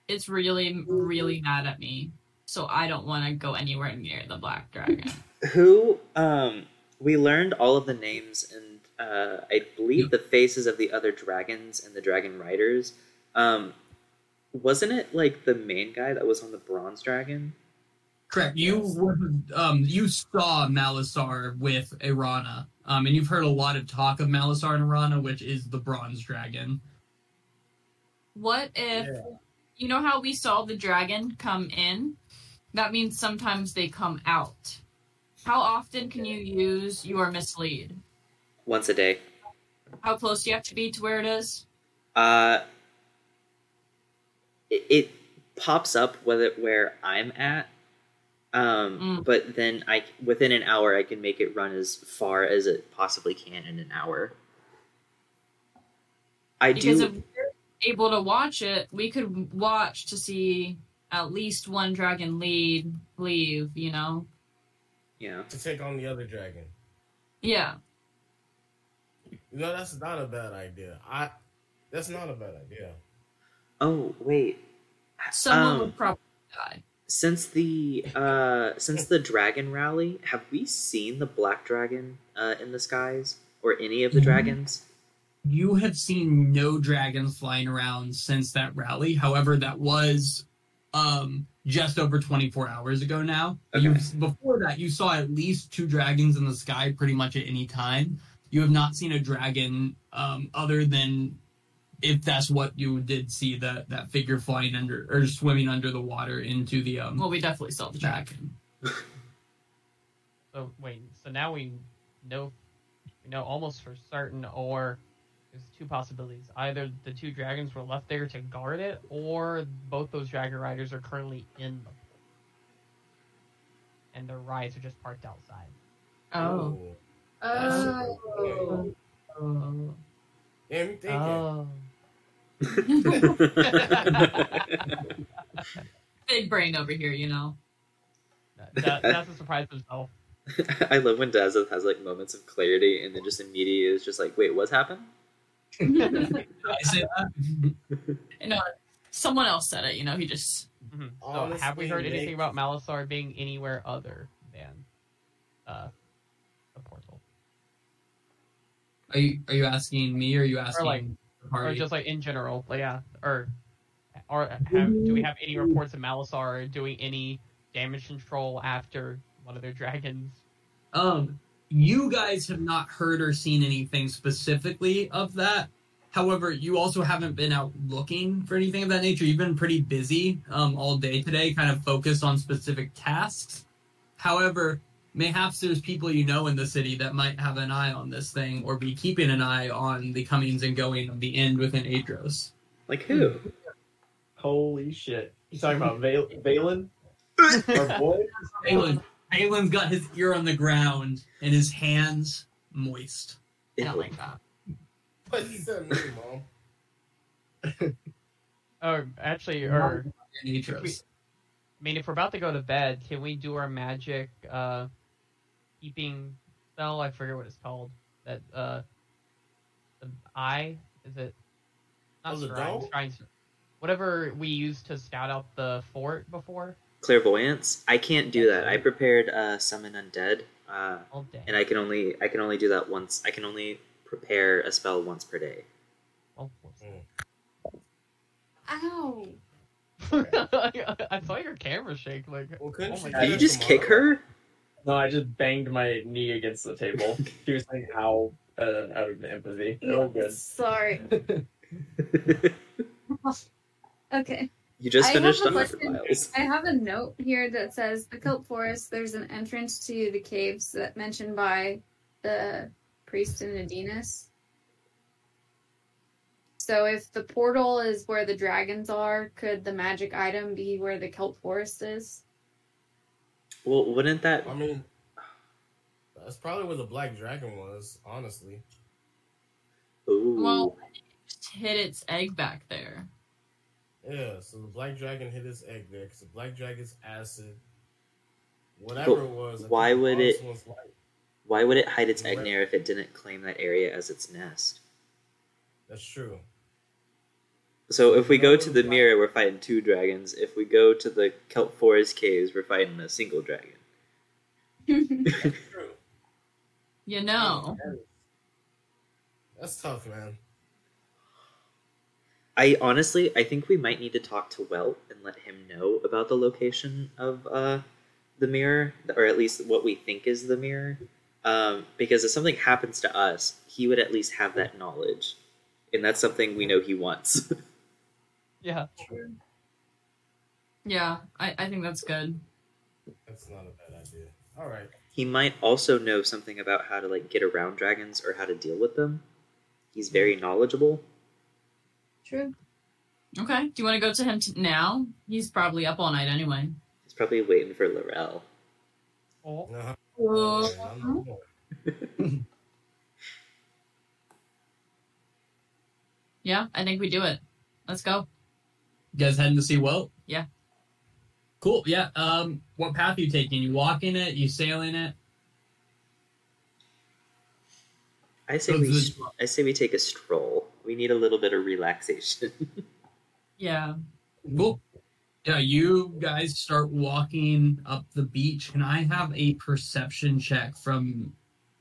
It's really, really mad at me. So I don't want to go anywhere near the black dragon. Who um we learned all of the names and uh I believe the faces of the other dragons and the dragon riders. Um wasn't it like the main guy that was on the bronze dragon? Correct. You were, um you saw Malasar with Irana, um, and you've heard a lot of talk of Malasar and Irana, which is the Bronze Dragon. What if Yeah. you know how we saw the dragon come in? That means sometimes they come out. How often can you use your mislead? Once a day. How close do you have to be to where it is? Uh it, it pops up whether where I'm at. Um Mm. but then I within an hour I can make it run as far as it possibly can in an hour. I Because do if we're able to watch it, we could watch to see at least one dragon lead leave, you know? You know. To take on the other dragon. Yeah. You know, that's not a bad idea. I. That's not a bad idea. Oh wait. Someone Um, would probably die. Since the uh since the dragon rally, have we seen the black dragon uh in the skies or any of the Mhm. dragons? You have seen no dragons flying around since that rally. However, that was um just over 24 hours ago now. Okay. You before that you saw at least two dragons in the sky pretty much at any time. You have not seen a dragon um other than if that's what you did see that that figure flying under or swimming under the water into the um Well, we definitely saw the dragon. So wait, so now we know we know almost for certain, or there's two possibilities. Either the two dragons were left there to guard it, or both those dragon riders are currently in the and their rides are just parked outside. Oh. Oh. Oh. Yeah, me thinking. Oh. Big brain over here, you know. That, that, that's a surprise himself. I love when Dazeth has like moments of clarity and then just immediately is just like, wait, what's happened? Did I say that? You know, someone else said it, you know, he just Mhm. So have we Honestly, heard anything about Malasar being anywhere other than uh, the portal, Are you are you asking me or are you asking like- the or just like in general? Like, yeah, or or have do we have any reports of Malasar doing any damage control after one of their dragons? Um, you guys have not heard or seen anything specifically of that. However, you also haven't been out looking for anything of that nature. You've been pretty busy um, all day today, kind of focused on specific tasks. However, mayhaps there's people you know in the city that might have an eye on this thing or be keeping an eye on the comings and going of the end within Aetros. Like who? Holy shit! You talking about Val- Valen? Our boy? Balin, Balin's got his ear on the ground and his hands moist. I don't like that. What he said me, mom. Or actually, or In I mean, if we're about to go to bed, can we do our magic uh, keeping spell? I forget what it's called. That uh, the eye is it? Not Oh, the shrines, dome? shrines. Whatever we used to scout out the fort before. Clairvoyance? I can't do that. I prepared uh, summon undead, uh, All and I can only I can only do that once. I can only prepare a spell once per day. Oh, Ow. I saw your camera shake. Like, Well, couldn't oh you my do Did you just kick her? No, I just banged my knee against the table. she was saying "ow" uh, out of empathy. Oh, good. Sorry. Okay. You just I have finished a a hundred question. miles. I have a note here that says the Kelp Forest, there's an entrance to the caves that mentioned by the priest in Nadinus. So if the portal is where the dragons are, could the magic item be where the Kelp Forest is? Well, wouldn't that? I mean, that's probably where the black dragon was. Honestly, Ooh. Well, just hid its egg back there. Yeah. So the black dragon hit his egg there because the black dragon's acid, whatever But it was. I why would it- light. Why would it hide its egg Right. there if it didn't claim that area as its nest? That's true. So if we go to the mirror, we're fighting two dragons. If we go to the Kelp Forest caves, we're fighting a single dragon. That's true. You know. That's tough, man. I honestly, I think we might need to talk to Welt and let him know about the location of uh, the mirror, or at least what we think is the mirror. Um, because if something happens to us, he would at least have that knowledge, and that's something we know he wants. Yeah. Yeah, I, I think that's good. That's not a bad idea. All right. he might also know something about how to like get around dragons or how to deal with them. He's very knowledgeable. True. Okay. Do you want to go to him t- now? He's probably up all night anyway. He's probably waiting for Laurel. Oh. No, Oh. I'm not going. Yeah, I think we do it. Let's go. You guys heading to see Welt? Yeah. Cool. Yeah. Um, what path you taking? You walking it? You sailing it? I say Go we, to the- say we take a stroll. We need a little bit of relaxation. Yeah. Cool. Yeah, you guys start walking up the beach. Can I have a perception check from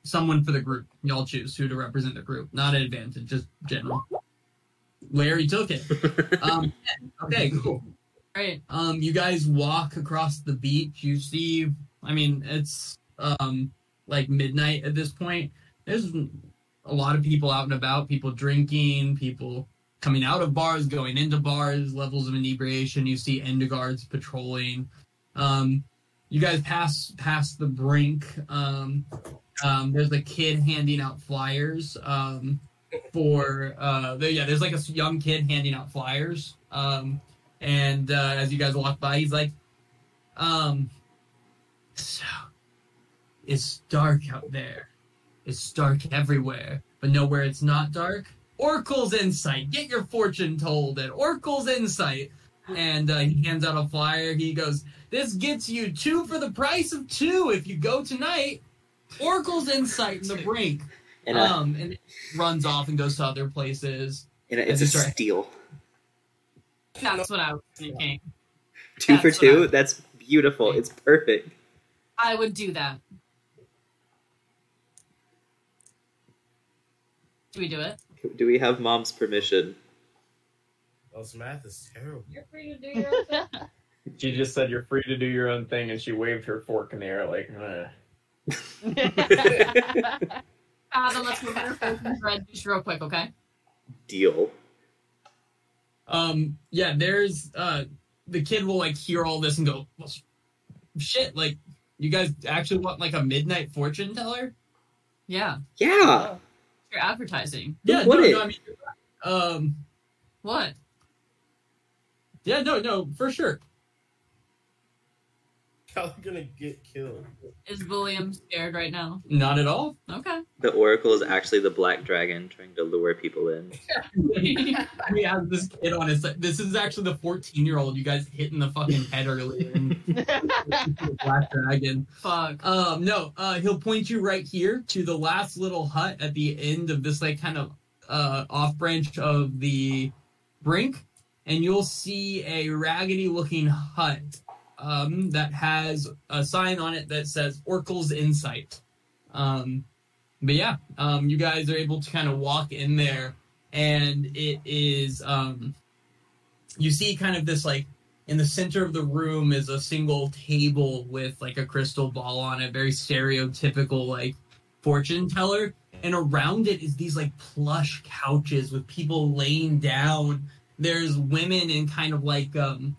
someone for the group? Y'all choose who to represent the group. Not an advantage, just general. Larry took it. Um, okay, cool. Great. Um, you guys walk across the beach. You see, I mean, it's um like midnight at this point. There's a lot of people out and about. People drinking. People coming out of bars, going into bars. Levels of inebriation. You see Endegards patrolling. Um, you guys pass past the brink. Um, um, there's a kid handing out flyers. Um, for uh, yeah, there's like a young kid handing out flyers. Um, and uh, as you guys walk by, he's like, um, so it's dark out there. It's dark everywhere, but nowhere it's not dark. Oracle's Insight. Get your fortune told at Oracle's Insight. And uh, he hands out a flyer. He goes, This gets you two for the price of two if you go tonight. Oracle's Insight in the brink. and uh, um, and it runs off and goes to other places. and it's a that's right. steal. That's what I was thinking. Two for That's what I- two. That's beautiful. It's perfect. I would do that. Do we do it? Do we have mom's permission? Those math is terrible. You're free to do your own thing. She just said you're free to do your own thing, and she waved her fork in the air like, uh. Ah, then let's move our focus red just real quick, okay? Deal. Um, yeah, there's uh the kid will like hear all this and go, well, shit, like you guys actually want like a midnight fortune teller? Yeah. Yeah. You're advertising. Yeah, no, no, I mean, um, What? yeah, no, no, for sure. Y'all are gonna get killed. Is William scared right now? Not at all. Okay. The oracle is actually the black dragon trying to lure people in. we have this kid on his side. This is actually the 14 year old you guys hit in the fucking head earlier. in Black Dragon. Fuck. Um, no, uh, he'll point you right here to the last little hut at the end of this, like, kind of uh, off branch of the brink, and you'll see a raggedy looking hut um, that has a sign on it that says Oracle's Insight. Um, but yeah, um, you guys are able to kind of walk in there, and it is um, you see kind of this like in the center of the room is a single table with like a crystal ball on it, very stereotypical like fortune teller, and around it is these like plush couches with people laying down. There's women in kind of like um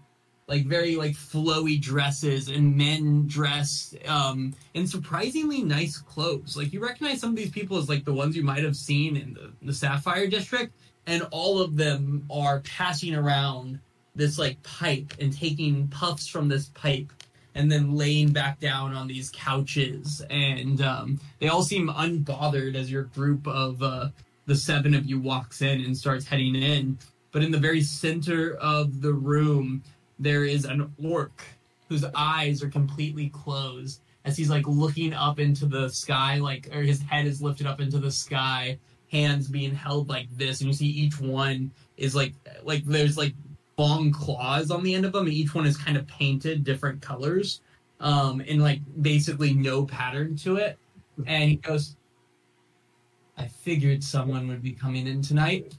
like very like flowy dresses and men dressed um in surprisingly nice clothes. Like you recognize some of these people as like the ones you might have seen in the, the Sapphire District, and all of them are passing around this like pipe and taking puffs from this pipe and then laying back down on these couches and um, they all seem unbothered as your group of uh, the seven of you walks in and starts heading in but in the very center of the room there is an orc whose eyes are completely closed as he's like looking up into the sky like or his head is lifted up into the sky hands being held like this and you see each one is like like there's like long claws on the end of them and each one is kind of painted different colors um and like basically no pattern to it. And he goes i figured someone would be coming in tonight.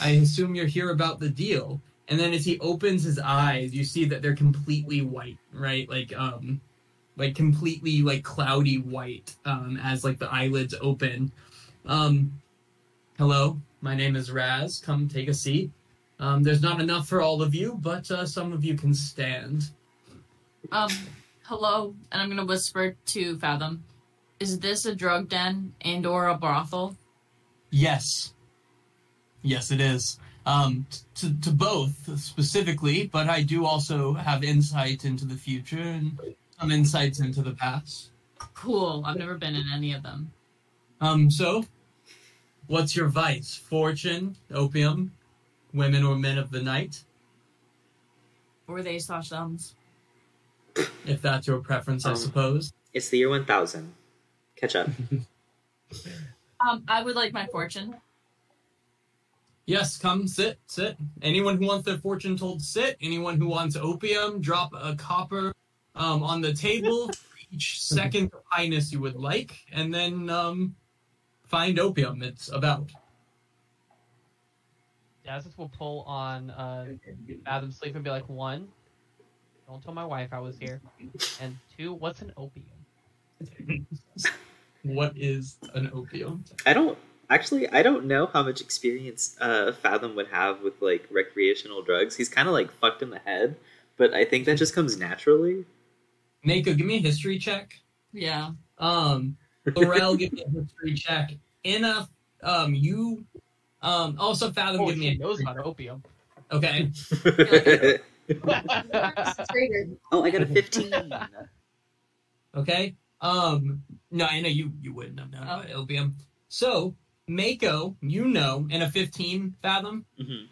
I assume you're here about the deal and then as he opens his eyes you see that they're completely white right like um like completely like cloudy white um as like the eyelids open um hello my name is raz come take a seat um, there's not enough for all of you, but uh, some of you can stand. Um, hello, and I'm gonna whisper to Fathom. Is this a drug den and or a brothel? Yes. Yes, it is. Um, t- to, to both specifically, but I do also have insight into the future and some insights into the past. Cool. I've never been in any of them. Um, so, what's your vice? Fortune, opium, women or men of the night, Or they slash thumbs. if that's your preference, I Um, suppose. It's the year 1000. Catch up. Um, I would like my fortune. Yes, come sit, sit. Anyone who wants their fortune told sit. Anyone who wants opium, drop a copper um, on the table for each second of highness you would like, and then um, find opium. It's about. Dazeth will pull on uh, Fathom Sleep and be like, one, don't tell my wife I was here, and two, what's an opium? What is an opium? I don't actually. I don't know how much experience uh, Fathom would have with like recreational drugs. He's kind of like fucked in the head, but I think that just comes naturally. Mako, give me a history check. Yeah. Um, Laurel, give me a history check. Inna, um, you, um, also Fathom, Oh, give me she a knows about opium. Okay. Oh, I got a fifteen. Okay. Um. No, I know you. You wouldn't have known about opium. So Mako, you know, in a fifteen fathom. Mhm.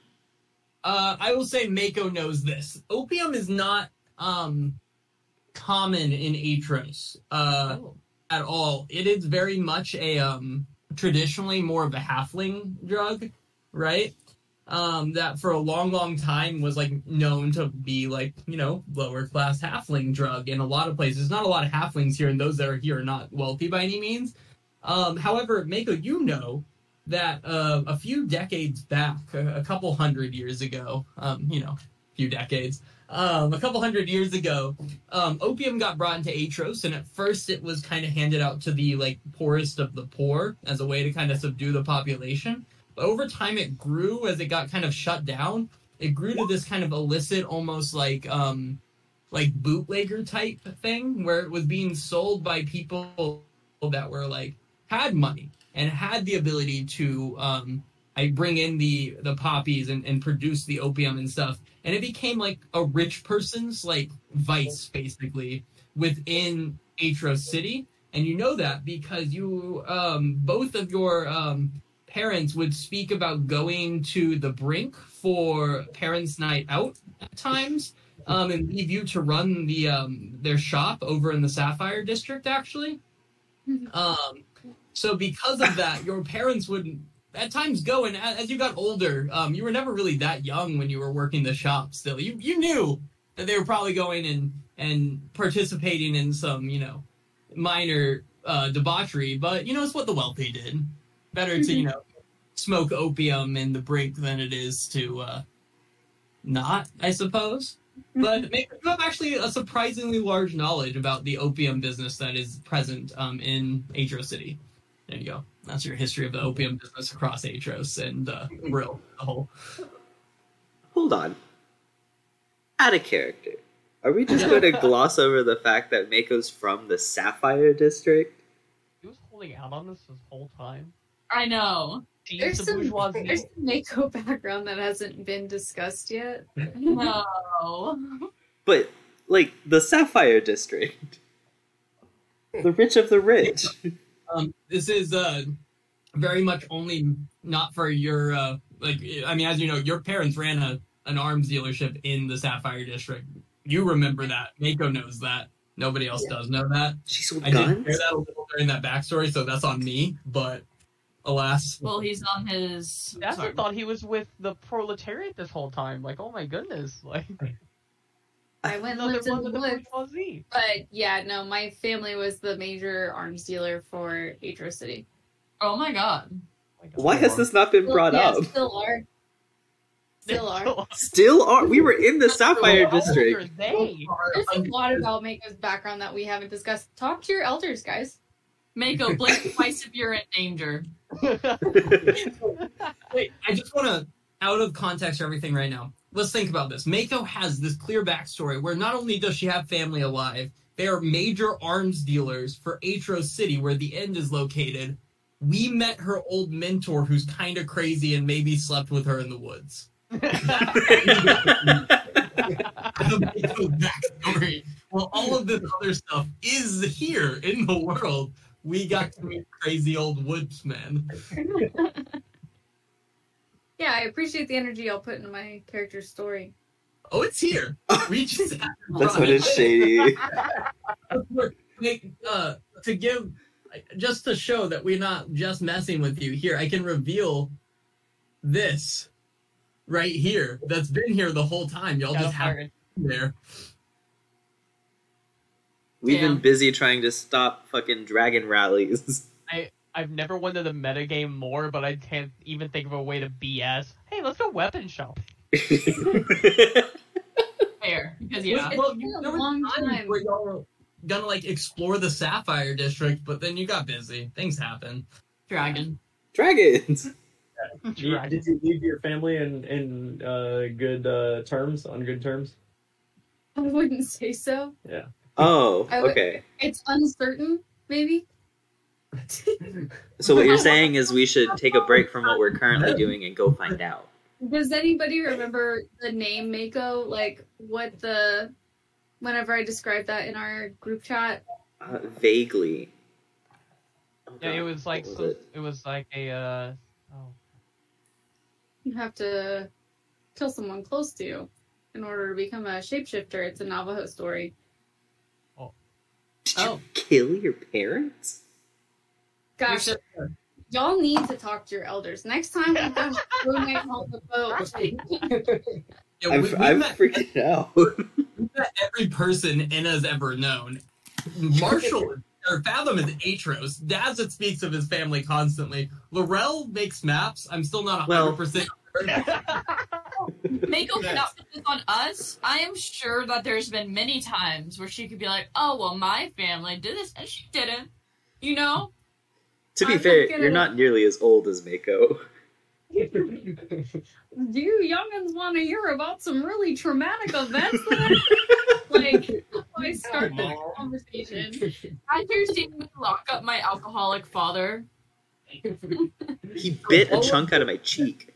Uh, I will say Mako knows this. Opium is not um common in Aetros uh Oh. at all. It is very much a um traditionally more of a halfling drug, right? Um, that for a long, long time was like known to be like you know lower class halfling drug in a lot of places. There's not a lot of halflings here, and those that are here are not wealthy by any means. Um, however, Mako, you know that uh, a few decades back, a, couple hundred years ago, um, you know, a few decades, um, a couple hundred years ago, um, opium got brought into Aetros, and at first it was kind of handed out to the like poorest of the poor as a way to kind of subdue the population. But over time, it grew as it got kind of shut down. It grew to this kind of illicit, almost like um, like bootlegger type thing, where it was being sold by people that were like had money and had the ability to um, I bring in the the poppies and, and produce the opium and stuff, and it became like a rich person's like vice basically within Aetros City, and you know that because you um, both of your um, parents would speak about going to the brink for parents' night out at times. Um, and leave you to run the um, their shop over in the Sapphire District, actually. Um, so because of that, your parents would at times go and as you got older, um, you were never really that young when you were working the shop. Still, you you knew that they were probably going and and participating in some you know minor uh, debauchery, but you know it's what the wealthy did. Better to you know smoke opium in the brink than it is to uh, not, I suppose. But maybe you have actually a surprisingly large knowledge about the opium business that is present um, in Aetros City. There you go. That's your history of the opium business across Aetros and uh, Brill, the whole. Hold on. Out of character. Are we just going to gloss over the fact that Mako's from the Sapphire District? He was holding out on us this whole time. I know. There's the some, there's some Mako background that hasn't been discussed yet. No. But, like, the Sapphire District. The rich of the rich. Um, this is uh, very much only not for your uh, like. I mean, as you know, your parents ran a an arms dealership in the Sapphire District. You remember that. Mako knows that. Nobody else does know that. She sold guns. I did guns? hear that a little during that backstory, so that's on me. But alas, Well, he's on his. That's sorry. I thought he was with the proletariat this whole time. Like, oh my goodness, like I went and another lived in the woods. But yeah, no, my family was the major arms dealer for Atro City. Oh my god. Oh my God. Why has this not been brought yeah, up? Still are. Still are. Still are. We were in the Sapphire How District. they? There's a lot about Mako's background that we haven't discussed. Talk to your elders, guys. Mako, blink twice if you're in danger. Wait, I just want to, out of context for everything right now, let's think about this. Mako has this clear backstory where not only does she have family alive, they are major arms dealers for Aetros City, where the end is located. We met her old mentor who's kind of crazy and maybe slept with her in the woods. The backstory. Well, all of this other stuff is here in the world. We got to meet crazy old woodsman. Yeah, I appreciate the energy I'll put into my character's story. Oh, it's here. We just That's run what it. is shady. Make, uh, to give, just to show that we're not just messing with you. Here, I can reveal this right here. That's been here the whole time. Y'all Got just a have it there. We've been busy trying to stop fucking dragon rallies. I've never wanted the metagame more, but I can't even think of a way to BS. Hey, let's go weapon shop. Fair. Because, yeah. Well, been you- a there was long times time. where y'all were gonna like explore the Sapphire District, but then you got busy. Things happen. Dragon. Dragons. You- Dragon. Did you leave your family in in uh, good uh, terms? On good terms? I wouldn't say so. Yeah. Oh, I would- okay. It's uncertain, maybe. So what you're saying is we should take a break from what we're currently doing and go find out. Does anybody remember the name Mako? Like what the whenever I described that in our group chat? Uh, vaguely. Oh, Yeah, it was like what so, it? it? was like a uh oh You have to kill someone close to you in order to become a shapeshifter. It's a Navajo story. Oh. Did you Oh. kill your parents? Gosh, y'all need to talk to your elders. Next time we go roommate on the boat. Yeah, I'm, we, we I'm met- freaking out. met every person Inna's ever known. Marshall or Fathom is Aetros. Dazeth speaks of his family constantly. Laurel makes maps. I'm still not Well- 100 percent Mako cannot put this on us. I am sure that there's been many times where she could be like, oh, well, my family did this, and she didn't. You know? To be I'm fair, gonna- you're not nearly as old as Mako. Do you youngins want to hear about some really traumatic events? Like, I start the conversation. Have you seen me lock up my alcoholic father? He bit a chunk out of my cheek.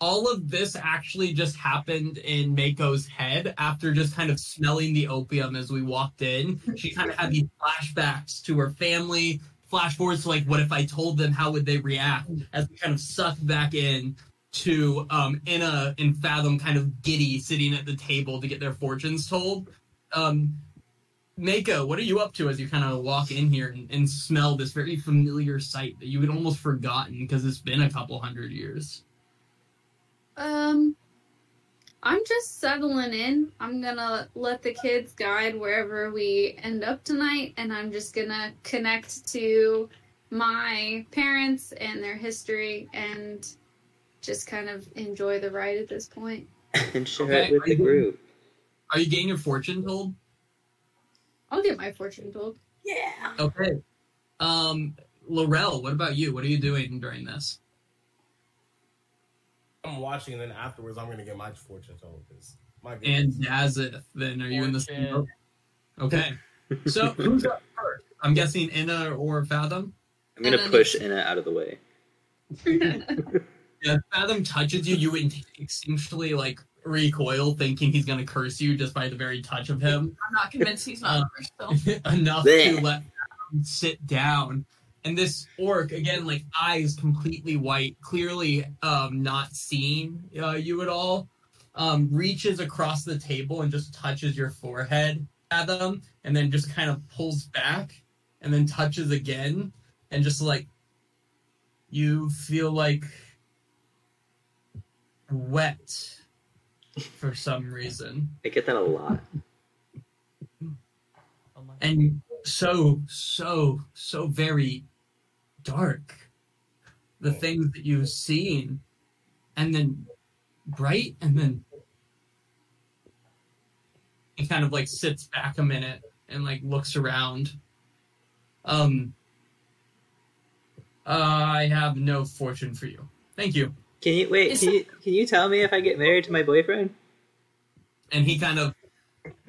all of this actually just happened in Mako's head after just kind of smelling the opium as we walked in. She kind of had these flashbacks to her family, flash forwards to like, what if I told them? How would they react? As we kind of sucked back in to um, Inna and Fathom kind of giddy sitting at the table to get their fortunes told. Um, Mako, what are you up to as you kind of walk in here and, and smell this very familiar sight that you had almost forgotten because it's been a couple hundred years? Um, I'm just settling in. I'm gonna let the kids guide wherever we end up tonight, and I'm just gonna connect to my parents and their history and just kind of enjoy the ride at this point. and share Okay, it with the group. Are you getting your fortune told? I'll get my fortune told. Yeah. Okay. Um, Laurel, what about you? What are you doing during this? I'm watching, and then afterwards, I'm gonna get my fortune told because my And goodness. Dazeth, then are you in the same Fortune. boat? Okay. So who's up first? I'm guessing Inna or Fathom. I'm gonna And push you- Inna out of the way. Yeah, Fathom touches you, you instinctually like recoil, thinking he's gonna curse you just by the very touch of him. I'm not convinced he's not Uh, a first though. enough to let Fathom sit down. And this orc, again, like eyes completely white, clearly um, not seeing uh, you at all, um, reaches across the table and just touches your forehead, at them, and then just kind of pulls back and then touches again, and just like you feel like wet for some reason. I get that a lot. And so so so very dark the things that you've seen and then bright and then he kind of like sits back a minute and like looks around um i have no fortune for you thank you Can you wait? Can you can you tell me if I get married to my boyfriend? and he kind of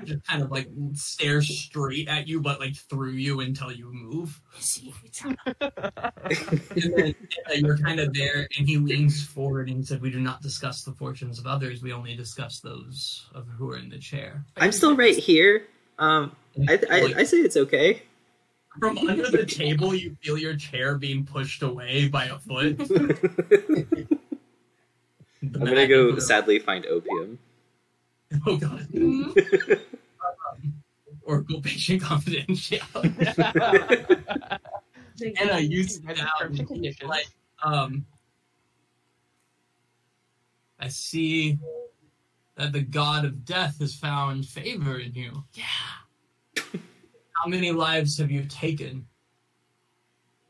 just kind of like stares straight at you but like through you until you move and then uh, you're kind of there, and he leans forward and said, "We do not discuss the fortunes of others. We only discuss those of who are in the chair." I'm still right here. Um, I, I I say it's okay. From under the table, you feel your chair being pushed away by a foot. I'm gonna go sadly find opium. Oh god. Mhm. Oracle patient confidentiality. and I used it out. terms and conditions. Like, um, I see that the god of death has found favor in you. Yeah. How many lives have you taken?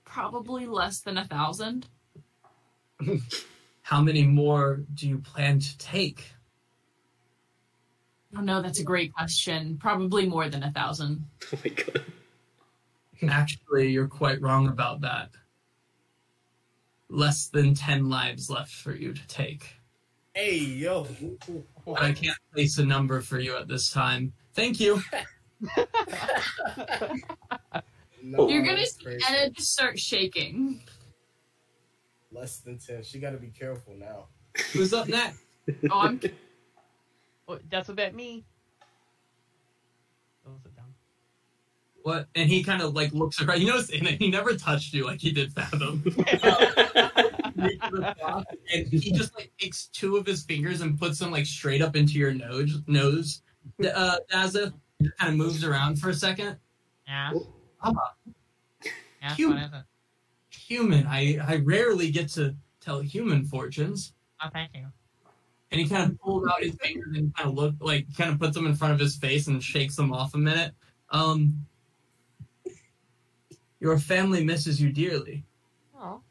Probably less than a thousand. How many more do you plan to take? Oh no, that's a great question. Probably more than a thousand. Oh my god. Actually, you're quite wrong about that. Less than 10 lives left for you to take. Hey, yo. But I can't place a number for you at this time. Thank you. No, oh. You're gonna see crazy. Anna just start shaking. Less than 10. She got to be careful now. Who's up next? Oh, I'm Oh, that's about me. Oh, sit down. What? And he kind of like looks around. You notice, and he never touched you like he did Fathom. and he just like takes two of his fingers and puts them like straight up into your nose. Nose. Uh, Dazza kind of moves around for a second. Yeah. Papa, Yeah, Cute. what is it? human. I I rarely get to tell human fortunes. Oh, thank you. And he kind of pulls out his fingers and kind of look like kind of puts them in front of his face and shakes them off a minute. Um, your family misses you dearly. Oh,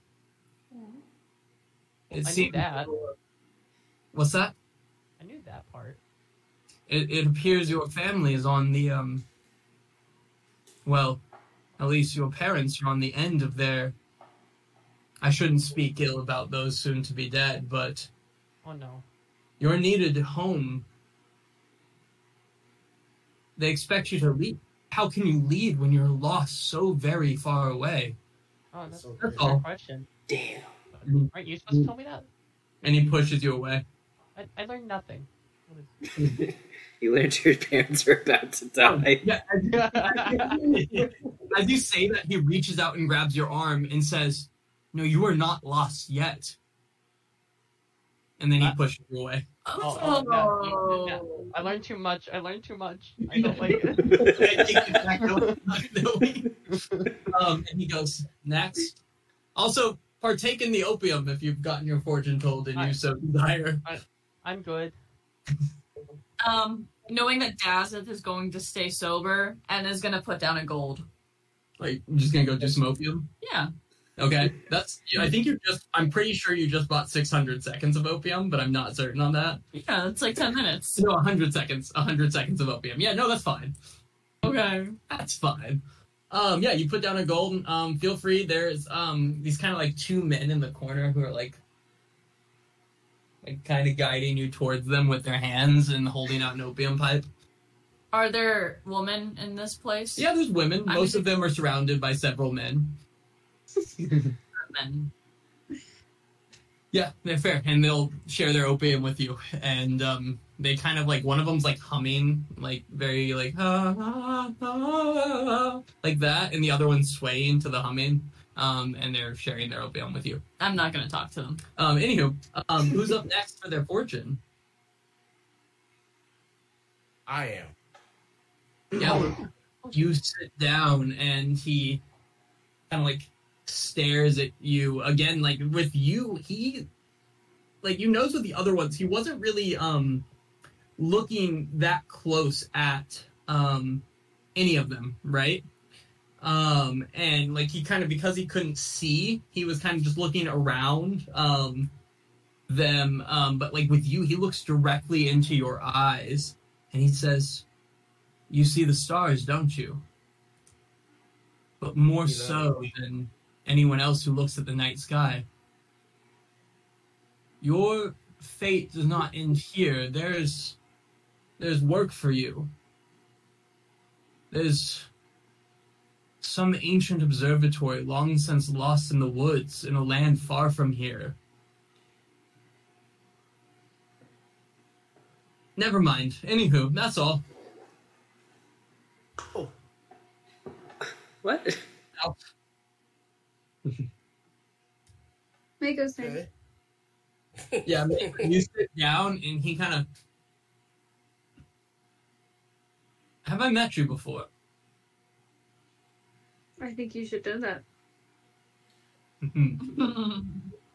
It I knew seems- that. What's that? I knew that part. It, it appears your family is on the um. Well, at least your parents are on the end of their. I shouldn't speak ill about those soon to be dead, but Oh no. You're needed at home. They expect you to lead. How can you lead when you're lost so very far away? Oh, that's, So that's a crazy. fair question. Damn. Aren't you supposed to tell me that? And he pushes you away. I, I learned nothing. You learned your parents were about to oh, die. Yeah, as, as you say that, he reaches out and grabs your arm and says, "No, you are not lost yet." And then he Uh, pushes you away. Oh, oh, no, you- no. I learned too much. I learned too much. I don't like it. um, and he goes next. Also, partake in the opium if you've gotten your fortune told and you so desire. I'm good. Um, knowing that Dazeth is going to stay sober and is going to put down a gold. Like, you're just gonna go do some opium? Yeah. Okay, that's. I think you just. I'm pretty sure you just bought 600 seconds of opium, but I'm not certain on that. Yeah, it's like 10 minutes. No, 100 seconds. 100 seconds of opium. Yeah, no, that's fine. Okay. That's fine. Um, yeah, you put down a gold. Um, feel free. There's um these kind of like two men in the corner who are like, like kind of guiding you towards them with their hands and holding out an opium pipe. Are there women in this place? Yeah, there's women. I Most mean- of them are surrounded by several men. Men. Yeah, they're fair, and they'll share their opium with you. And um, they kind of like one of them's like humming, like very like ah, ah, ah, ah, like that, and the other one's swaying to the humming. Um, and they're sharing their opium with you. I'm not going to talk to them. Um, anywho, um, who's up next for their fortune? I am. Yeah, you sit down, and he kind of like stares at you again. Like with you, he like you notice with the other ones, he wasn't really um looking that close at um any of them, right? Um, and like he kind of because he couldn't see, he was kind of just looking around um them. Um, but like with you, he looks directly into your eyes, and he says. You see the stars, don't you? But more You know- so than anyone else who looks at the night sky. Your fate does not end here. There's there's work for you. There's some ancient observatory long since lost in the woods in a land far from here. Never mind. Anywho, that's all. Oh. What? Mako's turn. Okay. Yeah, you sit down and he kind of. Have I met you before? I think you should do that.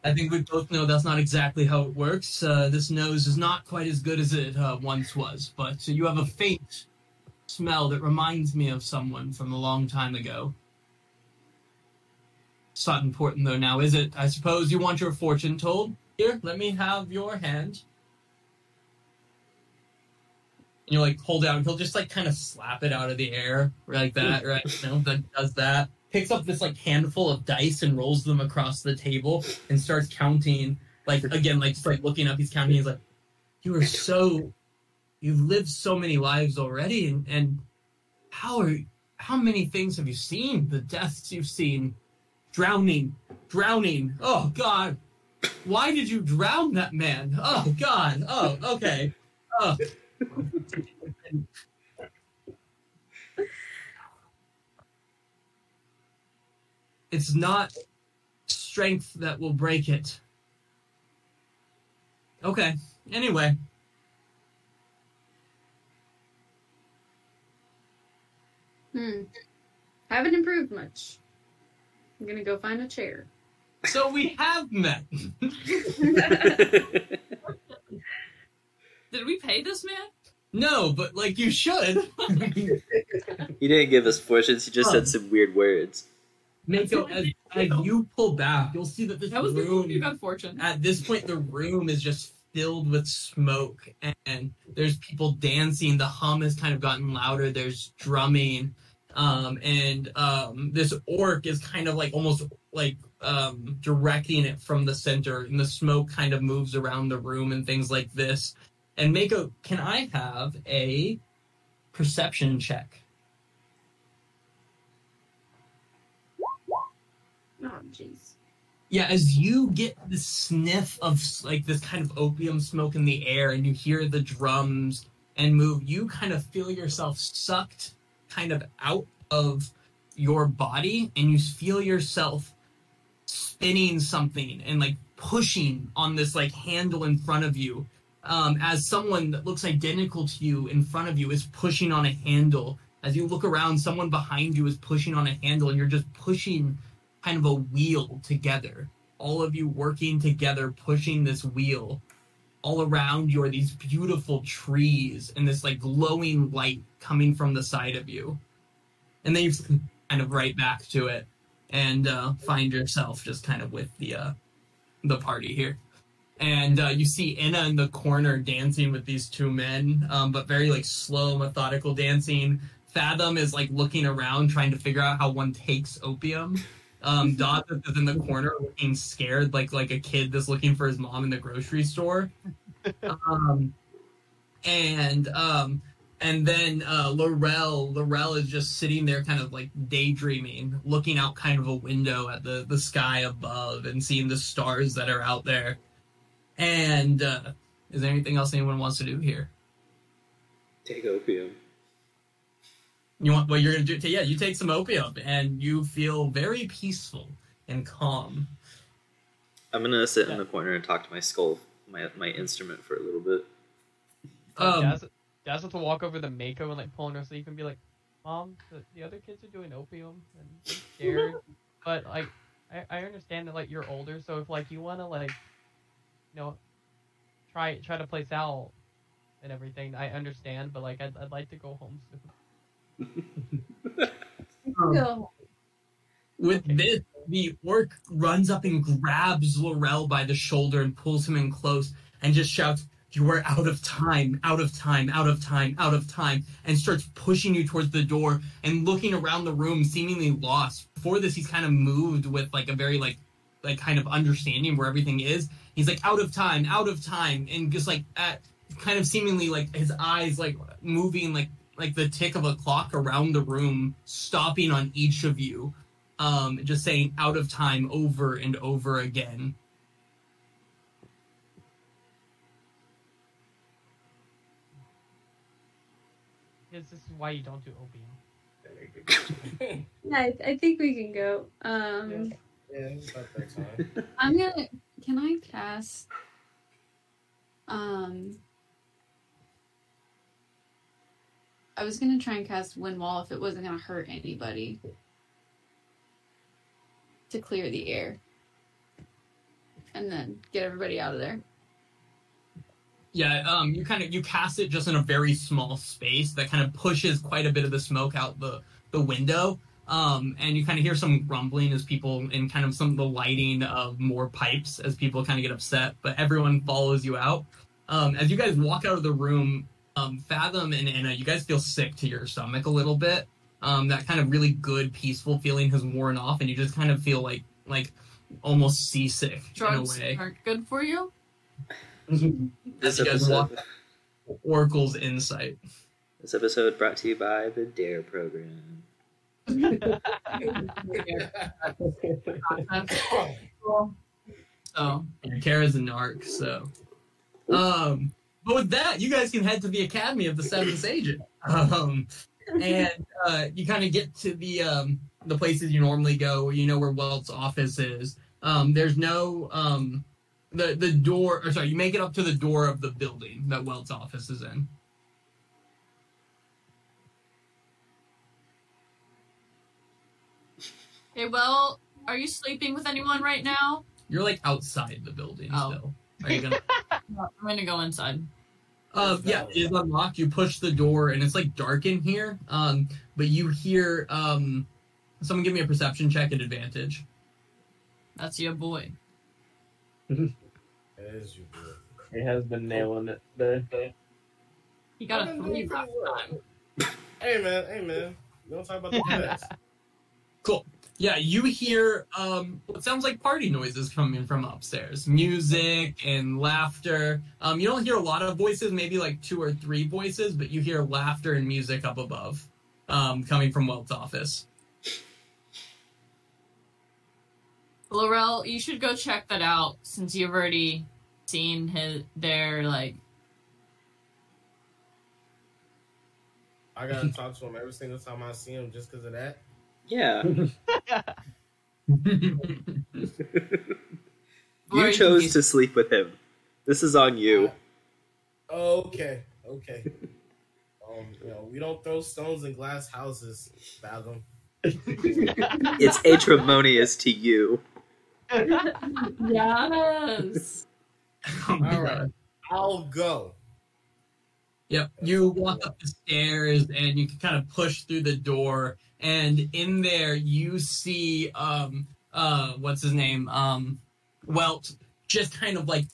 I think we both know that's not exactly how it works. Uh, this nose is not quite as good as it uh, once was, but you have a faint smell that reminds me of someone from a long time ago. It's not important though now, is it? I suppose you want your fortune told? Here, let me have your hand. And you're like hold out, he'll just like kind of slap it out of the air like that, right? You know, that does that. Picks up this like handful of dice and rolls them across the table and starts counting. Like again, like just like looking up, he's counting. He's like, "You are so, you've lived so many lives already, and and how are how many things have you seen? The deaths you've seen, drowning, drowning. Oh God, why did you drown that man? Oh God. Oh okay. Oh. It's not strength that will break it. Okay. Anyway, Hmm. Haven't improved much. I'm gonna go find a chair. so we have met. Did we pay this man? No, but like you should. He didn't give us fortunes. He just said some weird words. Mako, as, as you pull back, you'll see that this That was before room you got fortune. at this point the room is just filled with smoke and there's people dancing the hum has kind of gotten louder there's drumming um, and um, this orc is kind of like almost like um, directing it from the center and the smoke kind of moves around the room and things like this and mako can i have a perception check Oh, jeez. Yeah, as you get the sniff of like this kind of opium smoke in the air and you hear the drums and move, you kind of feel yourself sucked kind of out of your body and you feel yourself spinning something and like pushing on this like handle in front of you um, as someone that looks identical to you in front of you is pushing on a handle as you look around someone behind you is pushing on a handle and you're just pushing kind of a wheel together. All of you working together, pushing this wheel. All around you are these beautiful trees and this like glowing light coming from the side of you. And then you kind of right back to it and uh, find yourself just kind of with the uh, the party here. And uh, you see Inna in the corner dancing with these two men, um, but very like slow, methodical dancing. Fathom is like looking around, trying to figure out how one takes opium. Um, Dot is in the corner, looking scared, like like a kid that's looking for his mom in the grocery store. Um, and um, and then uh, Laurel, Laurel is just sitting there, kind of like daydreaming, looking out kind of a window at the the sky above and seeing the stars that are out there. And uh, is there anything else anyone wants to do here? Take opium. You want what you're gonna do? Yeah, you take some opium and you feel very peaceful and calm. I'm gonna sit in the corner and talk to my skull, my my instrument for a little bit. Um, Daz, Daz have to walk over to Mako and like pull on her sleeve and be like, "Mom, the, the other kids are doing opium and scared." but like, I, I understand that like you're older, so if like you want to like, you know, try try to play Sal and everything, I understand. But like, I'd, I'd like to go home soon. Um, Go. With this, the orc runs up and grabs Laurel by the shoulder and pulls him in close and just shouts, You are out of time, out of time, out of time, out of time, and starts pushing you towards the door and looking around the room, seemingly lost. Before this, he's kind of moved with like a very like like kind of understanding where everything is. He's like out of time, out of time, and just like at kind of seemingly like his eyes like moving like like the tick of a clock around the room, stopping on each of you um, just saying out of time over and over again. Because this is why you don't do opium. Yeah, I, I think we can go. Um, Yeah, it's about time. I'm gonna. Can I cast? Um. I was gonna try and cast Wind Wall if it wasn't gonna hurt anybody. To clear the air. And then get everybody out of there. Yeah, um, you kind of you cast it just in a very small space that kind of pushes quite a bit of the smoke out the the window. Um, and you kind of hear some grumbling as people and kind of some of the lighting of more pipes as people kind of get upset. But everyone follows you out. Um, as you guys walk out of the room, um, Fathom and Anna, you guys feel sick to your stomach a little bit. Um, that kind of really good, peaceful feeling has worn off, and you just kind of feel like like almost seasick Drugs in a way. aren't good for you. This you episode, Oracle's insight. this episode brought to you by the Dare program. So Kara's a narc, so um but with that, you guys can head to the Academy of the Seventh Sages. Um and uh you kind of get to the um the places you normally go, you know where Welt's office is. Um there's no um the the door or sorry, you make it up to the door of the building that Welt's office is in. Okay, well, are you sleeping with anyone right now? You're like outside the building Oh. still. Are you gonna I'm gonna go inside. Um, yeah, it is unlocked. You push the door, and it's like dark in here. Um, but you hear um, someone give me a perception check at advantage. That's your boy. It is you, bro. He has been nailing it there. He got I've a been three last time. Hey man, hey man. We don't talk about the best. Cool. Yeah, you hear um, what sounds like party noises coming from upstairs, music and laughter. Um, you don't hear a lot of voices, maybe like two or three voices, but you hear laughter and music up above, um, coming from Welt's office. Laurel, you should go check that out since you've already seen his their like I gotta talk to him every single time I see him just because of that. Yeah, you chose to sleep with him. This is on you. Okay, okay. Um, you know, we don't throw stones in glass houses, Fathom. It's acrimonious to you. yes. All right. I'll go. Yep. You walk up the stairs and you can kind of push through the door, and in there you see um uh what's his name um Welt just kind of like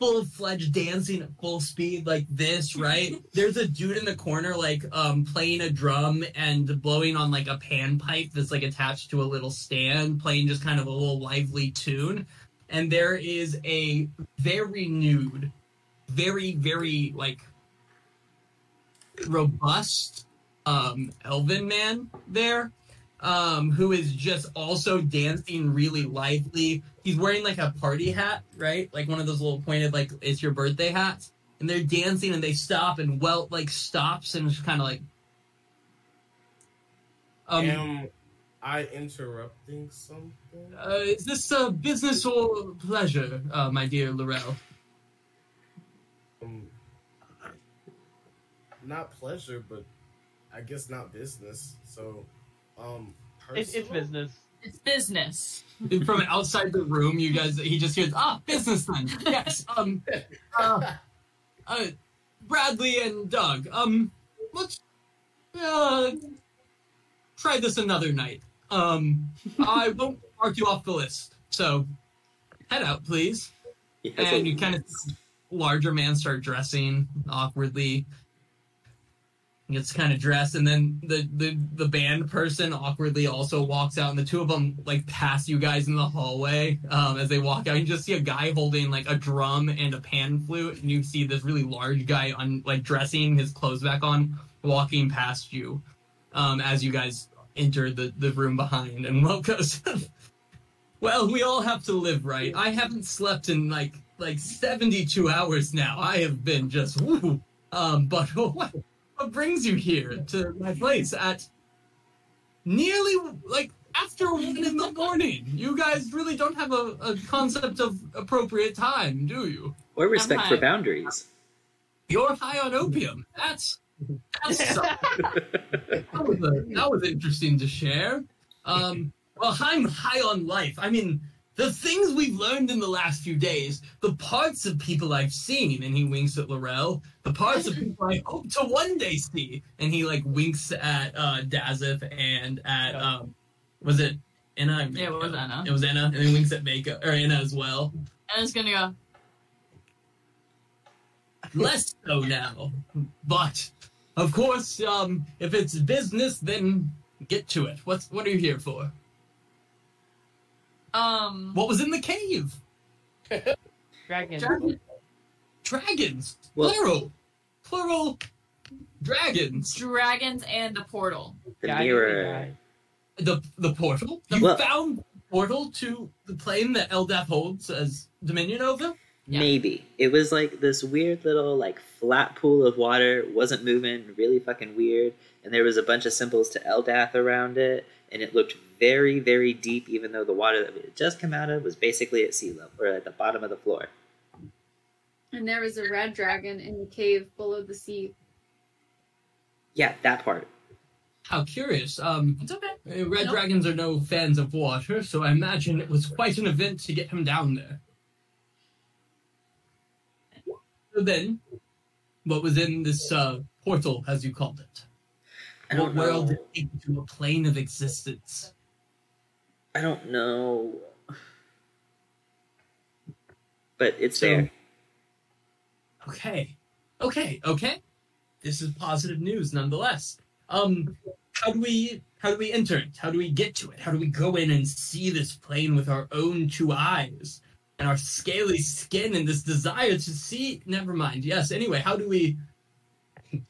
full fledged dancing at full speed like this, right? There's a dude in the corner like um playing a drum and blowing on like a pan pipe that's like attached to a little stand, playing just kind of a little lively tune. And there is a very nude, very, very like robust um elven man there um who is just also dancing really lively he's wearing like a party hat right like one of those little pointed like it's your birthday hats and they're dancing and they stop and welt like stops and just kind of like um Am I interrupting something? uh, is this a business or pleasure uh, my dear Laurel? Um, not pleasure, but I guess not business. So, um, It's, it's business. It's business. from outside the room you guys he just hears ah business then yes um uh, uh, Bradley and Doug. Um, let's uh, try this another night. Um, I won't mark you off the list. So head out, please. He And you kind of larger man start dressing awkwardly. Gets kind of dressed, and then the, the the band person awkwardly also walks out, and the two of them like pass you guys in the hallway. Um, as they walk out, you just see a guy holding like a drum and a pan flute, and you see this really large guy on like dressing his clothes back on, walking past you. Um, as you guys enter the the room behind, and Will goes, "Well, we all have to live, right? I haven't slept in like like 72 hours now. I have been just woo. Um, but what brings you here to my place at nearly like after one in the morning? You guys really don't have a, a concept of appropriate time, do you? or respect for boundaries. You're high on opium. That's that's that was, a, that was interesting to share. Um, well, I'm high on life. I mean, the things we've learned in the last few days, the parts of people I've seen, and he winks at Laurel, the parts of people I hope to one day see, and he like winks at uh, Dazeth and at um, was it Anna? Yeah, it was Anna. It was Anna, and he winks at Mako or Anna as well. And it's gonna go. less so now. But of course, um, if it's business, then get to it. What's what are you here for? Um. What was in the cave? Dragon. Dragon. Dragons, Well- plural, plural, dragons. Dragons and the portal. The Guy, mirror. The the portal. You Well- found portal to the plane that Eldath holds as dominion over. Yeah. Maybe it was like this weird little like flat pool of water, wasn't moving, really fucking weird, and there was a bunch of symbols to Eldath around it, and it looked very, very deep, even though the water that we had just come out of was basically at sea level or at the bottom of the floor. And there was a red dragon in the cave below the sea. Yeah, that part. How curious. Um, It's okay. Uh, Red Nope. dragons are no fans of water, so I imagine it was quite an event to get him down there. So then, what was in this uh, portal, as you called it? I What world know. did it take to a plane of existence? I don't know, but it's So- there. Okay, okay, okay. This is positive news, nonetheless. Um, how do we how do we enter it? How do we get to it? How do we go in and see this plane with our own two eyes and our scaly skin and this desire to see? Never mind. Yes. Anyway, how do we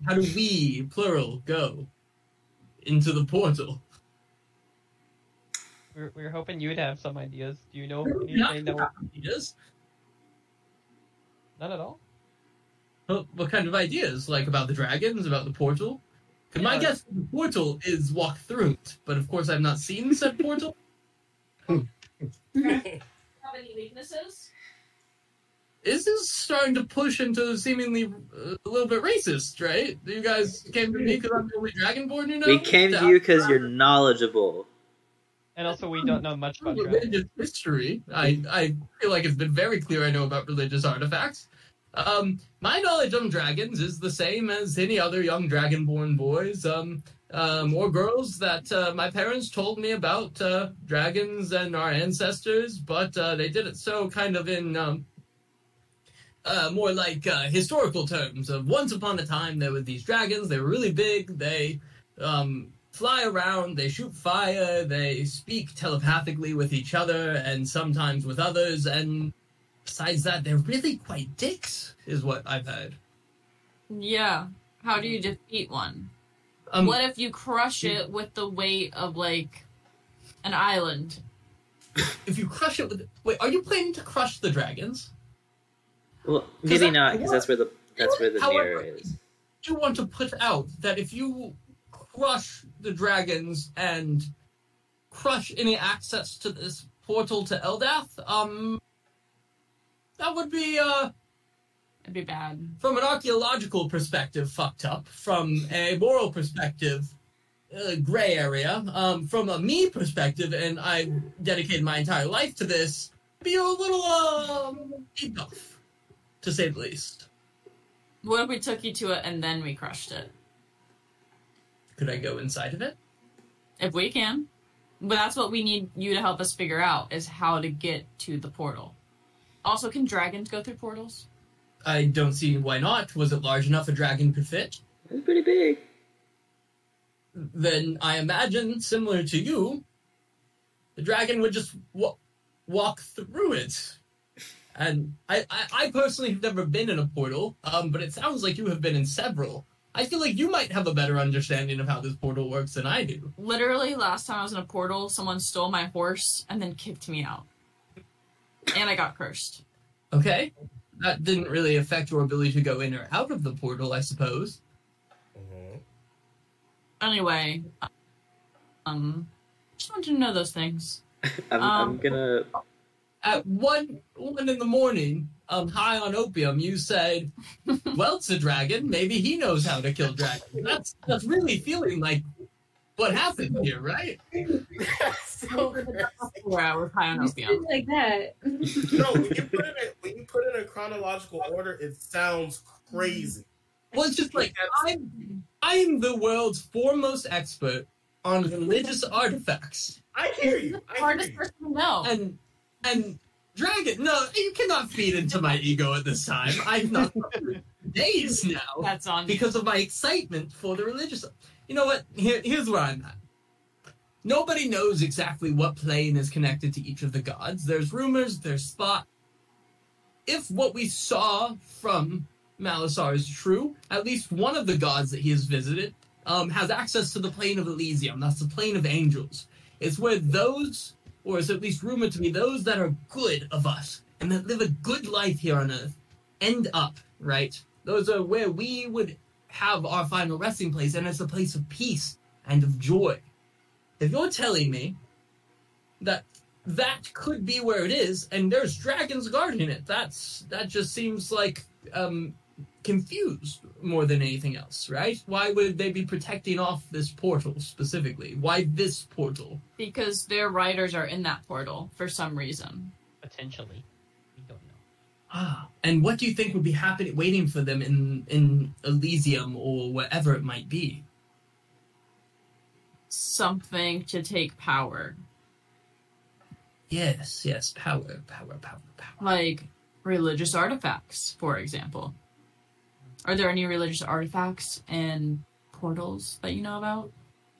how do we plural go into the portal? We're, we're hoping you'd have some ideas. Do you know anything that will... ideas. None at all? What, what kind of ideas? Like about the dragons, about the portal? 'Cause my Yeah. guess the portal is walk through it, but of course I've not seen said portal. Hmm. Have any weaknesses? Is this is starting to push into seemingly uh, a little bit racist, right? You guys came to me because I'm the only dragonborn, you know? We came to you because you're knowledgeable. And also, we don't know much about dragons. religious history. I, I feel like it's been very clear I know about religious artifacts. Um, my knowledge of dragons is the same as any other young dragonborn boys. Um, um, or girls that uh, my parents told me about uh, dragons and our ancestors, but uh, they did it so kind of in um, uh, more like uh, historical terms. Of once upon a time, there were these dragons. They were really big. They um, fly around. They shoot fire. They speak telepathically with each other and sometimes with others. And besides that, they're really quite dicks, is what I've heard. Yeah. How do you defeat one? Um, what if you crush it with the weight of like an island? if you crush it with wait, are you planning to crush the dragons? Well, maybe not because that's where the that's where the However- mirror is. Do you want to put out that if you crush the dragons and crush any access to this portal to Eldath, um, that would be uh It'd be bad. from an archaeological perspective fucked up. From a moral perspective, uh, gray area. Um, from a me perspective, and I dedicated my entire life to this, be a little um deep off, to say the least. What if we took you to it and then we crushed it? Could I go inside of it? If we can. But that's what we need you to help us figure out is how to get to the portal. Also, can dragons go through portals? I don't see why not. Was it large enough a dragon could fit? It's pretty big. Then I imagine, similar to you, the dragon would just wa- walk through it. And I, I, I personally have never been in a portal, um, but it sounds like you have been in several. I feel like you might have a better understanding of how this portal works than I do. Literally, last time I was in a portal, someone stole my horse and then kicked me out. And I got cursed. Okay? That didn't really affect your ability to go in or out of the portal, I suppose. Mhm. Anyway, um, just wanted to know those things. I'm, I'm Um, gonna. At one one in the morning, um, high on opium, you said, "Well, it's a dragon. Maybe he knows how to kill dragons." That's that's really feeling like what happened here, right? so crazy. Where I was high on opium. like that. No, when you put it in, when you put it in a chronological order, it sounds crazy. Well, it's just like I'm I'm the world's foremost expert on religious artifacts, I hear you. I hear Hardest you. person to know. and and dragon. No, you cannot feed into my ego at this time. I've not for days now. That's on because of my excitement for the religious. You know what? Here, here's where I'm at. Nobody knows exactly what plane is connected to each of the gods. There's rumors, there's spot. If what we saw from Malasar is true, at least one of the gods that he has visited um, has access to the plane of Elysium. That's the plane of angels. It's where those, or is at least rumored to be those that are good of us and that live a good life here on earth, end up, right? Those are where we would have our final resting place, and it's a place of peace and of joy. If you're telling me that that could be where it is, and there's dragons guarding it, that's that just seems like um, confused more than anything else, right? Why would they be protecting off this portal specifically? Why this portal? because their riders are in that portal for some reason. Potentially. We don't know. Ah, and what do you think would be happening, waiting for them in in Elysium or wherever it might be? Something to take power. Yes, yes, power, power, power, power. Like religious artifacts, for example. Are there any religious artifacts and portals that you know about?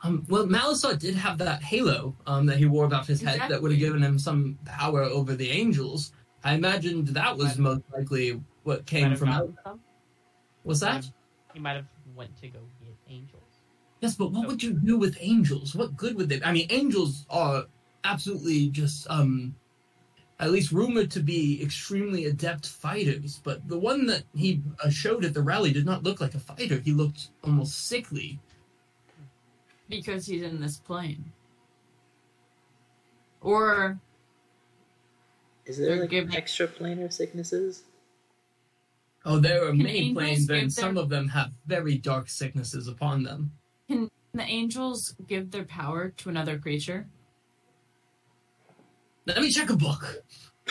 Um, well, Malasar did have that halo um, that he wore about his head that would have given him some power over the angels. I imagined that was most likely what came from. gotten some. Was that? He might have went to go get angels. Yes, but what would you do with angels? What good would they? I mean, angels are absolutely just um, at least rumored to be extremely adept fighters. But the one that he uh, showed at the rally did not look like a fighter. He looked almost sickly. Because he's in this plane. Or Is there They're like giving- extra planar sicknesses? Oh, there are Can many angels planes, give and their- some of them have very dark sicknesses upon them. can the angels give their power to another creature? Let me check a book.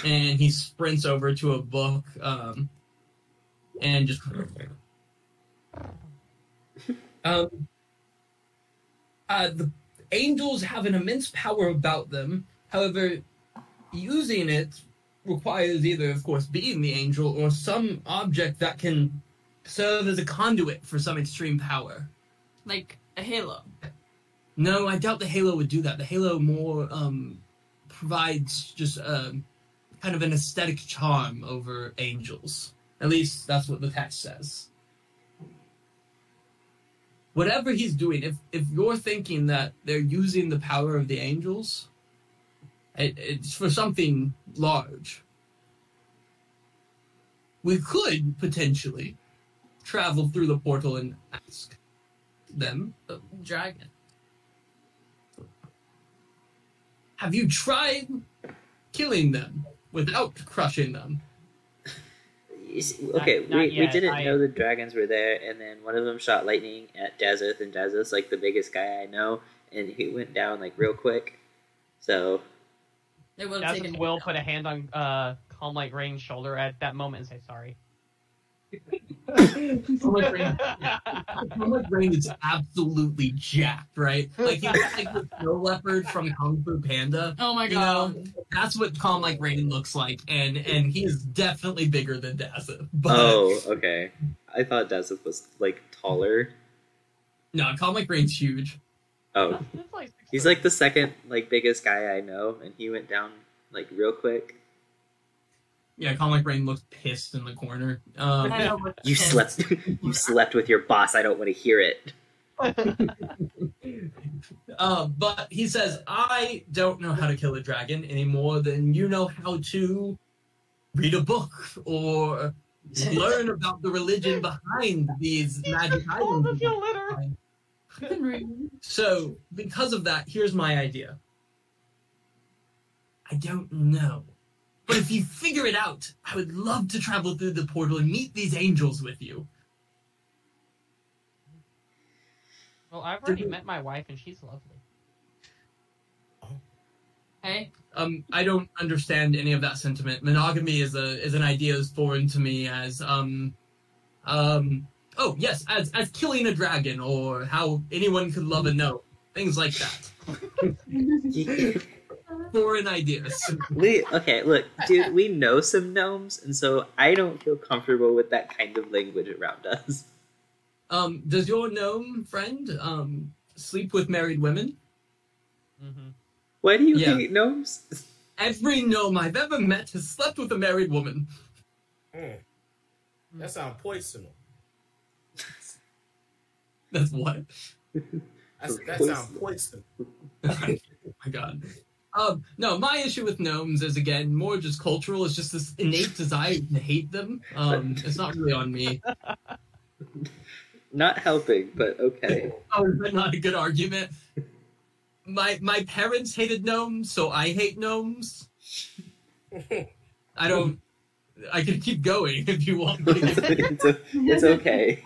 And he sprints over to a book. Um, and just um, uh, the angels have an immense power about them. However, using it requires either, of course, being the angel or some object that can serve as a conduit for some extreme power. Like a halo. No, I doubt the Halo would do that. The Halo more um, provides just um kind of an aesthetic charm over angels. At least that's what the text says. Whatever he's doing, if if you're thinking that they're using the power of the angels, it, it's for something large. We could potentially travel through the portal and ask them Dragon. Have you tried killing them without crushing them? See- Okay, Not- not we, we didn't I- know the dragons were there, and then one of them shot lightning at Dazeth, and Dazeth's like the biggest guy I know, and he went down like real quick. So They would have taken Jazz him will put a hand on uh, Calm Light Rain's shoulder at that moment and say sorry. Public Rain, Public Rain is absolutely jacked, right? Like he's like the snow leopard from Kung Fu Panda. Oh my You god. know, that's what Calm Like Rain looks like, and and he is definitely bigger than Dazeth. But oh, okay. I thought Dazeth was like taller. no, Calm Like Rain's huge. Oh, It's like six he's like the second like biggest guy I know, and he went down like real quick. Yeah, Calm Like Rain looks pissed in the corner. Um, I know, but- You slept. you slept with your boss. I don't want to hear it. Uh, but he says, I don't know how to kill a dragon any more than you know how to read a book or learn about the religion behind these magic items. us your litter. So, because of that, here's my idea. I don't know. But if you figure it out, I would love to travel through the portal and meet these angels with you. Well, I've already met my wife and she's lovely. Hey, um I don't understand any of that sentiment. Monogamy is a is an idea as foreign to me as um um oh yes, as as killing a dragon or how anyone could love a gnome. Things like that. Foreign ideas. we okay. Look, dude. We know some gnomes, and so I don't feel comfortable with that kind of language around us. Um does your gnome friend um sleep with married women? hmm Why do you Yeah. hate gnomes? Every gnome I've ever met has slept with a married woman. Mm. That sounds poisonous. That's what? That's, that sounds poisonous. oh my god. Um, no, my issue with gnomes is again more just cultural. It's just this innate desire to hate them. Um, it's not really on me. Not helping, but okay. Oh, is that not a good argument? My my parents hated gnomes, so I hate gnomes. I don't. I can keep going if you want me. it's, o- it's okay.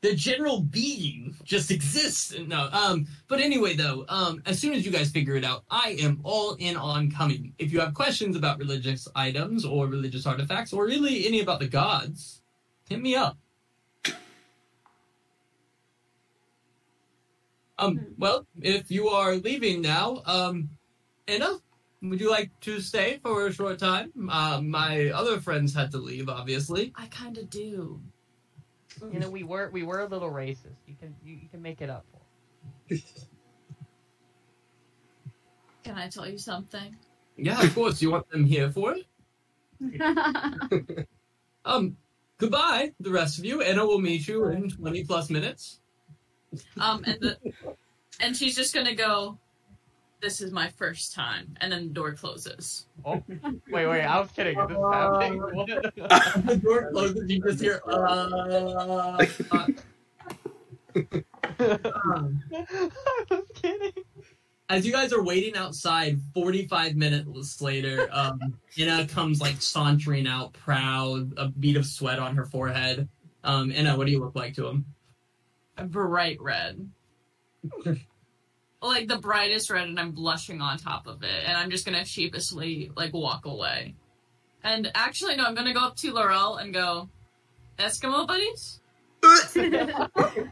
The general being just exists. No, um, but anyway, though, um, as soon as you guys figure it out, I am all in on coming. If you have questions about religious items or religious artifacts, or really any about the gods, hit me up. Um, well, if you are leaving now, um, Inna, would you like to stay for a short time? Uh, my other friends had to leave, obviously. I kind of do. You know, we were we were a little racist. You can you, you can make it up for. Can I tell you something? Yeah, of course. You want them here for it? Um, goodbye, the rest of you. Inna will meet you in 20 plus minutes. Um, and the and she's just gonna go. This is my first time, and then the door closes. Oh, wait, wait. I was kidding. Is this happening? The door closes, you just hear, uh, uh, um, I was kidding. as you guys are waiting outside 45 minutes later, um, Inna comes like sauntering out, proud, a bead of sweat on her forehead. Um, Inna, what do you look like to him? A bright red. Like the brightest red, and I'm blushing on top of it, and I'm just gonna sheepishly like walk away. And actually, no, I'm gonna go up to Laurel and go, Eskimo buddies?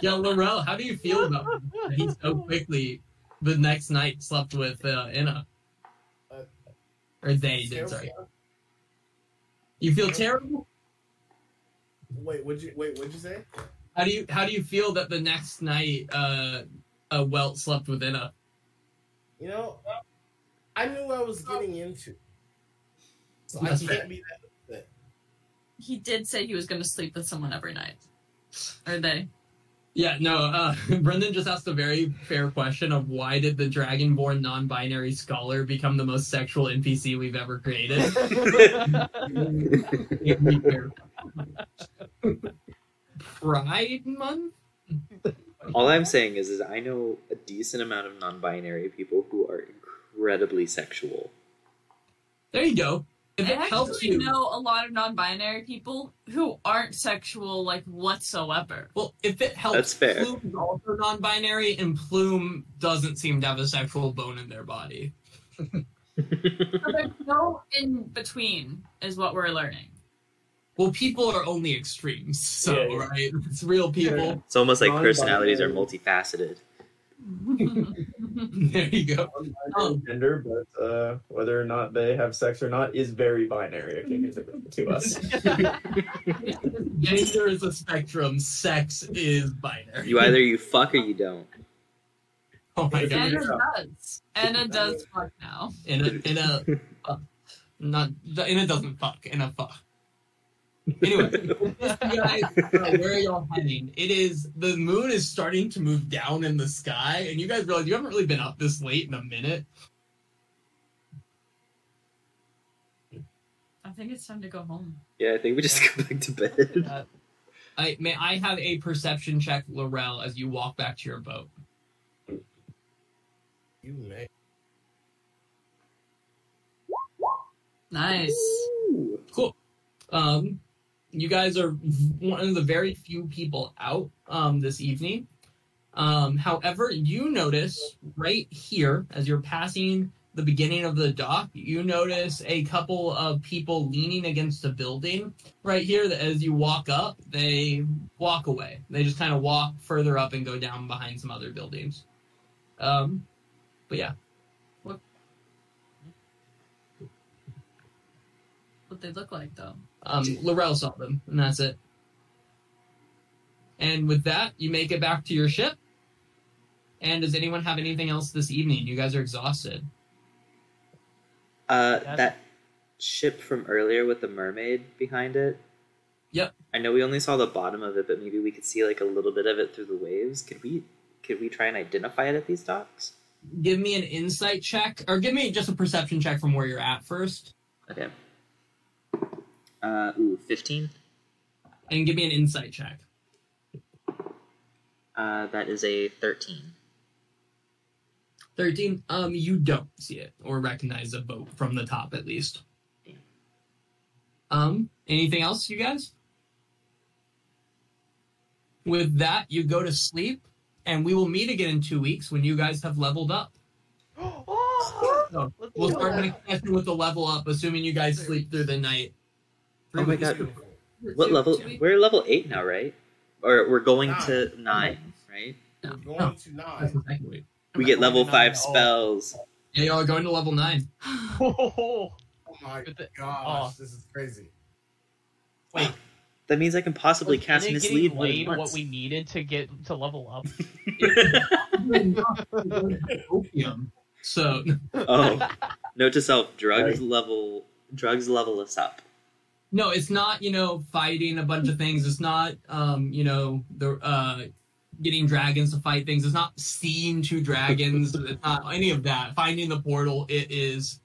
Yeah, Laurel, how do you feel about that he so quickly the next night slept with uh, Inna? Uh, Or they did, Terrible. sorry. You feel terrible? Wait, what'd you wait? What'd you say? How do you how do you feel that the next night uh, uh Welt slept with Inna? You know, I knew what I was getting into, so I That's can't fair. be that upset. He did say he was going to sleep with someone every night. Or they. Yeah, no, uh Brendan just asked a very fair question of why did the Dragonborn non-binary scholar become the most sexual NPC we've ever created? Pride month? All I'm saying is, is I know a decent amount of non-binary people who are incredibly sexual. There you go. If I it helps actually you, know a lot of non-binary people who aren't sexual like whatsoever. well, if it helps, That's fair. Plume is also non-binary, and Plume doesn't seem to have a sexual bone in their body. So there's no in between, is what we're learning. Well, people are only extremes, so Yeah, yeah. right, it's real people. It's almost like personalities are multifaceted. there you go. non gender, but uh, whether or not they have sex or not is very binary. I think to us. Gender is a spectrum. Sex is binary. You either you fuck or you don't. Oh my god. Inna does. Inna does fuck now. In a in a uh, not in a doesn't fuck in a fuck. Anyway, guys, uh, where are y'all heading? It is the moon is starting to move down in the sky, and you guys realize you haven't really been up this late in a minute. I think it's time to go home. Yeah, I think we just go back to bed. Uh, I may I have a perception check, Laurel, as you walk back to your boat. You may. Nice. Cool. Um, you guys are one of the very few people out um, this evening. Um, however, you notice right here as you're passing the beginning of the dock, you notice a couple of people leaning against a building right here. That as you walk up, they walk away. They just kind of walk further up and go down behind some other buildings. Um, but yeah, What they look like though. Um, Laurel saw them, and that's it. And with that, you make it back to your ship. And does anyone have anything else this evening? You guys are exhausted. Uh, That's- that ship from earlier with the mermaid behind it. Yep. I know we only saw the bottom of it, but maybe we could see like a little bit of it through the waves. Could we? Could we try and identify it at these docks? Give me an insight check, or give me just a perception check from where you're at first, Okay. Uh, ooh, fifteen. and give me an insight check. Uh, that is a thirteen. 13, um, you don't see it or recognize a boat from the top at least. Damn. Um, anything else, you guys? With that, you go to sleep, and we will meet again in two weeks when you guys have leveled up. oh, So, we'll start that. the with the level up, assuming you guys sleep through the night. Oh my weeks. god. What Two- level? two? We're level eight now, right? Or we're going Nine. to nine, right? We're going No. to nine. the second week. We get level five at all. Oh. spells. Yeah, y'all are going to level nine. Oh, Oh my But the- gosh, oh. this is crazy. wait. That means I can possibly was cast mislead more than once. what we needed to get to level up? Opium. So, oh, note to self: drugs level drugs level us up. No, it's not, you know, fighting a bunch of things. It's not, um, you know, the, uh, getting dragons to fight things. It's not seeing two dragons. it's not any of that. Finding the portal, it is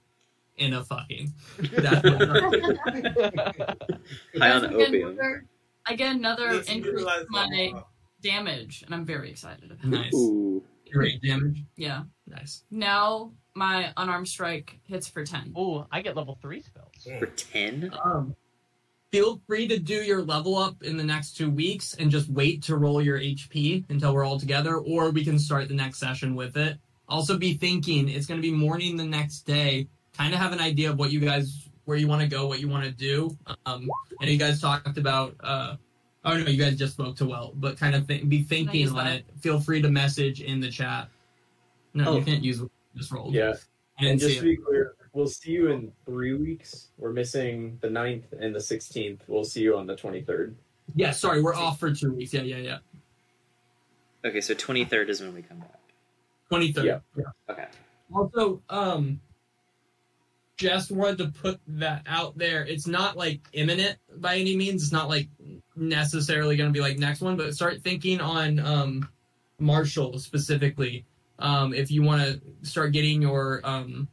in a fucking. That's what High on I get opium. another- I get another Yes, you increase in my that, damage, and I'm very excited about it. nice. Ooh. Great damage. Yeah. Nice. Now my unarmed strike hits for 10. Ooh, I get level three spells. For ten? Um, feel free to do your level up in the next two weeks and just wait to roll your HP until we're all together, or we can start the next session with it. Also, be thinking it's going to be morning the next day. Kind of have an idea of what you guys where you want to go, what you want to do. Um, and you guys talked about. Uh, oh no, you guys just spoke to Well, but kind of th- be thinking use on it. Feel free to message in the chat. No, Oh. you can't use what you just rolled. Yeah. I And just see to it. be clear, we'll see you in three weeks. We're missing the 9th and the 16th. We'll see you on the 23rd. Yeah, sorry, we're off for two weeks. Yeah, yeah, yeah. Okay, so twenty third is when we come back. Twenty third. Yeah. Okay. Also, um, just wanted to put that out there. It's not like imminent by any means. It's not like necessarily going to be like next one, but start thinking on um, Marshall specifically. Um, if you want to start getting your um,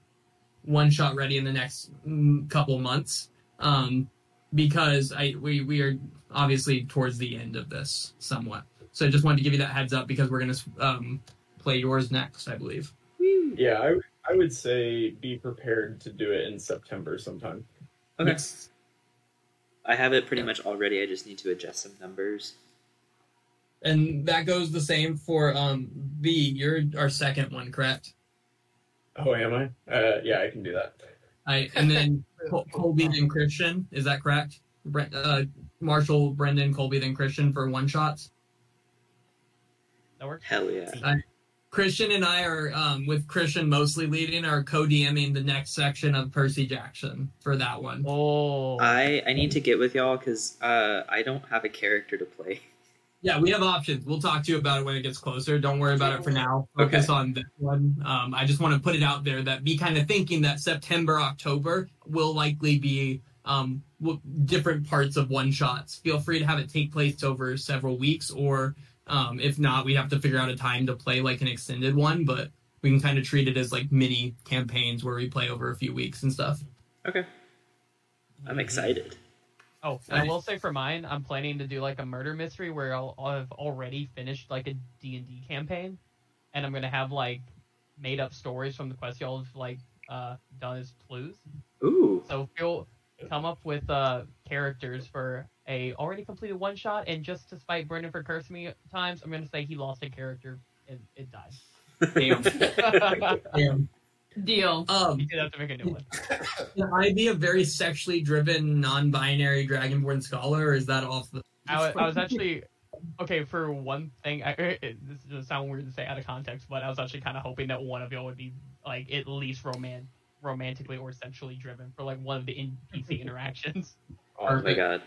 one shot ready in the next mm, couple months, um, because I we we are obviously towards the end of this somewhat. So I just wanted to give you that heads up because we're going to um, play yours next, I believe. Yeah, I, I would say be prepared to do it in September sometime. Okay. Yes. I have it pretty much already. I just need to adjust some numbers. And that goes the same for um B. You're our second one, correct? Oh, am I? Uh, yeah, I can do that. I and then Col- Colby then Christian. Is that correct? Brent, uh, Marshall, Brendan, Colby then Christian for one shots. That works. Hell yeah. Christian and I are um, with Christian mostly leading, are co-DMing the next section of Percy Jackson for that one. Oh, I I need to get with y'all because uh, I don't have a character to play. Yeah, we have options. We'll talk to you about it when it gets closer. Don't worry about it for now. Focus on this one. Um, I just want to put it out there that be kind of thinking that September, October will likely be um, w- different parts of one shots. Feel free to have it take place over several weeks, or um, if not, we have to figure out a time to play like an extended one. But we can kind of treat it as like mini campaigns where we play over a few weeks and stuff. Okay. I'm excited. Oh, and I will say for mine, I'm planning to do like a murder mystery where I'll, I'll have already finished like a D and D campaign, and I'm gonna have like made up stories from the quest y'all have like uh, done as clues. Ooh. So feel come up with uh, characters for a already completed one shot, and just to spite Brendan for cursing me times, I'm gonna say he lost a character and it died. Damn. Damn. Deal. Um, you have to make a new one. Can I be a very sexually driven, non-binary dragonborn scholar, or is that off the? I wa- I was actually okay for one thing. I, it, this is gonna sound weird to say out of context, but I was actually kind of hoping that one of y'all would be like at least roman romantically or sexually driven for like one of the NPC interactions. Oh my god.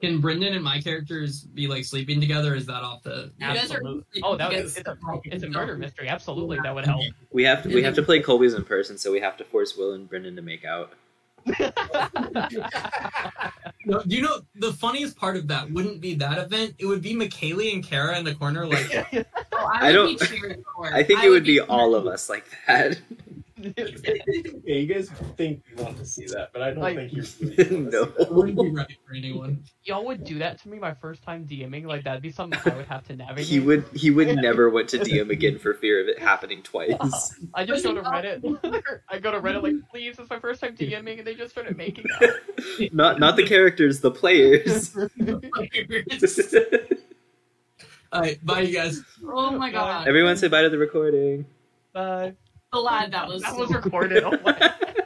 Can Brendan and my characters be like sleeping together? Is that off the? You guys are- Absolutely. Oh, that was, it's a it's a murder mystery. Absolutely, that would help. We have to we have to play Colby's in person, so we have to force Will and Brendan to make out. No, do you know the funniest part of that wouldn't be that event? It would be McKaylee and Kara in the corner, like Oh, I I, don't- would be cheering for I think it would be cheering all of us like that. Yeah, you guys think you want to see that, but I don't Like- think you're. really no. see that. wouldn't be right for anyone. Y'all would do that to me my first time DMing. Like that'd be something I would have to navigate. He would he would never want to DM again for fear of it happening twice. I just go to Reddit. I go to Reddit like, please, it's my first time DMing, and they just started making out. Not not the characters, the players. All right, bye, you guys. Oh my god. Everyone say bye to the recording. Bye. That was That was recorded. Oh.